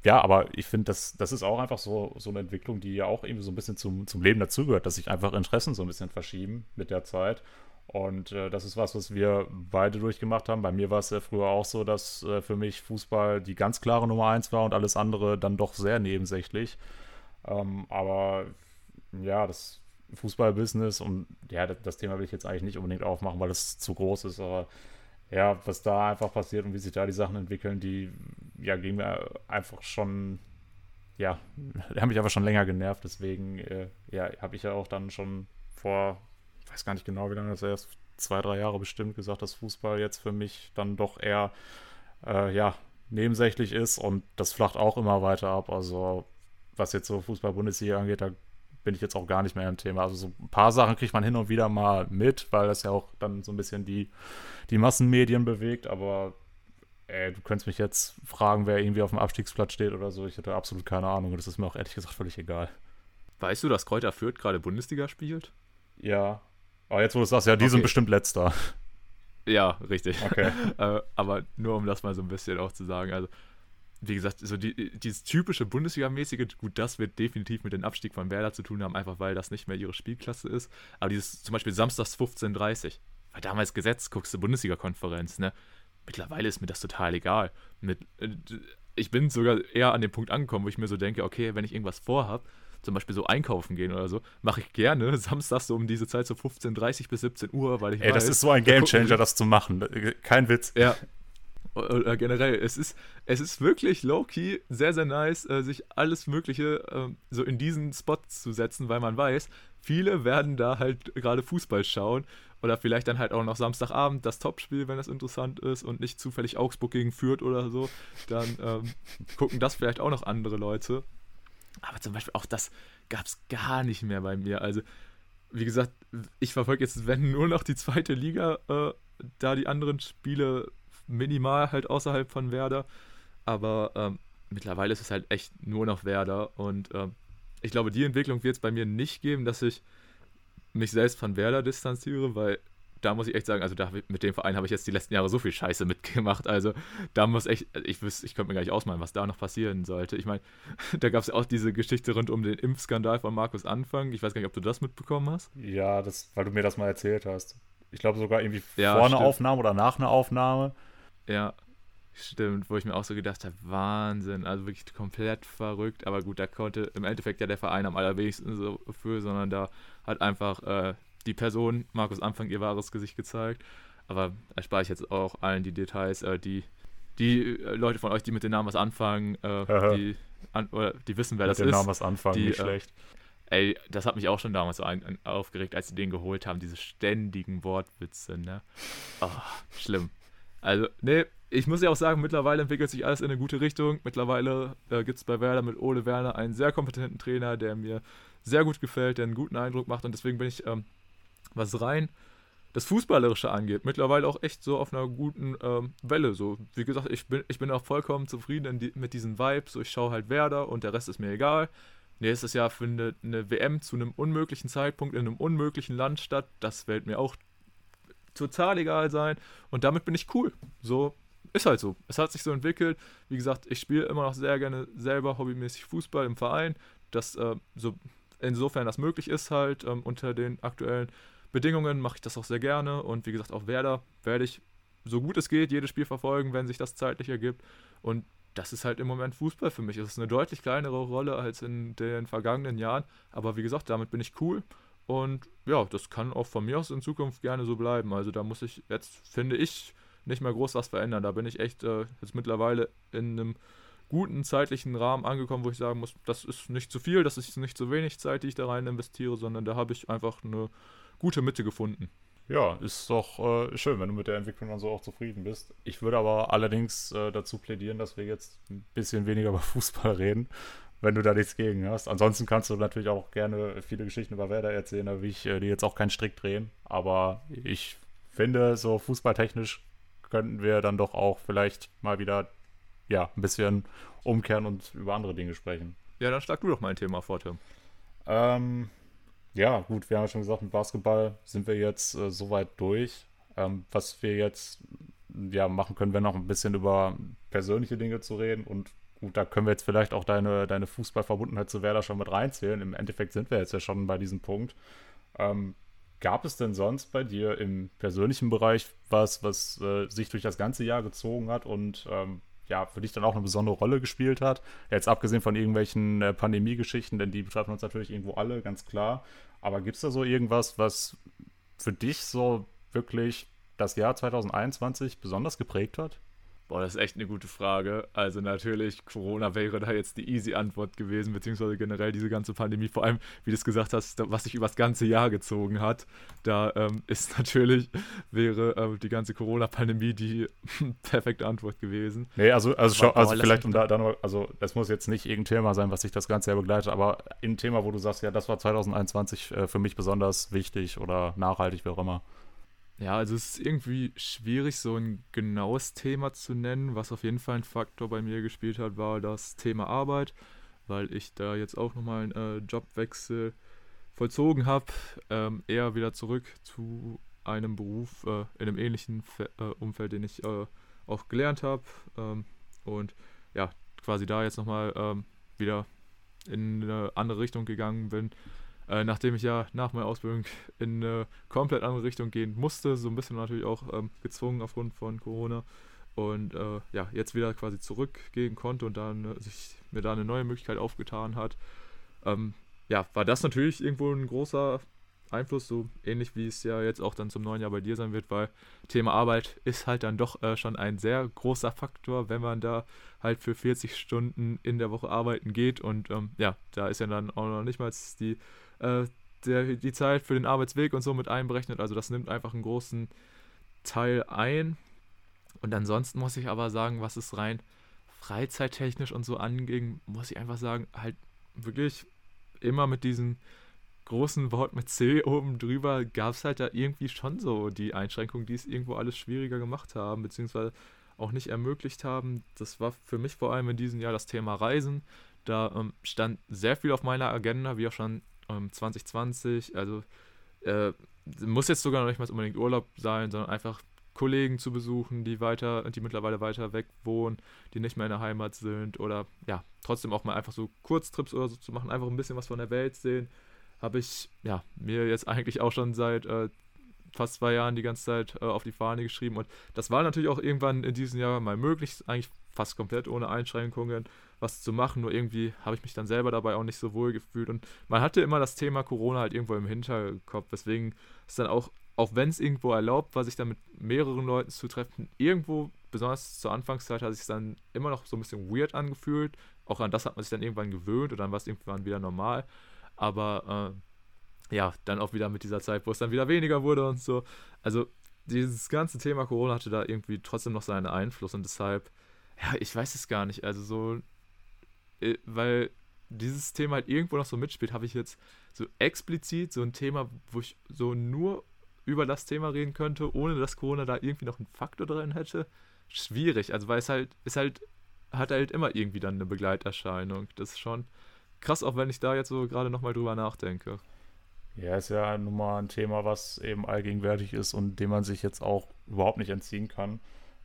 ja, aber ich finde, das, das ist auch einfach so, so eine Entwicklung, die ja auch irgendwie so ein bisschen zum, zum Leben dazugehört, dass sich einfach Interessen so ein bisschen verschieben mit der Zeit. Und äh, das ist was, was wir beide durchgemacht haben. Bei mir war es ja früher auch so, dass äh, für mich Fußball die ganz klare Nummer eins war und alles andere dann doch sehr nebensächlich. Ähm, aber ja, das Fußballbusiness und ja, das, das, Thema will ich jetzt eigentlich nicht unbedingt aufmachen, weil es zu groß ist. Aber ja, was da einfach passiert und wie sich da die Sachen entwickeln, die ja gehen mir einfach schon, ja, haben mich aber schon länger genervt. Deswegen, äh, ja, habe ich ja auch dann schon vor, weiß gar nicht genau, wie lange das erst, zwei, drei Jahre bestimmt gesagt, dass Fußball jetzt für mich dann doch eher, äh, ja, nebensächlich ist und das flacht auch immer weiter ab. Also, was jetzt so Fußball-Bundesliga angeht, da bin ich jetzt auch gar nicht mehr im Thema. Also so ein paar Sachen kriegt man hin und wieder mal mit, weil das ja auch dann so ein bisschen die, die Massenmedien bewegt, aber ey, du könntest mich jetzt fragen, wer irgendwie auf dem Abstiegsplatz steht oder so. Ich hätte absolut keine Ahnung und das ist mir auch ehrlich gesagt völlig egal. Weißt du, dass Kräuter Fürth gerade Bundesliga spielt? Ja. Aber jetzt, wo du sagst, ja, die okay. sind bestimmt letzter. Ja, richtig. Okay. äh, aber nur um das mal so ein bisschen auch zu sagen, also wie gesagt, so die, dieses typische Bundesliga-mäßige, gut, das wird definitiv mit dem Abstieg von Werder zu tun haben, einfach weil das nicht mehr ihre Spielklasse ist. Aber dieses zum Beispiel samstags 15.30 war damals Gesetz, guckst du Bundesliga-Konferenz, ne? Mittlerweile ist mir das total egal. Mit, äh, ich bin sogar eher an dem Punkt angekommen, wo ich mir so denke, okay, wenn ich irgendwas vorhabe, zum Beispiel so einkaufen gehen oder so, mache ich gerne samstags so um diese Zeit so 15.30 bis 17 Uhr, weil ich Ey, weiß, das ist so ein Gamechanger, das zu machen. Kein Witz. Ja, oder generell, es ist, es ist wirklich low-key sehr, sehr nice, äh, sich alles Mögliche äh, so in diesen Spot zu setzen, weil man weiß, viele werden da halt gerade Fußball schauen oder vielleicht dann halt auch noch Samstagabend das Topspiel, wenn das interessant ist und nicht zufällig Augsburg gegen Fürth oder so, dann ähm, gucken das vielleicht auch noch andere Leute. Aber zum Beispiel auch das gab es gar nicht mehr bei mir. Also, wie gesagt, ich verfolge jetzt, wenn nur noch die zweite Liga, äh, da die anderen Spiele minimal halt außerhalb von Werder. Aber ähm, mittlerweile ist es halt echt nur noch Werder. Und ähm, ich glaube, die Entwicklung wird es bei mir nicht geben, dass ich mich selbst von Werder distanziere, weil da muss ich echt sagen, also da, mit dem Verein habe ich jetzt die letzten Jahre so viel Scheiße mitgemacht. Also da muss echt, ich wüsste, ich könnte mir gar nicht ausmalen, was da noch passieren sollte. Ich meine, da gab es ja auch diese Geschichte rund um den Impfskandal von Markus Anfang. Ich weiß gar nicht, ob du das mitbekommen hast. Ja, das, weil du mir das mal erzählt hast. Ich glaube sogar irgendwie ja, vor einer Aufnahme oder nach einer Aufnahme. Ja, stimmt, wo ich mir auch so gedacht habe, Wahnsinn, also wirklich komplett verrückt. Aber gut, da konnte im Endeffekt ja der Verein am allerwenigsten so für, sondern da hat einfach äh, die Person, Markus Anfang, ihr wahres Gesicht gezeigt. Aber erspare ich jetzt auch allen die Details, äh, die, die äh, Leute von euch, die mit den Namen was anfangen, äh, die, an, oder die wissen, wer mit das ist. Mit den Namen was anfangen, die, nicht äh, schlecht. Ey, das hat mich auch schon damals so ein, aufgeregt, als sie den geholt haben, diese ständigen Wortwitze, ne? Oh, schlimm. Also, nee, ich muss ja auch sagen, mittlerweile entwickelt sich alles in eine gute Richtung. Mittlerweile äh, gibt es bei Werder mit Ole Werner einen sehr kompetenten Trainer, der mir sehr gut gefällt, der einen guten Eindruck macht. Und deswegen bin ich, ähm, was rein das Fußballerische angeht, mittlerweile auch echt so auf einer guten ähm, Welle. So, wie gesagt, ich bin, ich bin auch vollkommen zufrieden die, mit diesen Vibes. So, ich schaue halt Werder und der Rest ist mir egal. Nächstes Jahr findet eine WM zu einem unmöglichen Zeitpunkt in einem unmöglichen Land statt. Das fällt mir auch total egal sein. Und damit bin ich cool. So ist halt so. Es hat sich so entwickelt. Wie gesagt, ich spiele immer noch sehr gerne selber hobbymäßig Fußball im Verein. Das äh, so insofern das möglich ist halt ähm, unter den aktuellen Bedingungen mache ich das auch sehr gerne. Und wie gesagt, auch Werder werde ich so gut es geht jedes Spiel verfolgen, wenn sich das zeitlich ergibt. Und das ist halt im Moment Fußball für mich. Es ist eine deutlich kleinere Rolle als in den vergangenen Jahren. Aber wie gesagt, damit bin ich cool und ja, das kann auch von mir aus in Zukunft gerne so bleiben. Also da muss ich jetzt, finde ich, nicht mehr groß was verändern. Da bin ich echt äh, jetzt mittlerweile in einem guten zeitlichen Rahmen angekommen, wo ich sagen muss, das ist nicht zu viel, das ist nicht zu wenig Zeit, die ich da rein investiere, sondern da habe ich einfach eine gute Mitte gefunden. Ja, ist doch äh, schön, wenn du mit der Entwicklung dann so auch zufrieden bist. Ich würde aber allerdings äh, dazu plädieren, dass wir jetzt ein bisschen weniger über Fußball reden wenn du da nichts gegen hast. Ansonsten kannst du natürlich auch gerne viele Geschichten über Werder erzählen, da will ich äh, die jetzt auch keinen Strick drehen. Aber ich finde, so fußballtechnisch könnten wir dann doch auch vielleicht mal wieder ja, ein bisschen umkehren und über andere Dinge sprechen. Ja, dann schlag du doch mal ein Thema vor, Tim. Ähm, ja, gut, wir haben ja schon gesagt, mit Basketball sind wir jetzt äh, soweit durch. Ähm, was wir jetzt ja, machen können, wäre noch ein bisschen über persönliche Dinge zu reden und gut, da können wir jetzt vielleicht auch deine, deine Fußballverbundenheit zu Werder schon mit reinzählen. Im Endeffekt sind wir jetzt ja schon bei diesem Punkt. Ähm, gab es denn sonst bei dir im persönlichen Bereich was, was äh, sich durch das ganze Jahr gezogen hat und ähm, ja, für dich dann auch eine besondere Rolle gespielt hat? Jetzt abgesehen von irgendwelchen äh, Pandemie-Geschichten, denn die betreffen uns natürlich irgendwo alle, ganz klar. Aber gibt es da so irgendwas, was für dich so wirklich das Jahr 2021 besonders geprägt hat? Boah, das ist echt eine gute Frage. Also natürlich, Corona wäre da jetzt die easy Antwort gewesen, beziehungsweise generell diese ganze Pandemie, vor allem, wie du es gesagt hast, was sich über das ganze Jahr gezogen hat. Da ähm, ist natürlich, wäre äh, die ganze Corona-Pandemie die perfekte Antwort gewesen. Nee, also, also, schau, also vielleicht um da, da noch, also das muss jetzt nicht irgendein Thema sein, was sich das ganze Jahr begleitet, aber ein Thema, wo du sagst, ja, das war 2021 äh, für mich besonders wichtig oder nachhaltig, wie auch immer. Ja, also es ist irgendwie schwierig, so ein genaues Thema zu nennen. Was auf jeden Fall ein Faktor bei mir gespielt hat, war das Thema Arbeit, weil ich da jetzt auch nochmal einen äh, Jobwechsel vollzogen habe. Ähm, eher wieder zurück zu einem Beruf äh, in einem ähnlichen Fe äh, Umfeld, den ich äh, auch gelernt habe. Ähm, und ja, quasi da jetzt nochmal ähm, wieder in eine andere Richtung gegangen bin äh, nachdem ich ja nach meiner Ausbildung in eine komplett andere Richtung gehen musste, so ein bisschen natürlich auch ähm, gezwungen aufgrund von Corona und äh, ja, jetzt wieder quasi zurückgehen konnte und dann äh, sich mir da eine neue Möglichkeit aufgetan hat, ähm, ja, war das natürlich irgendwo ein großer Einfluss, so ähnlich wie es ja jetzt auch dann zum neuen Jahr bei dir sein wird, weil Thema Arbeit ist halt dann doch äh, schon ein sehr großer Faktor, wenn man da halt für 40 Stunden in der Woche arbeiten geht und ähm, ja, da ist ja dann auch noch nicht mal die äh, der, die Zeit für den Arbeitsweg und so mit einberechnet. Also das nimmt einfach einen großen Teil ein. Und ansonsten muss ich aber sagen, was es rein freizeittechnisch und so anging, muss ich einfach sagen, halt wirklich immer mit diesem großen Wort mit C oben drüber gab es halt da irgendwie schon so die Einschränkungen, die es irgendwo alles schwieriger gemacht haben, beziehungsweise auch nicht ermöglicht haben. Das war für mich vor allem in diesem Jahr das Thema Reisen. Da ähm, stand sehr viel auf meiner Agenda, wie auch schon ähm, 2020. Also äh, muss jetzt sogar noch nicht mal unbedingt Urlaub sein, sondern einfach Kollegen zu besuchen, die weiter, die mittlerweile weiter weg wohnen, die nicht mehr in der Heimat sind oder ja, trotzdem auch mal einfach so Kurztrips oder so zu machen, einfach ein bisschen was von der Welt sehen, habe ich ja mir jetzt eigentlich auch schon seit äh, fast zwei Jahren die ganze Zeit äh, auf die Fahne geschrieben und das war natürlich auch irgendwann in diesem Jahr mal möglich, eigentlich fast komplett ohne Einschränkungen was zu machen, nur irgendwie habe ich mich dann selber dabei auch nicht so wohl gefühlt. Und man hatte immer das Thema Corona halt irgendwo im Hinterkopf, weswegen es dann auch, auch wenn es irgendwo erlaubt war, sich dann mit mehreren Leuten zu treffen, irgendwo, besonders zur Anfangszeit, hat sich dann immer noch so ein bisschen weird angefühlt, auch an das hat man sich dann irgendwann gewöhnt und dann war es irgendwann wieder normal, aber äh, ja, dann auch wieder mit dieser Zeit, wo es dann wieder weniger wurde und so, also dieses ganze Thema Corona hatte da irgendwie trotzdem noch seinen Einfluss und deshalb ja, ich weiß es gar nicht. Also so weil dieses Thema halt irgendwo noch so mitspielt, habe ich jetzt so explizit so ein Thema, wo ich so nur über das Thema reden könnte, ohne dass Corona da irgendwie noch einen Faktor drin hätte. Schwierig, also weil es halt, ist halt, hat halt immer irgendwie dann eine Begleiterscheinung. Das ist schon krass, auch wenn ich da jetzt so gerade nochmal drüber nachdenke. Ja, ist ja nun mal ein Thema, was eben allgegenwärtig ist und dem man sich jetzt auch überhaupt nicht entziehen kann.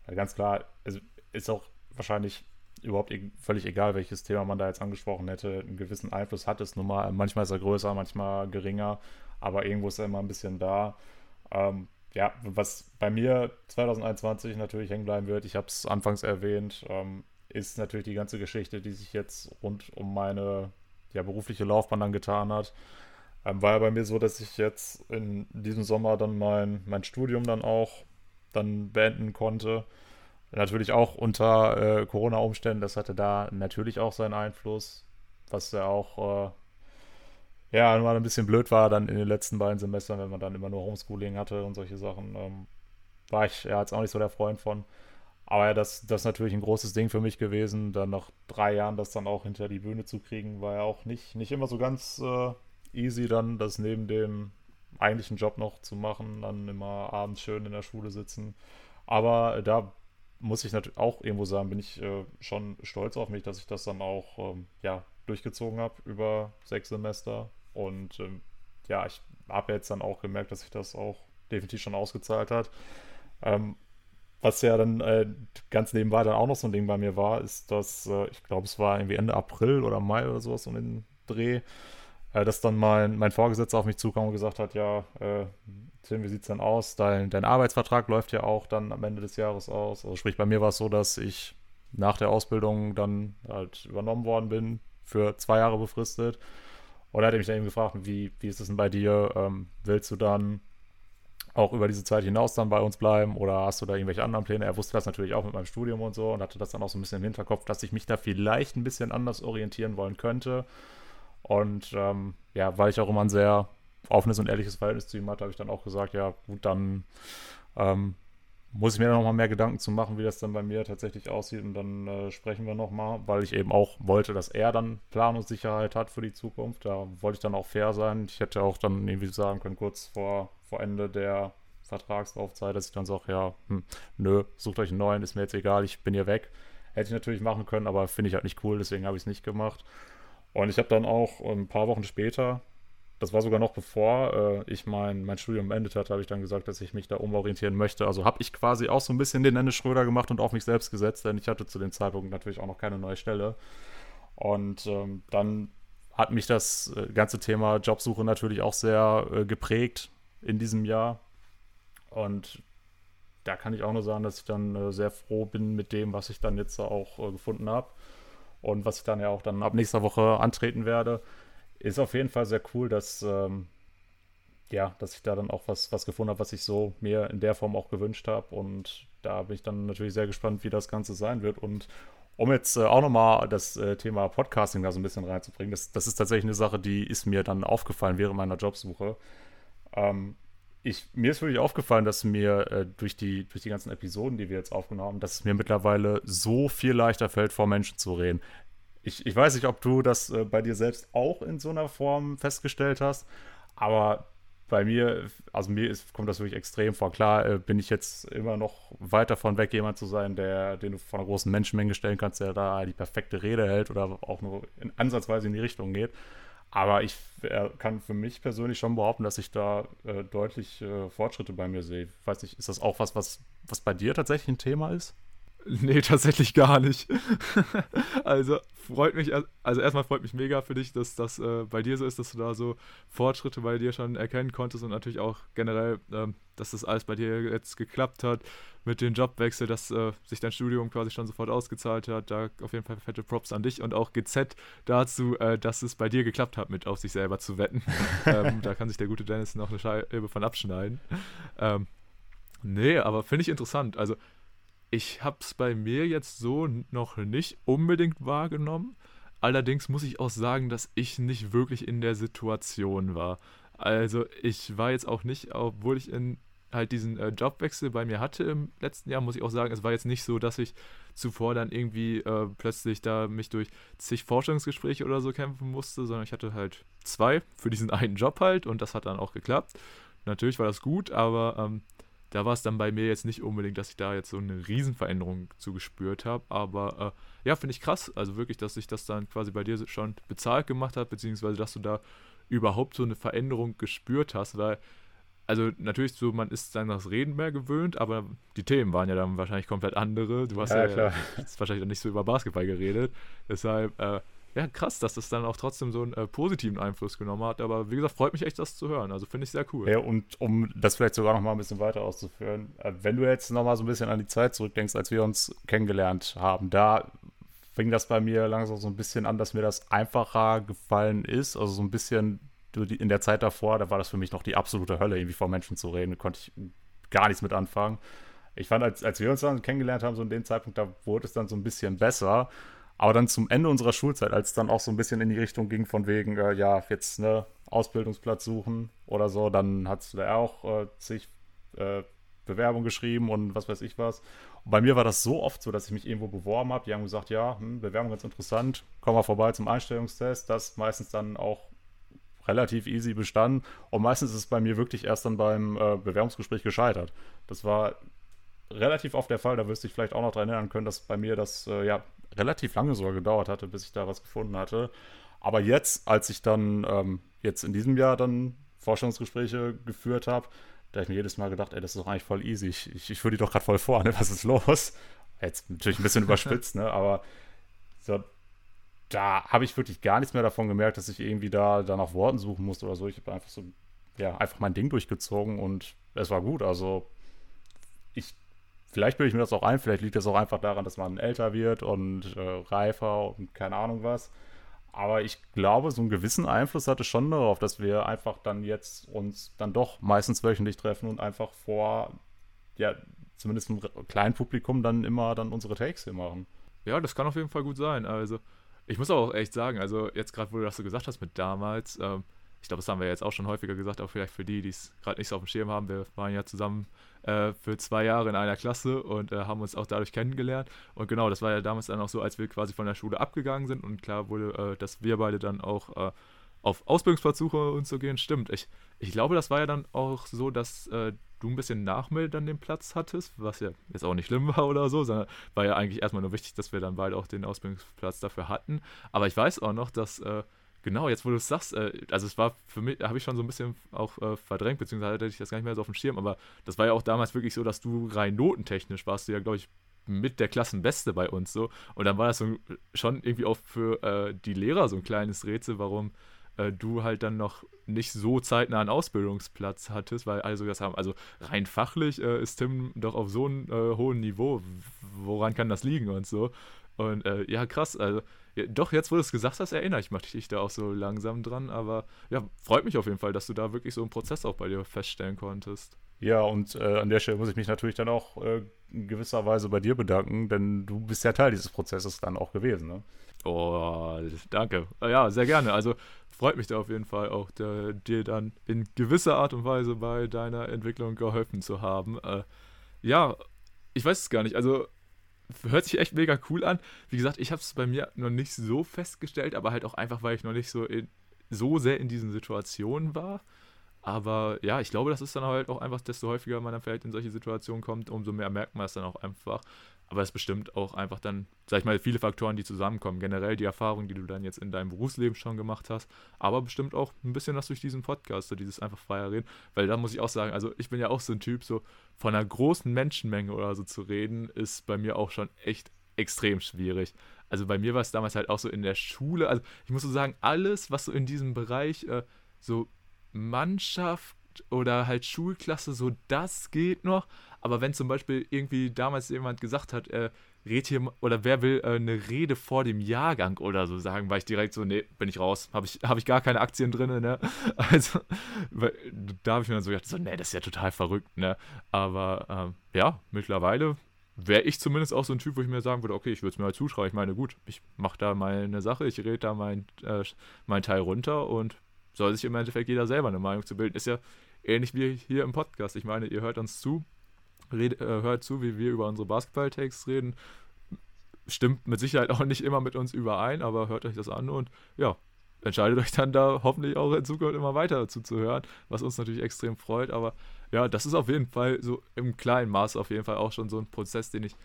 Ganz klar, also ist auch wahrscheinlich überhaupt e völlig egal, welches Thema man da jetzt angesprochen hätte, einen gewissen Einfluss hat es nun mal. Manchmal ist er größer, manchmal geringer, aber irgendwo ist er immer ein bisschen da. Ähm, ja, was bei mir 2021 natürlich hängen bleiben wird, ich habe es anfangs erwähnt, ähm, ist natürlich die ganze Geschichte, die sich jetzt rund um meine ja, berufliche Laufbahn dann getan hat. Ähm, war ja bei mir so, dass ich jetzt in diesem Sommer dann mein, mein Studium dann auch dann beenden konnte. Natürlich auch unter äh, Corona-Umständen, das hatte da natürlich auch seinen Einfluss, was ja auch äh, ja mal ein bisschen blöd war dann in den letzten beiden Semestern, wenn man dann immer nur Homeschooling hatte und solche Sachen. Ähm, war ich ja jetzt auch nicht so der Freund von. Aber ja, das, das ist natürlich ein großes Ding für mich gewesen, dann nach drei Jahren das dann auch hinter die Bühne zu kriegen, war ja auch nicht, nicht immer so ganz äh, easy, dann das neben dem eigentlichen Job noch zu machen, dann immer abends schön in der Schule sitzen. Aber da muss ich natürlich auch irgendwo sagen, bin ich äh, schon stolz auf mich, dass ich das dann auch ähm, ja, durchgezogen habe über sechs Semester. Und ähm, ja, ich habe jetzt dann auch gemerkt, dass sich das auch definitiv schon ausgezahlt hat. Ähm, was ja dann äh, ganz nebenbei dann auch noch so ein Ding bei mir war, ist, dass äh, ich glaube, es war irgendwie Ende April oder Mai oder sowas um den Dreh, äh, dass dann mein, mein Vorgesetzter auf mich zukam und gesagt hat, ja, äh, Tim, wie sieht es denn aus? Dein, dein Arbeitsvertrag läuft ja auch dann am Ende des Jahres aus. Also sprich, bei mir war es so, dass ich nach der Ausbildung dann halt übernommen worden bin, für zwei Jahre befristet. Und er hat mich dann eben gefragt, wie, wie ist es denn bei dir? Ähm, willst du dann auch über diese Zeit hinaus dann bei uns bleiben oder hast du da irgendwelche anderen Pläne? Er wusste das natürlich auch mit meinem Studium und so und hatte das dann auch so ein bisschen im Hinterkopf, dass ich mich da vielleicht ein bisschen anders orientieren wollen könnte. Und ähm, ja, weil ich auch immer ein sehr offenes und ehrliches Verhältnis zu ihm hatte, habe ich dann auch gesagt, ja gut, dann ähm, muss ich mir noch mal mehr Gedanken zu machen, wie das dann bei mir tatsächlich aussieht und dann äh, sprechen wir noch mal, weil ich eben auch wollte, dass er dann Planungssicherheit hat für die Zukunft. Da wollte ich dann auch fair sein. Ich hätte auch dann irgendwie sagen können, kurz vor, vor Ende der Vertragslaufzeit, dass ich dann sage, ja, hm, nö, sucht euch einen neuen, ist mir jetzt egal, ich bin hier weg. Hätte ich natürlich machen können, aber finde ich halt nicht cool, deswegen habe ich es nicht gemacht. Und ich habe dann auch ein paar Wochen später das war sogar noch bevor äh, ich mein, mein Studium beendet hatte, habe ich dann gesagt, dass ich mich da umorientieren möchte. Also habe ich quasi auch so ein bisschen den Dennis Schröder gemacht und auf mich selbst gesetzt, denn ich hatte zu dem Zeitpunkt natürlich auch noch keine neue Stelle. Und ähm, dann hat mich das äh, ganze Thema Jobsuche natürlich auch sehr äh, geprägt in diesem Jahr. Und da kann ich auch nur sagen, dass ich dann äh, sehr froh bin mit dem, was ich dann jetzt auch äh, gefunden habe. Und was ich dann ja auch dann ab nächster Woche antreten werde ist auf jeden Fall sehr cool, dass, ähm, ja, dass ich da dann auch was, was gefunden habe, was ich so mir in der Form auch gewünscht habe. Und da bin ich dann natürlich sehr gespannt, wie das Ganze sein wird. Und um jetzt äh, auch nochmal das äh, Thema Podcasting da so ein bisschen reinzubringen, das, das ist tatsächlich eine Sache, die ist mir dann aufgefallen während meiner Jobsuche. Ähm, ich, mir ist wirklich aufgefallen, dass mir äh, durch, die, durch die ganzen Episoden, die wir jetzt aufgenommen haben, dass es mir mittlerweile so viel leichter fällt, vor Menschen zu reden ich, ich weiß nicht, ob du das äh, bei dir selbst auch in so einer Form festgestellt hast, aber bei mir, also mir ist, kommt das wirklich extrem vor. Klar äh, bin ich jetzt immer noch weit davon weg, jemand zu sein, der, den du vor einer großen Menschenmenge stellen kannst, der da die perfekte Rede hält oder auch nur in, ansatzweise in die Richtung geht. Aber ich äh, kann für mich persönlich schon behaupten, dass ich da deutlich Fortschritte bei mir sehe. Ich weiß nicht, ist das auch was, was, was bei dir tatsächlich ein Thema ist? Nee, tatsächlich gar nicht. also freut mich, also erstmal freut mich mega für dich, dass das äh, bei dir so ist, dass du da so Fortschritte bei dir schon erkennen konntest und natürlich auch generell, ähm, dass das alles bei dir jetzt geklappt hat mit dem Jobwechsel, dass äh, sich dein Studium quasi schon sofort ausgezahlt hat. Da auf jeden Fall fette Props an dich und auch GZ dazu, äh, dass es bei dir geklappt hat, mit auf sich selber zu wetten. ähm, da kann sich der gute Dennis noch eine Scheibe von abschneiden. Ähm, nee, aber finde ich interessant. Also ich habe es bei mir jetzt so noch nicht unbedingt wahrgenommen. Allerdings muss ich auch sagen, dass ich nicht wirklich in der Situation war. Also ich war jetzt auch nicht, obwohl ich in halt diesen äh, Jobwechsel bei mir hatte im letzten Jahr, muss ich auch sagen, es war jetzt nicht so, dass ich zuvor dann irgendwie äh, plötzlich da mich durch zig Forschungsgespräche oder so kämpfen musste, sondern ich hatte halt zwei für diesen einen Job halt und das hat dann auch geklappt. Natürlich war das gut, aber ähm, da war es dann bei mir jetzt nicht unbedingt, dass ich da jetzt so eine Riesenveränderung zu gespürt habe. Aber äh, ja, finde ich krass. Also wirklich, dass sich das dann quasi bei dir schon bezahlt gemacht hat, beziehungsweise dass du da überhaupt so eine Veränderung gespürt hast, weil, also natürlich so, man ist dann das Reden mehr gewöhnt, aber die Themen waren ja dann wahrscheinlich komplett andere. Du hast ja, ja wahrscheinlich dann nicht so über Basketball geredet. Deshalb, äh, ja, krass, dass das dann auch trotzdem so einen äh, positiven Einfluss genommen hat. Aber wie gesagt, freut mich echt, das zu hören. Also finde ich sehr cool. Ja, und um das vielleicht sogar noch mal ein bisschen weiter auszuführen, äh, wenn du jetzt noch mal so ein bisschen an die Zeit zurückdenkst, als wir uns kennengelernt haben, da fing das bei mir langsam so ein bisschen an, dass mir das einfacher gefallen ist. Also so ein bisschen in der Zeit davor, da war das für mich noch die absolute Hölle, irgendwie vor Menschen zu reden. Da konnte ich gar nichts mit anfangen. Ich fand, als, als wir uns dann kennengelernt haben, so in dem Zeitpunkt, da wurde es dann so ein bisschen besser. Aber dann zum Ende unserer Schulzeit, als es dann auch so ein bisschen in die Richtung ging, von wegen, äh, ja, jetzt ne, Ausbildungsplatz suchen oder so, dann hat da auch äh, zig äh, Bewerbung geschrieben und was weiß ich was. Und bei mir war das so oft so, dass ich mich irgendwo beworben habe. Die haben gesagt, ja, hm, Bewerbung ganz interessant, komm mal vorbei zum Einstellungstest. Das meistens dann auch relativ easy bestanden. Und meistens ist es bei mir wirklich erst dann beim äh, Bewerbungsgespräch gescheitert. Das war relativ oft der Fall. Da wirst du dich vielleicht auch noch daran erinnern können, dass bei mir das ja relativ lange sogar gedauert hatte, bis ich da was gefunden hatte. Aber jetzt, als ich dann ähm, jetzt in diesem Jahr dann Forschungsgespräche geführt habe, da ich mir jedes Mal gedacht, ey, das ist doch eigentlich voll easy. Ich, ich, ich führe die doch gerade voll vor, ne? Was ist los? Jetzt natürlich ein bisschen überspitzt, ne? Aber so, da habe ich wirklich gar nichts mehr davon gemerkt, dass ich irgendwie da, da nach Worten suchen musste oder so. Ich habe einfach so, ja, einfach mein Ding durchgezogen und es war gut. Also ich Vielleicht bilde ich mir das auch ein, vielleicht liegt das auch einfach daran, dass man älter wird und äh, reifer und keine Ahnung was. aber ich glaube, so einen gewissen Einfluss hatte schon darauf, dass wir einfach dann jetzt uns dann doch meistens wöchentlich treffen und einfach vor, ja, zumindest einem kleinen Publikum dann immer dann unsere Takes hier machen. Ja, das kann auf jeden Fall gut sein. Also, ich muss auch echt sagen, also jetzt gerade, wo du das so gesagt hast mit damals, ähm, ich glaube, das haben wir jetzt auch schon häufiger gesagt, auch vielleicht für die, die es gerade nicht so auf dem Schirm haben. Wir waren ja zusammen äh, für zwei Jahre in einer Klasse und äh, haben uns auch dadurch kennengelernt. Und genau, das war ja damals dann auch so, als wir quasi von der Schule abgegangen sind und klar wurde, äh, dass wir beide dann auch äh, auf Ausbildungsplatzsuche und so gehen. Stimmt, ich, ich glaube, das war ja dann auch so, dass äh, du ein bisschen nach mir dann den Platz hattest, was ja jetzt auch nicht schlimm war oder so, sondern war ja eigentlich erstmal nur wichtig, dass wir dann beide auch den Ausbildungsplatz dafür hatten. Aber ich weiß auch noch, dass äh, Genau, jetzt wo du es sagst, äh, also es war für mich, habe ich schon so ein bisschen auch äh, verdrängt, beziehungsweise hatte ich das gar nicht mehr so auf dem Schirm, aber das war ja auch damals wirklich so, dass du rein notentechnisch warst du ja, glaube ich, mit der Klassenbeste bei uns so. Und dann war das so schon irgendwie auch für äh, die Lehrer so ein kleines Rätsel, warum äh, du halt dann noch nicht so zeitnah einen Ausbildungsplatz hattest, weil alle so das haben. Also rein fachlich äh, ist Tim doch auf so einem äh, hohen Niveau. Woran kann das liegen und so? Und äh, ja, krass, also ja, doch, jetzt, wo du es gesagt hast, erinnere ich mich da auch so langsam dran. Aber ja, freut mich auf jeden Fall, dass du da wirklich so einen Prozess auch bei dir feststellen konntest. Ja, und äh, an der Stelle muss ich mich natürlich dann auch äh, in gewisser Weise bei dir bedanken, denn du bist ja Teil dieses Prozesses dann auch gewesen. Ne? Oh, danke. Ja, sehr gerne. Also freut mich da auf jeden Fall auch, der, dir dann in gewisser Art und Weise bei deiner Entwicklung geholfen zu haben. Äh, ja, ich weiß es gar nicht. Also hört sich echt mega cool an. Wie gesagt, ich habe es bei mir noch nicht so festgestellt, aber halt auch einfach, weil ich noch nicht so, in, so sehr in diesen Situationen war. Aber ja, ich glaube, das ist dann halt auch einfach, desto häufiger man dann vielleicht in solche Situationen kommt, umso mehr merkt man es dann auch einfach. Aber es ist bestimmt auch einfach dann, sag ich mal, viele Faktoren, die zusammenkommen. Generell die Erfahrung, die du dann jetzt in deinem Berufsleben schon gemacht hast, aber bestimmt auch ein bisschen was durch diesen Podcast, so dieses einfach freier reden. Weil da muss ich auch sagen, also ich bin ja auch so ein Typ, so von einer großen Menschenmenge oder so zu reden, ist bei mir auch schon echt extrem schwierig. Also bei mir war es damals halt auch so in der Schule, also ich muss so sagen, alles, was so in diesem Bereich äh, so Mannschaft oder halt Schulklasse, so das geht noch. Aber wenn zum Beispiel irgendwie damals jemand gesagt hat, äh, red hier oder wer will äh, eine Rede vor dem Jahrgang oder so sagen, war ich direkt so, nee, bin ich raus, habe ich, hab ich gar keine Aktien drin, ne? Also, weil, da habe ich mir dann so gedacht, so, nee, das ist ja total verrückt, ne? Aber ähm, ja, mittlerweile wäre ich zumindest auch so ein Typ, wo ich mir sagen würde, okay, ich würde es mir halt zuschreiben. Ich meine, gut, ich mache da meine Sache, ich rede da mein, äh, mein Teil runter und soll sich im Endeffekt jeder selber eine Meinung zu bilden. Ist ja ähnlich wie hier im Podcast. Ich meine, ihr hört uns zu, red, äh, hört zu, wie wir über unsere Basketball-Takes reden. Stimmt mit Sicherheit auch nicht immer mit uns überein, aber hört euch das an und ja, entscheidet euch dann da hoffentlich auch in Zukunft immer weiter zuzuhören, was uns natürlich extrem freut. Aber ja, das ist auf jeden Fall so im kleinen Maß auf jeden Fall auch schon so ein Prozess, den ich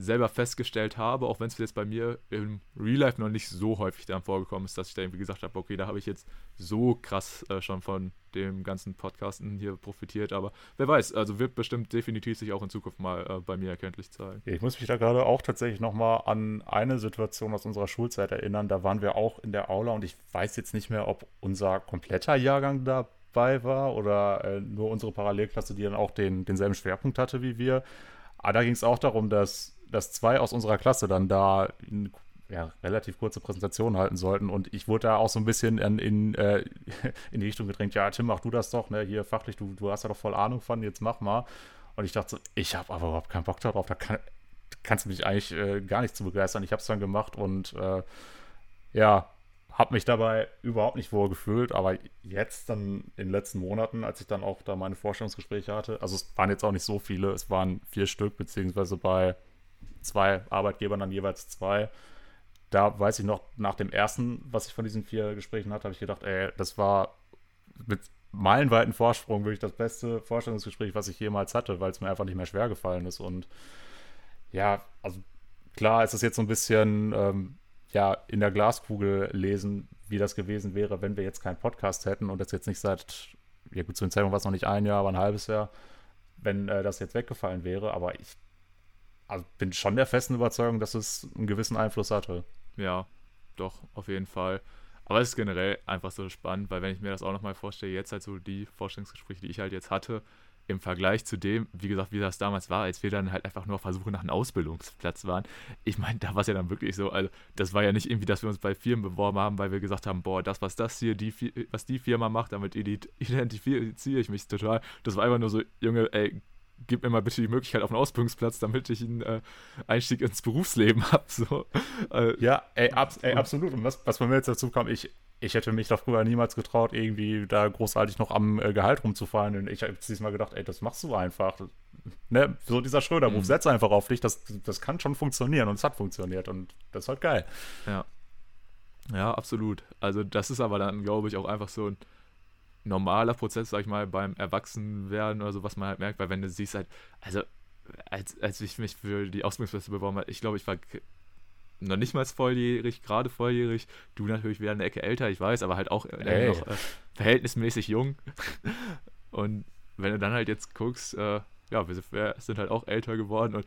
selber festgestellt habe, auch wenn es jetzt bei mir im Real Life noch nicht so häufig dann vorgekommen ist, dass ich da irgendwie gesagt habe, okay, da habe ich jetzt so krass äh, schon von dem ganzen Podcasten hier profitiert, aber wer weiß, also wird bestimmt definitiv sich auch in Zukunft mal äh, bei mir erkenntlich zeigen. Ich muss mich da gerade auch tatsächlich nochmal an eine Situation aus unserer Schulzeit erinnern, da waren wir auch in der Aula und ich weiß jetzt nicht mehr, ob unser kompletter Jahrgang dabei war oder äh, nur unsere Parallelklasse, die dann auch den, denselben Schwerpunkt hatte wie wir. Aber da ging es auch darum, dass dass zwei aus unserer Klasse dann da eine ja, relativ kurze Präsentation halten sollten. Und ich wurde da auch so ein bisschen in, in, äh, in die Richtung gedrängt, ja, Tim, mach du das doch, ne? Hier fachlich, du, du hast ja doch voll Ahnung von, jetzt mach mal. Und ich dachte so, ich habe aber überhaupt keinen Bock darauf, da kann, kannst du mich eigentlich äh, gar nicht zu begeistern. Ich habe es dann gemacht und äh, ja, habe mich dabei überhaupt nicht wohl gefühlt, aber jetzt dann in den letzten Monaten, als ich dann auch da meine Vorstellungsgespräche hatte, also es waren jetzt auch nicht so viele, es waren vier Stück, beziehungsweise bei zwei Arbeitgebern dann jeweils zwei. Da weiß ich noch, nach dem ersten, was ich von diesen vier Gesprächen hatte, habe ich gedacht, ey, das war mit meilenweiten Vorsprung wirklich das beste Vorstellungsgespräch, was ich jemals hatte, weil es mir einfach nicht mehr schwer gefallen ist. Und ja, also klar ist es jetzt so ein bisschen ähm, ja, in der Glaskugel lesen, wie das gewesen wäre, wenn wir jetzt keinen Podcast hätten und das jetzt nicht seit, ja gut, zu dem Zeitpunkt war es noch nicht ein Jahr, aber ein halbes Jahr, wenn äh, das jetzt weggefallen wäre. Aber ich also bin schon der festen Überzeugung, dass es einen gewissen Einfluss hatte. Ja, doch, auf jeden Fall. Aber es ist generell einfach so spannend, weil wenn ich mir das auch nochmal vorstelle, jetzt halt so die Vorstellungsgespräche, die ich halt jetzt hatte, im Vergleich zu dem, wie gesagt, wie das damals war, als wir dann halt einfach nur auf Versuche nach einem Ausbildungsplatz waren. Ich meine, da war es ja dann wirklich so, also das war ja nicht irgendwie, dass wir uns bei Firmen beworben haben, weil wir gesagt haben, boah, das, was das hier, die, was die Firma macht, damit identifiziere ich mich total. Das war einfach nur so, Junge, ey, gib mir mal bitte die Möglichkeit auf einen Ausbildungsplatz, damit ich einen äh, Einstieg ins Berufsleben habe. So. Äh, ja, ey, ab, ey, absolut. Und was, was bei mir jetzt dazu kam, ich, ich hätte mich da früher niemals getraut, irgendwie da großartig noch am äh, Gehalt rumzufallen. Und ich habe diesmal gedacht, ey, das machst du einfach. Ne? So dieser Schröder-Ruf, mhm. setz einfach auf dich, das, das kann schon funktionieren und es hat funktioniert und das ist halt geil. Ja. Ja, absolut. Also das ist aber dann, glaube ich, auch einfach so ein normaler Prozess, sag ich mal, beim Erwachsenwerden oder so, was man halt merkt, weil wenn du siehst halt, also als, als ich mich für die Ausbildungsplätze beworben habe, ich glaube, ich war noch nicht mal volljährig, gerade volljährig, du natürlich wieder eine Ecke älter, ich weiß, aber halt auch äh, noch äh, verhältnismäßig jung. Und wenn du dann halt jetzt guckst, äh, ja, wir sind, wir sind, halt auch älter geworden und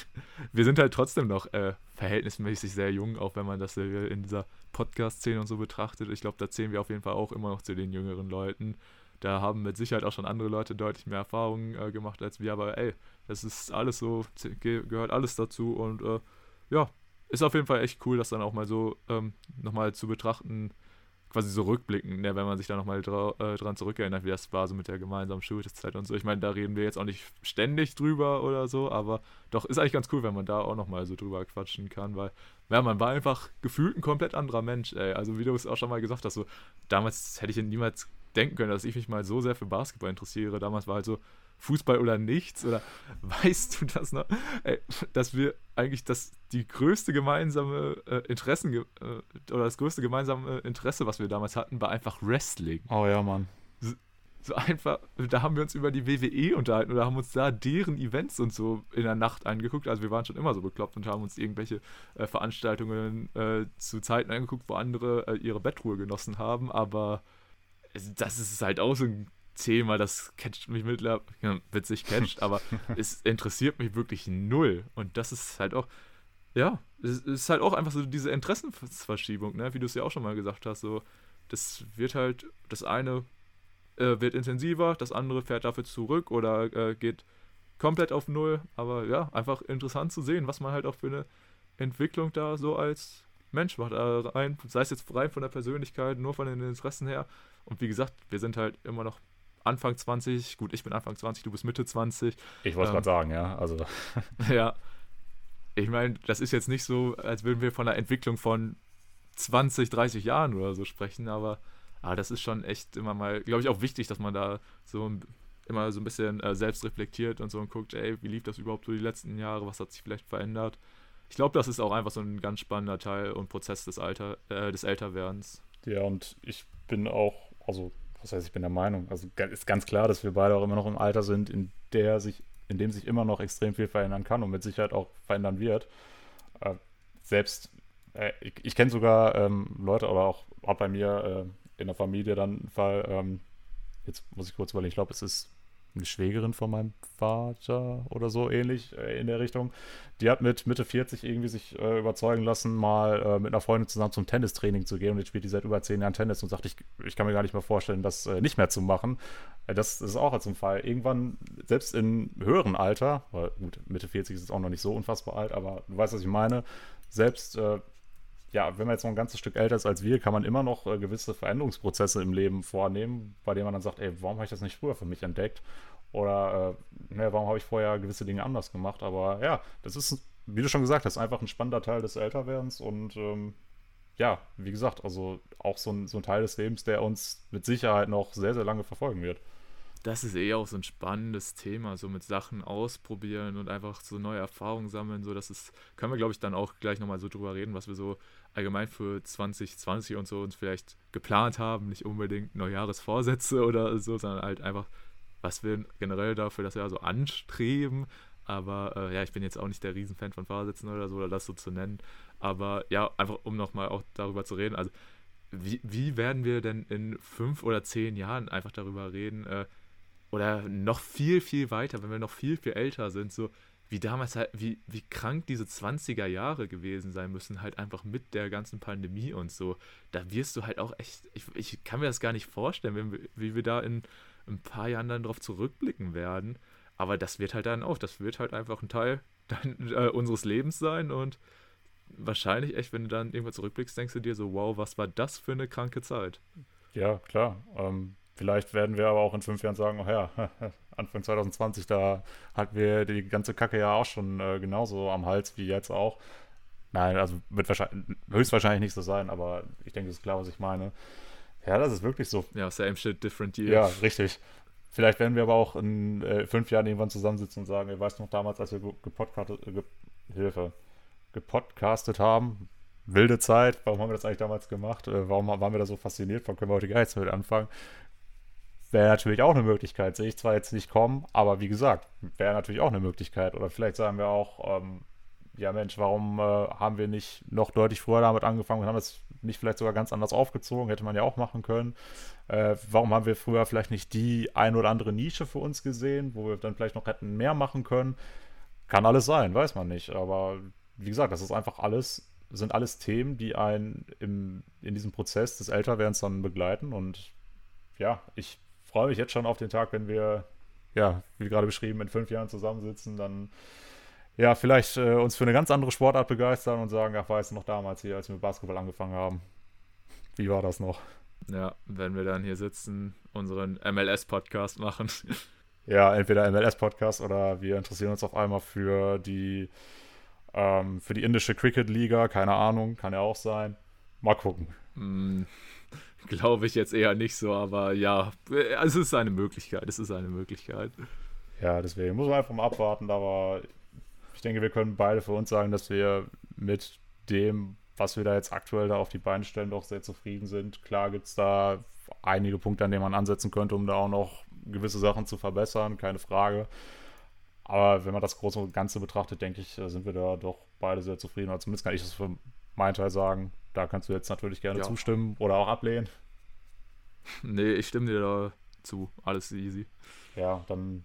wir sind halt trotzdem noch äh, verhältnismäßig sehr jung, auch wenn man das in dieser Podcast-Szene und so betrachtet. Ich glaube, da zählen wir auf jeden Fall auch immer noch zu den jüngeren Leuten. Da haben mit Sicherheit auch schon andere Leute deutlich mehr Erfahrungen äh, gemacht als wir, aber ey, das ist alles so, gehört alles dazu und äh, ja, ist auf jeden Fall echt cool, das dann auch mal so ähm, nochmal zu betrachten, quasi so rückblicken, ne, wenn man sich da nochmal dra äh, dran zurückerinnert, wie das war so mit der gemeinsamen Schulzeit und so. Ich meine, da reden wir jetzt auch nicht ständig drüber oder so, aber doch ist eigentlich ganz cool, wenn man da auch nochmal so drüber quatschen kann, weil ja, man war einfach gefühlt ein komplett anderer Mensch, ey. Also wie du es auch schon mal gesagt hast, so damals hätte ich niemals denken können, dass ich mich mal so sehr für Basketball interessiere. Damals war halt so, Fußball oder nichts? Oder weißt du das noch? Ey, dass wir eigentlich das, die größte gemeinsame äh, Interessen äh, oder das größte gemeinsame Interesse, was wir damals hatten, war einfach Wrestling. Oh ja, Mann. So, so einfach, da haben wir uns über die WWE unterhalten oder haben uns da deren Events und so in der Nacht angeguckt. Also wir waren schon immer so bekloppt und haben uns irgendwelche äh, Veranstaltungen äh, zu Zeiten angeguckt, wo andere äh, ihre Bettruhe genossen haben. Aber das ist halt auch so ein Thema, das catcht mich mittlerweile, ja, witzig catcht, aber es interessiert mich wirklich null. Und das ist halt auch, ja, es ist halt auch einfach so diese Interessenverschiebung, ne? wie du es ja auch schon mal gesagt hast. So, das wird halt, das eine äh, wird intensiver, das andere fährt dafür zurück oder äh, geht komplett auf Null. Aber ja, einfach interessant zu sehen, was man halt auch für eine Entwicklung da so als Mensch macht. Äh, rein, sei es jetzt rein von der Persönlichkeit, nur von den Interessen her. Und wie gesagt, wir sind halt immer noch Anfang 20, gut, ich bin Anfang 20, du bist Mitte 20. Ich wollte ähm, gerade sagen, ja, also. ja. Ich meine, das ist jetzt nicht so, als würden wir von einer Entwicklung von 20, 30 Jahren oder so sprechen, aber, aber das ist schon echt immer mal, glaube ich, auch wichtig, dass man da so immer so ein bisschen äh, selbst reflektiert und so und guckt, ey, wie lief das überhaupt so die letzten Jahre, was hat sich vielleicht verändert. Ich glaube, das ist auch einfach so ein ganz spannender Teil und Prozess des Alter, äh, des Älterwerdens. Ja, und ich bin auch, also was heißt, ich bin der Meinung, also ist ganz klar, dass wir beide auch immer noch im Alter sind, in der sich, in dem sich immer noch extrem viel verändern kann und mit Sicherheit auch verändern wird. Äh, selbst, äh, ich, ich kenne sogar ähm, Leute, aber auch, auch bei mir äh, in der Familie dann einen Fall, ähm, jetzt muss ich kurz überlegen, ich glaube, es ist eine Schwägerin von meinem Vater oder so ähnlich äh, in der Richtung. Die hat mit Mitte 40 irgendwie sich äh, überzeugen lassen, mal äh, mit einer Freundin zusammen zum Tennistraining zu gehen. Und jetzt spielt die seit über zehn Jahren Tennis und sagt, ich, ich kann mir gar nicht mehr vorstellen, das äh, nicht mehr zu machen. Äh, das, ist auch ein Fall. Irgendwann, selbst in höherem Alter, weil gut, Mitte 40 ist es auch noch nicht so unfassbar alt, aber du weißt, was ich meine, selbst äh, ja, wenn man jetzt noch ein ganzes Stück älter ist als wir, kann man immer noch äh, gewisse Veränderungsprozesse im Leben vornehmen, bei denen man dann sagt, ey, warum habe ich das nicht früher für mich entdeckt? Oder, äh, ne, warum habe ich vorher gewisse Dinge anders gemacht? Aber ja, das ist, wie du schon gesagt hast, einfach ein spannender Teil des Älterwerdens und ähm, ja, wie gesagt, also auch so ein, so ein Teil des Lebens, der uns mit Sicherheit noch sehr, sehr lange verfolgen wird das ist eh auch so ein spannendes Thema, so mit Sachen ausprobieren und einfach so neue Erfahrungen sammeln. So, das ist, können wir, glaube ich, dann auch gleich nochmal so drüber reden, was wir so allgemein für 2020 und so uns vielleicht geplant haben. Nicht unbedingt Neujahresvorsätze oder so, sondern halt einfach, was wir generell dafür das Jahr so anstreben. Aber äh, ja, ich bin jetzt auch nicht der Riesenfan von Vorsätzen oder so, oder das so zu nennen. Aber ja, einfach um nochmal auch darüber zu reden. Also, wie, wie werden wir denn in fünf oder zehn Jahren einfach darüber reden, äh, oder noch viel, viel weiter, wenn wir noch viel, viel älter sind, so wie damals halt, wie, wie krank diese 20er Jahre gewesen sein müssen, halt einfach mit der ganzen Pandemie und so. Da wirst du halt auch echt, ich, ich kann mir das gar nicht vorstellen, wenn wie wir da in ein paar Jahren dann darauf zurückblicken werden. Aber das wird halt dann auch, das wird halt einfach ein Teil dann, äh, unseres Lebens sein und wahrscheinlich echt, wenn du dann irgendwann zurückblickst, denkst du dir so, wow, was war das für eine kranke Zeit? Ja, klar. Ähm, vielleicht werden wir aber auch in fünf Jahren sagen, oh ja, Anfang 2020, da hatten wir die ganze Kacke ja auch schon äh, genauso am Hals wie jetzt auch. Nein, also wird wahrscheinlich, höchstwahrscheinlich nicht so sein, aber ich denke, es ist klar, was ich meine. Ja, das ist wirklich so. Ja, same shit, different year. Ja, richtig. Vielleicht werden wir aber auch in äh, fünf Jahren irgendwann zusammensitzen und sagen, ihr weißt noch damals, als wir gepodcastet, ge Hilfe, gepodcastet haben, wilde Zeit, warum haben wir das eigentlich damals gemacht? Äh, warum waren wir da so fasziniert? Warum können wir heute gar nichts damit anfangen? Wäre natürlich auch eine Möglichkeit. Sehe ich zwar jetzt nicht kommen, aber wie gesagt, wäre natürlich auch eine Möglichkeit. Oder vielleicht sagen wir auch, ähm, ja Mensch, warum äh, haben wir nicht noch deutlich früher damit angefangen und haben das nicht vielleicht sogar ganz anders aufgezogen? Hätte man ja auch machen können. Äh, warum haben wir früher vielleicht nicht die ein oder andere Nische für uns gesehen, wo wir dann vielleicht noch hätten mehr machen können? Kann alles sein, weiß man nicht. Aber wie gesagt, das ist einfach alles, sind alles Themen, die einen im, in diesem Prozess des Älterwerdens dann begleiten. Und ja, ich freue mich jetzt schon auf den Tag, wenn wir, ja, wie gerade beschrieben, in fünf Jahren zusammensitzen, dann ja, vielleicht äh, uns für eine ganz andere Sportart begeistern und sagen, ach, weißt du noch damals hier, als wir mit Basketball angefangen haben. Wie war das noch? Ja, wenn wir dann hier sitzen, unseren MLS-Podcast machen. Ja, entweder MLS-Podcast oder wir interessieren uns auf einmal für die, ähm, für die indische Cricket-Liga, keine Ahnung, kann ja auch sein. Mal gucken. Mm, Glaube ich jetzt eher nicht so, aber ja, es ist eine Möglichkeit, es ist eine Möglichkeit. Ja, deswegen muss man einfach mal abwarten, aber ich denke, wir können beide für uns sagen, dass wir mit dem, was wir da jetzt aktuell da auf die Beine stellen, doch sehr zufrieden sind. Klar gibt es da einige Punkte, an denen man ansetzen könnte, um da auch noch gewisse Sachen zu verbessern, keine Frage. Aber wenn man das große und Ganze betrachtet, denke ich, sind wir da doch beide sehr zufrieden. Oder zumindest kann ich das für meinen Teil sagen. Da kannst du jetzt natürlich gerne ja. zustimmen oder auch ablehnen. Nee, ich stimme dir da zu. Alles easy. Ja, dann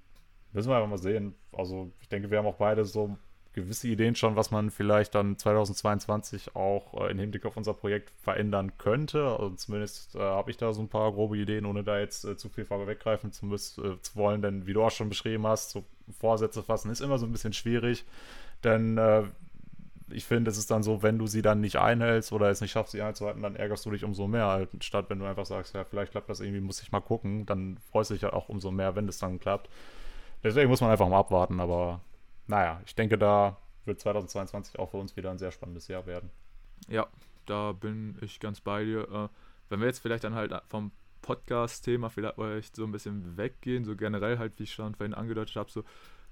müssen wir einfach mal sehen. Also, ich denke, wir haben auch beide so gewisse Ideen schon, was man vielleicht dann 2022 auch äh, im Hinblick auf unser Projekt verändern könnte. Also zumindest äh, habe ich da so ein paar grobe Ideen, ohne da jetzt äh, zu viel vorweggreifen zu, müssen, äh, zu wollen. Denn wie du auch schon beschrieben hast, so Vorsätze fassen ist immer so ein bisschen schwierig. Denn äh, ich finde, es ist dann so, wenn du sie dann nicht einhältst oder es nicht schaffst, sie einzuhalten, dann ärgerst du dich umso mehr, halt, statt wenn du einfach sagst, ja, vielleicht klappt das irgendwie, muss ich mal gucken, dann freust du dich ja auch umso mehr, wenn es dann klappt. Deswegen muss man einfach mal abwarten, aber naja, ich denke, da wird 2022 auch für uns wieder ein sehr spannendes Jahr werden. Ja, da bin ich ganz bei dir. Äh, wenn wir jetzt vielleicht dann halt vom Podcast-Thema vielleicht so ein bisschen weggehen, so generell halt, wie ich schon vorhin angedeutet habe, so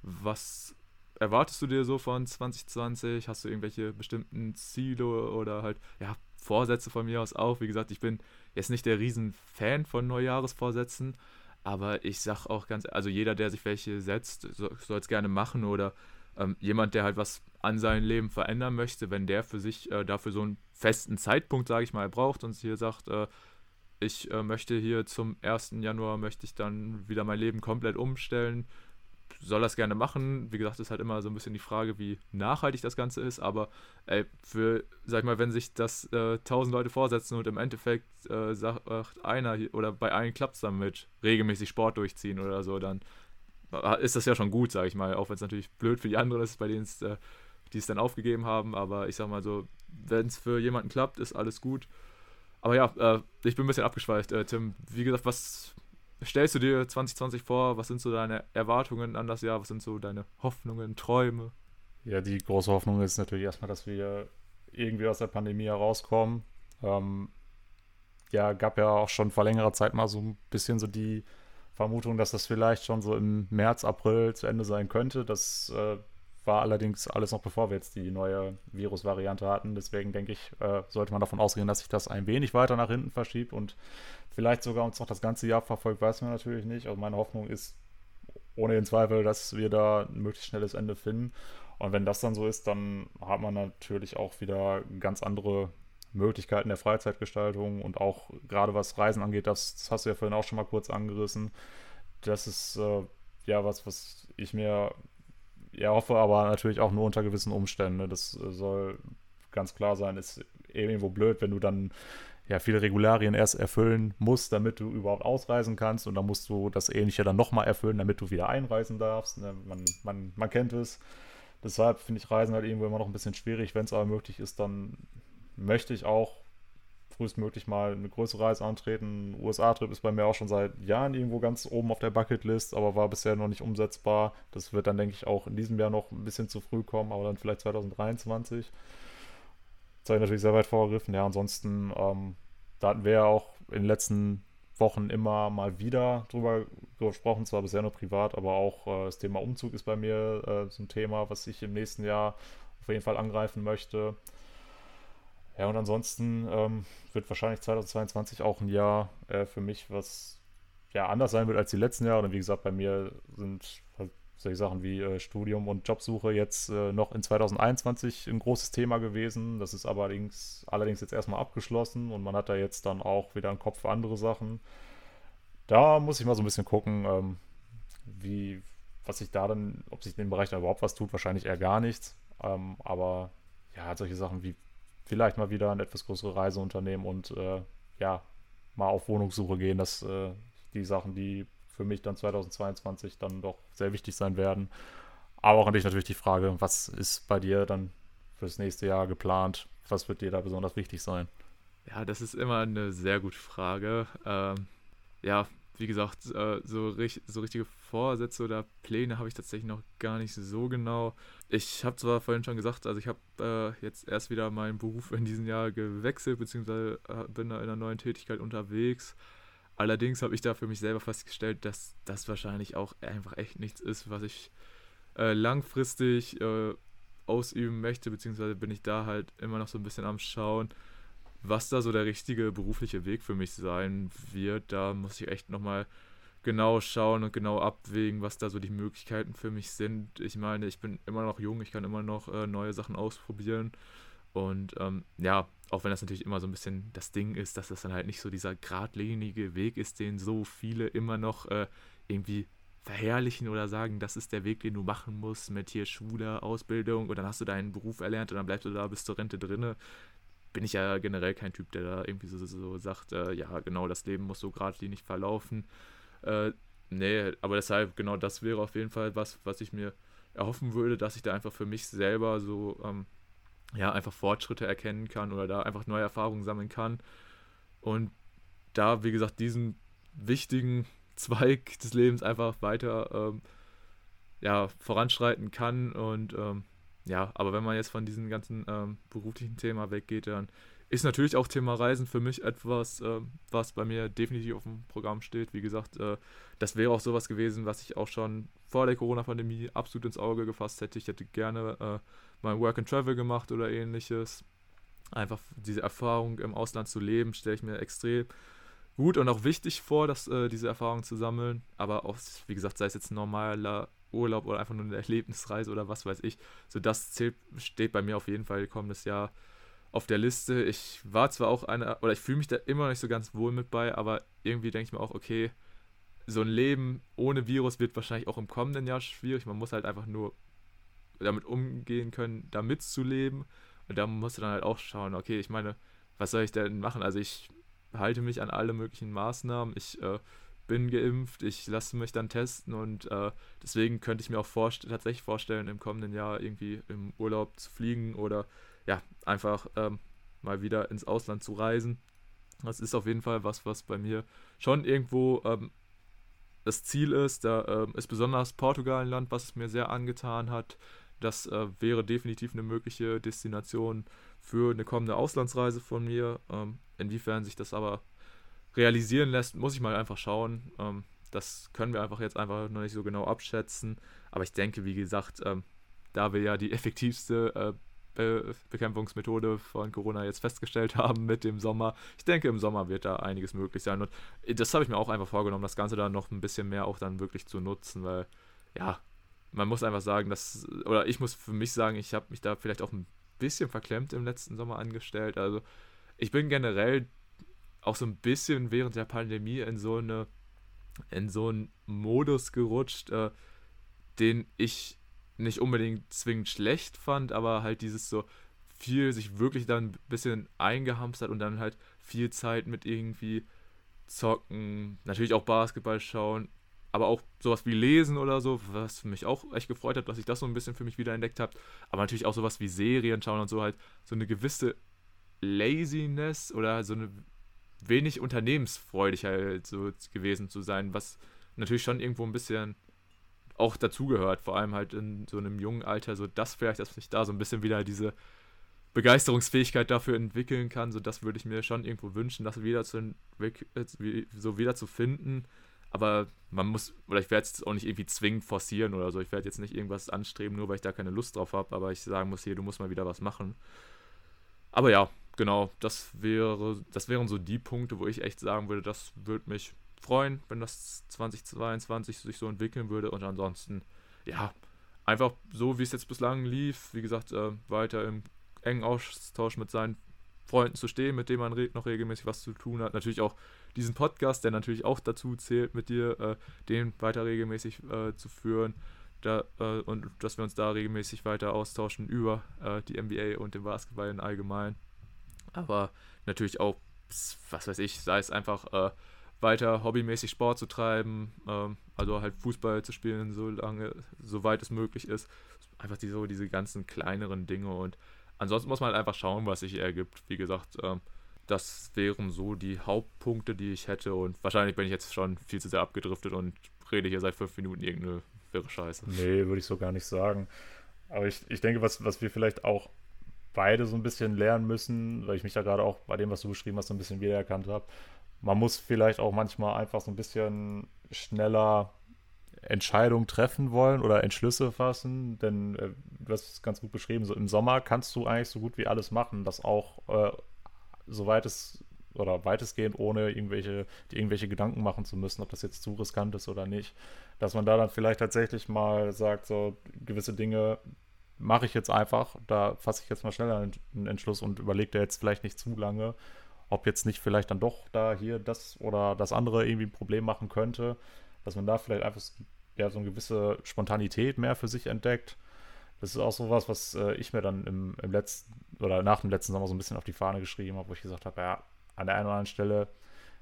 was erwartest du dir so von 2020? Hast du irgendwelche bestimmten Ziele oder halt, ja, Vorsätze von mir aus auch? Wie gesagt, ich bin jetzt nicht der Riesenfan von Neujahresvorsätzen, aber ich sag auch ganz, also jeder, der sich welche setzt, soll es gerne machen oder ähm, jemand, der halt was an seinem Leben verändern möchte, wenn der für sich äh, dafür so einen festen Zeitpunkt, sage ich mal, braucht und hier sagt, äh, ich äh, möchte hier zum 1. Januar, möchte ich dann wieder mein Leben komplett umstellen, soll das gerne machen. Wie gesagt, ist halt immer so ein bisschen die Frage, wie nachhaltig das Ganze ist. Aber ey, für, sag ich mal, wenn sich das äh, tausend Leute vorsetzen und im Endeffekt äh, sagt einer oder bei allen klappt es dann mit regelmäßig Sport durchziehen oder so, dann äh, ist das ja schon gut, sag ich mal. Auch wenn es natürlich blöd für die anderen ist, bei denen es, äh, die es dann aufgegeben haben. Aber ich sag mal so, wenn es für jemanden klappt, ist alles gut. Aber ja, äh, ich bin ein bisschen abgeschweift. Äh, Tim, wie gesagt, was stellst du dir 2020 vor? Was sind so deine Erwartungen an das Jahr? Was sind so deine Hoffnungen, Träume? Ja, die große Hoffnung ist natürlich erstmal, dass wir irgendwie aus der Pandemie herauskommen. Ähm, ja, gab ja auch schon vor längerer Zeit mal so ein bisschen so die Vermutung, dass das vielleicht schon so im März, April zu Ende sein könnte. Das äh, war allerdings alles noch bevor wir jetzt die neue Virusvariante hatten. Deswegen denke ich, äh, sollte man davon ausgehen, dass sich das ein wenig weiter nach hinten verschiebt und vielleicht sogar uns noch das ganze Jahr verfolgt, weiß man natürlich nicht. Also meine Hoffnung ist ohne den Zweifel, dass wir da ein möglichst schnelles Ende finden. Und wenn das dann so ist, dann hat man natürlich auch wieder ganz andere Möglichkeiten der Freizeitgestaltung und auch gerade was Reisen angeht, das, das hast du ja vorhin auch schon mal kurz angerissen. Das ist äh, ja was, was ich mir ja hoffe, aber natürlich auch nur unter gewissen Umständen. Ne? Das äh, soll ganz klar sein, ist irgendwo blöd, wenn du dann ja, viele Regularien erst erfüllen musst, damit du überhaupt ausreisen kannst. Und dann musst du das Ähnliche dann nochmal erfüllen, damit du wieder einreisen darfst. Ne? Man, man, man kennt es. Deshalb finde ich Reisen halt irgendwo immer noch ein bisschen schwierig. Wenn es aber möglich ist, dann möchte ich auch frühestmöglich mal eine größere Reise antreten. USA-Trip ist bei mir auch schon seit Jahren irgendwo ganz oben auf der Bucketlist, aber war bisher noch nicht umsetzbar. Das wird dann, denke ich, auch in diesem Jahr noch ein bisschen zu früh kommen, aber dann vielleicht 2023. Das habe ich natürlich sehr weit vorgegriffen. Ja, ansonsten, ähm, da hatten wir ja auch in den letzten Wochen immer mal wieder drüber gesprochen, zwar bisher nur privat, aber auch äh, das Thema Umzug ist bei mir äh, so ein Thema, was ich im nächsten Jahr auf jeden Fall angreifen möchte. Ja, und ansonsten ähm, wird wahrscheinlich 2022 auch ein Jahr äh, für mich, was ja anders sein wird als die letzten Jahre. Und wie gesagt, bei mir sind halt solche Sachen wie äh, Studium und Jobsuche jetzt äh, noch in 2021 ein großes Thema gewesen. Das ist allerdings, allerdings jetzt erstmal abgeschlossen und man hat da jetzt dann auch wieder einen Kopf für andere Sachen. Da muss ich mal so ein bisschen gucken, ähm, wie, was sich da dann, ob sich in dem Bereich da überhaupt was tut, wahrscheinlich eher gar nichts. Ähm, aber ja, solche Sachen wie vielleicht mal wieder eine etwas größere Reise unternehmen und äh, ja, mal auf Wohnungssuche gehen. Das äh, die Sachen, die für mich dann 2022 dann doch sehr wichtig sein werden. Aber auch an dich natürlich die Frage, was ist bei dir dann fürs nächste Jahr geplant? Was wird dir da besonders wichtig sein? Ja, das ist immer eine sehr gute Frage. Ähm, ja, wie gesagt, äh, so, so richtige Vorsätze oder Pläne habe ich tatsächlich noch gar nicht so genau. Ich habe zwar vorhin schon gesagt, also ich habe äh, jetzt erst wieder meinen Beruf in diesem Jahr gewechselt, beziehungsweise äh, bin da in einer neuen Tätigkeit unterwegs. Allerdings habe ich da für mich selber festgestellt, dass das wahrscheinlich auch einfach echt nichts ist, was ich äh, langfristig äh, ausüben möchte, beziehungsweise bin ich da halt immer noch so ein bisschen am Schauen, was da so der richtige berufliche Weg für mich sein wird. Da muss ich echt nochmal genau schauen und genau abwägen, was da so die Möglichkeiten für mich sind. Ich meine, ich bin immer noch jung, ich kann immer noch äh, neue Sachen ausprobieren. Und ähm, ja, auch wenn das natürlich immer so ein bisschen das Ding ist, dass das dann halt nicht so dieser geradlinige Weg ist, den so viele immer noch äh, irgendwie verherrlichen oder sagen, das ist der Weg, den du machen musst mit hier Schule, Ausbildung und dann hast du deinen Beruf erlernt und dann bleibst du da bis zur Rente drinne. Bin ich ja generell kein Typ, der da irgendwie so, so sagt, äh, ja, genau, das Leben muss so geradlinig verlaufen. Äh, nee, aber deshalb, genau das wäre auf jeden Fall was, was ich mir erhoffen würde, dass ich da einfach für mich selber so, ähm, ja, einfach Fortschritte erkennen kann oder da einfach neue Erfahrungen sammeln kann. Und da, wie gesagt, diesen wichtigen Zweig des Lebens einfach weiter ähm, ja, voranschreiten kann. Und ähm, ja, aber wenn man jetzt von diesem ganzen ähm, beruflichen Thema weggeht, dann ist natürlich auch Thema Reisen für mich etwas, äh, was bei mir definitiv auf dem Programm steht. Wie gesagt, äh, das wäre auch sowas gewesen, was ich auch schon vor der Corona-Pandemie absolut ins Auge gefasst hätte. Ich hätte gerne äh, mein Work and Travel gemacht oder ähnliches. Einfach diese Erfahrung im Ausland zu leben, stelle ich mir extrem gut und auch wichtig vor, dass, äh, diese Erfahrung zu sammeln. Aber auch, wie gesagt, sei es jetzt normaler Urlaub oder einfach nur eine Erlebnisreise oder was weiß ich, so das zählt, steht bei mir auf jeden Fall kommendes Jahr auf der Liste. Ich war zwar auch einer, oder ich fühle mich da immer noch nicht so ganz wohl mit bei, aber irgendwie denke ich mir auch, okay, so ein Leben ohne Virus wird wahrscheinlich auch im kommenden Jahr schwierig. Man muss halt einfach nur damit umgehen können, damit zu leben. Und da musst du dann halt auch schauen, okay, ich meine, was soll ich denn machen? Also ich halte mich an alle möglichen Maßnahmen. Ich äh, bin geimpft, ich lasse mich dann testen und äh, deswegen könnte ich mir auch vorst tatsächlich vorstellen, im kommenden Jahr irgendwie im Urlaub zu fliegen oder ja, einfach ähm, mal wieder ins Ausland zu reisen. Das ist auf jeden Fall was, was bei mir schon irgendwo ähm, das Ziel ist. Da ähm, ist besonders Portugal ein Land, was es mir sehr angetan hat. Das äh, wäre definitiv eine mögliche Destination für eine kommende Auslandsreise von mir. Ähm, inwiefern sich das aber realisieren lässt, muss ich mal einfach schauen. Ähm, das können wir einfach jetzt einfach noch nicht so genau abschätzen. Aber ich denke, wie gesagt, ähm, da wir ja die effektivste äh, Be Bekämpfungsmethode von Corona jetzt festgestellt haben mit dem Sommer. Ich denke, im Sommer wird da einiges möglich sein. Und das habe ich mir auch einfach vorgenommen, das Ganze dann noch ein bisschen mehr auch dann wirklich zu nutzen, weil ja, man muss einfach sagen, dass, oder ich muss für mich sagen, ich habe mich da vielleicht auch ein bisschen verklemmt im letzten Sommer angestellt. Also ich bin generell auch so ein bisschen während der Pandemie in so eine, in so einen Modus gerutscht, äh, den ich nicht unbedingt zwingend schlecht fand, aber halt dieses so viel sich wirklich dann ein bisschen eingehamstert und dann halt viel Zeit mit irgendwie zocken, natürlich auch Basketball schauen, aber auch sowas wie Lesen oder so, was mich auch echt gefreut hat, dass ich das so ein bisschen für mich wieder entdeckt habe. Aber natürlich auch sowas wie Serien schauen und so halt so eine gewisse Laziness oder so eine wenig unternehmensfreudig halt so gewesen zu sein, was natürlich schon irgendwo ein bisschen auch dazugehört, vor allem halt in so einem jungen Alter, so das vielleicht, dass ich da so ein bisschen wieder diese Begeisterungsfähigkeit dafür entwickeln kann, so das würde ich mir schon irgendwo wünschen, das wieder zu so wieder zu finden. Aber man muss, oder ich werde es auch nicht irgendwie zwingend forcieren oder so. Ich werde jetzt nicht irgendwas anstreben, nur weil ich da keine Lust drauf habe, aber ich sagen muss, hier, du musst mal wieder was machen. Aber ja, genau, das wäre, das wären so die Punkte, wo ich echt sagen würde, das würde mich freuen, wenn das 2022 sich so entwickeln würde. Und ansonsten, ja, einfach so, wie es jetzt bislang lief, wie gesagt, äh, weiter im engen Austausch mit seinen Freunden zu stehen, mit denen man re noch regelmäßig was zu tun hat. Natürlich auch diesen Podcast, der natürlich auch dazu zählt, mit dir, äh, den weiter regelmäßig äh, zu führen. Da, äh, und dass wir uns da regelmäßig weiter austauschen über äh, die NBA und den Basketball in allgemein. Aber natürlich auch, was weiß ich, sei es einfach äh, weiter hobbymäßig Sport zu treiben, ähm, also halt Fußball zu spielen, solange, soweit es möglich ist. Einfach die, so diese ganzen kleineren Dinge und ansonsten muss man halt einfach schauen, was sich ergibt. Wie gesagt, ähm, das wären so die Hauptpunkte, die ich hätte und wahrscheinlich bin ich jetzt schon viel zu sehr abgedriftet und rede hier seit fünf Minuten irgendeine wirre Scheiße. Nee, würde ich so gar nicht sagen. Aber ich, ich denke, was, was wir vielleicht auch beide so ein bisschen lernen müssen, weil ich mich da gerade auch bei dem, was du beschrieben hast, so ein bisschen wiedererkannt habe, man muss vielleicht auch manchmal einfach so ein bisschen schneller Entscheidungen treffen wollen oder Entschlüsse fassen, denn äh, du hast es ganz gut beschrieben, so im Sommer kannst du eigentlich so gut wie alles machen, das auch äh, soweit es oder weitestgehend ohne irgendwelche, irgendwelche Gedanken machen zu müssen, ob das jetzt zu riskant ist oder nicht. Dass man da dann vielleicht tatsächlich mal sagt, so gewisse Dinge mache ich jetzt einfach, da fasse ich jetzt mal schneller einen Entschluss und überlege da jetzt vielleicht nicht zu lange ob jetzt nicht vielleicht dann doch da hier das oder das andere irgendwie ein Problem machen könnte, dass man da vielleicht einfach ja, so eine gewisse Spontanität mehr für sich entdeckt. Das ist auch sowas, was äh, ich mir dann im, im letzten oder nach dem letzten Sommer so ein bisschen auf die Fahne geschrieben habe, wo ich gesagt habe, ja, an der einen oder anderen Stelle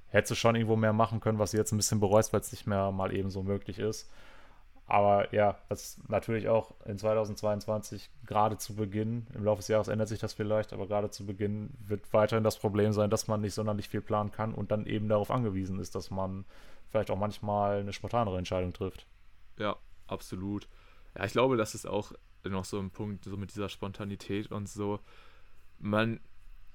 hättest du schon irgendwo mehr machen können, was du jetzt ein bisschen bereust, weil es nicht mehr mal eben so möglich ist. Aber ja, das natürlich auch in 2022 gerade zu Beginn, im Laufe des Jahres ändert sich das vielleicht, aber gerade zu Beginn wird weiterhin das Problem sein, dass man nicht sonderlich viel planen kann und dann eben darauf angewiesen ist, dass man vielleicht auch manchmal eine spontanere Entscheidung trifft. Ja, absolut. Ja, ich glaube, das ist auch noch so ein Punkt, so mit dieser Spontanität und so. Man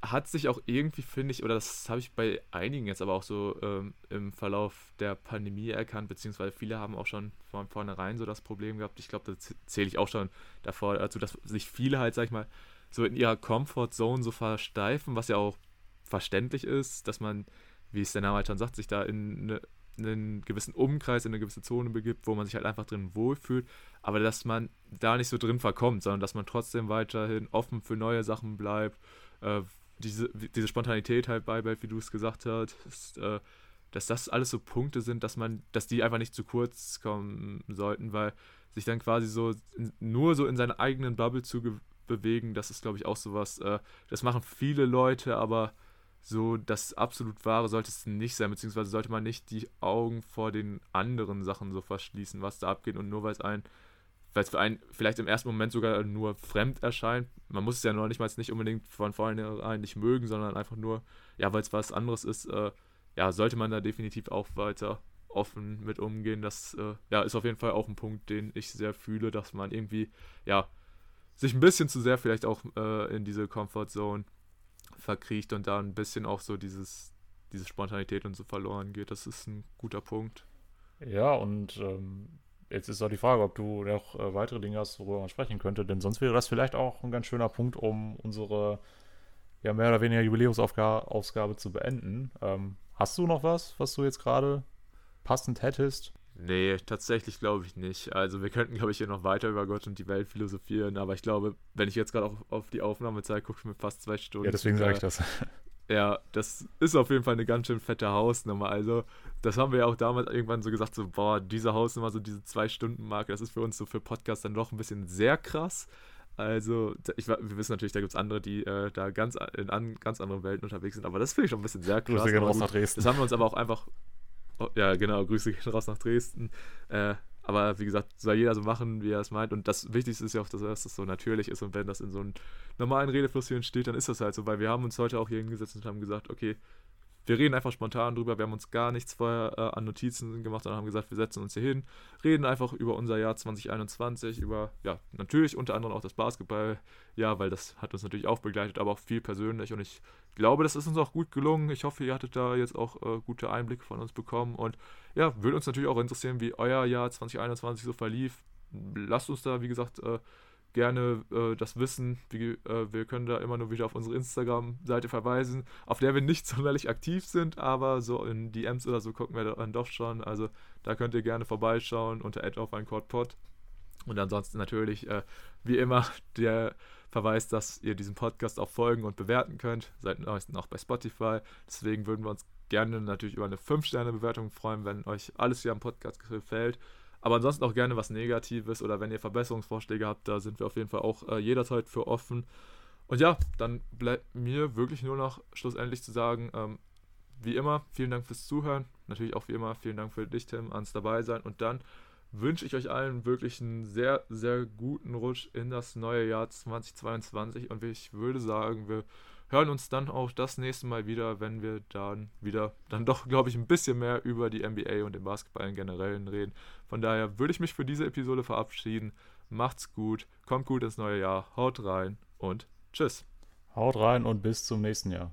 hat sich auch irgendwie, finde ich, oder das habe ich bei einigen jetzt aber auch so ähm, im Verlauf der Pandemie erkannt, beziehungsweise viele haben auch schon von vornherein so das Problem gehabt. Ich glaube, da zähle ich auch schon davor dazu, dass sich viele halt, sag ich mal, so in ihrer Comfortzone so versteifen, was ja auch verständlich ist, dass man, wie es der Name halt schon sagt, sich da in eine, einen gewissen Umkreis, in eine gewisse Zone begibt, wo man sich halt einfach drin wohlfühlt, aber dass man da nicht so drin verkommt, sondern dass man trotzdem weiterhin offen für neue Sachen bleibt, äh, diese, diese Spontanität halt beibehält, wie du es gesagt hast, ist, äh, dass das alles so Punkte sind, dass man, dass die einfach nicht zu kurz kommen sollten, weil sich dann quasi so nur so in seiner eigenen Bubble zu bewegen, das ist, glaube ich, auch sowas, äh, das machen viele Leute, aber so das absolut Wahre sollte es nicht sein, beziehungsweise sollte man nicht die Augen vor den anderen Sachen so verschließen, was da abgeht und nur weil es ein weil es für einen vielleicht im ersten Moment sogar nur fremd erscheint. Man muss es ja noch nicht mal nicht unbedingt von vornherein nicht mögen, sondern einfach nur, ja, weil es was anderes ist, äh, ja, sollte man da definitiv auch weiter offen mit umgehen. Das äh, ja, ist auf jeden Fall auch ein Punkt, den ich sehr fühle, dass man irgendwie, ja, sich ein bisschen zu sehr vielleicht auch äh, in diese Comfortzone verkriecht und da ein bisschen auch so dieses, diese Spontanität und so verloren geht. Das ist ein guter Punkt. Ja, und ähm, Jetzt ist auch die Frage, ob du noch äh, weitere Dinge hast, worüber man sprechen könnte, denn sonst wäre das vielleicht auch ein ganz schöner Punkt, um unsere ja mehr oder weniger Jubiläumsausgabe zu beenden. Ähm, hast du noch was, was du jetzt gerade passend hättest? Nee, tatsächlich glaube ich nicht. Also wir könnten, glaube ich, hier noch weiter über Gott und die Welt philosophieren, aber ich glaube, wenn ich jetzt gerade auf, auf die Aufnahmezeit gucke, ich mir fast zwei Stunden. Ja, deswegen sage ich das. Ja, das ist auf jeden Fall eine ganz schön fette Hausnummer. Also, das haben wir ja auch damals irgendwann so gesagt, so, boah, diese Hausnummer, so diese Zwei-Stunden-Marke, das ist für uns so für Podcasts dann doch ein bisschen sehr krass. Also, ich, wir wissen natürlich, da gibt es andere, die äh, da ganz in an, ganz anderen Welten unterwegs sind, aber das finde ich schon ein bisschen sehr krass. Grüße gehen raus nach Dresden. Das haben wir uns aber auch einfach. Oh, ja, genau, Grüße gehen raus nach Dresden. Äh, aber wie gesagt, soll jeder so machen, wie er es meint. Und das Wichtigste ist ja auch, dass das so natürlich ist. Und wenn das in so einem normalen Redefluss hier entsteht, dann ist das halt so. Weil wir haben uns heute auch hier hingesetzt und haben gesagt, okay, wir reden einfach spontan drüber. Wir haben uns gar nichts vorher äh, an Notizen gemacht, sondern haben gesagt, wir setzen uns hier hin, reden einfach über unser Jahr 2021, über, ja, natürlich unter anderem auch das Basketball, ja, weil das hat uns natürlich auch begleitet, aber auch viel persönlich. Und ich glaube, das ist uns auch gut gelungen. Ich hoffe, ihr hattet da jetzt auch äh, gute Einblicke von uns bekommen. Und ja, würde uns natürlich auch interessieren, wie euer Jahr 2021 so verlief. Lasst uns da, wie gesagt, äh, gerne äh, das wissen. Wie, äh, wir können da immer nur wieder auf unsere Instagram-Seite verweisen, auf der wir nicht sonderlich aktiv sind, aber so in DMs oder so gucken wir dann doch schon. Also da könnt ihr gerne vorbeischauen unter auf ein Pod. Und ansonsten natürlich, äh, wie immer, der Verweis, dass ihr diesen Podcast auch folgen und bewerten könnt. Seid neuesten auch bei Spotify. Deswegen würden wir uns gerne natürlich über eine 5-Sterne-Bewertung freuen, wenn euch alles hier am Podcast gefällt. Aber ansonsten auch gerne was Negatives oder wenn ihr Verbesserungsvorschläge habt, da sind wir auf jeden Fall auch äh, jederzeit für offen. Und ja, dann bleibt mir wirklich nur noch schlussendlich zu sagen, ähm, wie immer, vielen Dank fürs Zuhören. Natürlich auch wie immer, vielen Dank für dich, Tim, ans dabei sein. Und dann wünsche ich euch allen wirklich einen sehr, sehr guten Rutsch in das neue Jahr 2022. Und ich würde sagen, wir hören uns dann auch das nächste Mal wieder, wenn wir dann wieder, dann doch, glaube ich, ein bisschen mehr über die NBA und den Basketball im Generellen reden. Von daher würde ich mich für diese Episode verabschieden. Macht's gut, kommt gut ins neue Jahr, haut rein und tschüss. Haut rein und bis zum nächsten Jahr.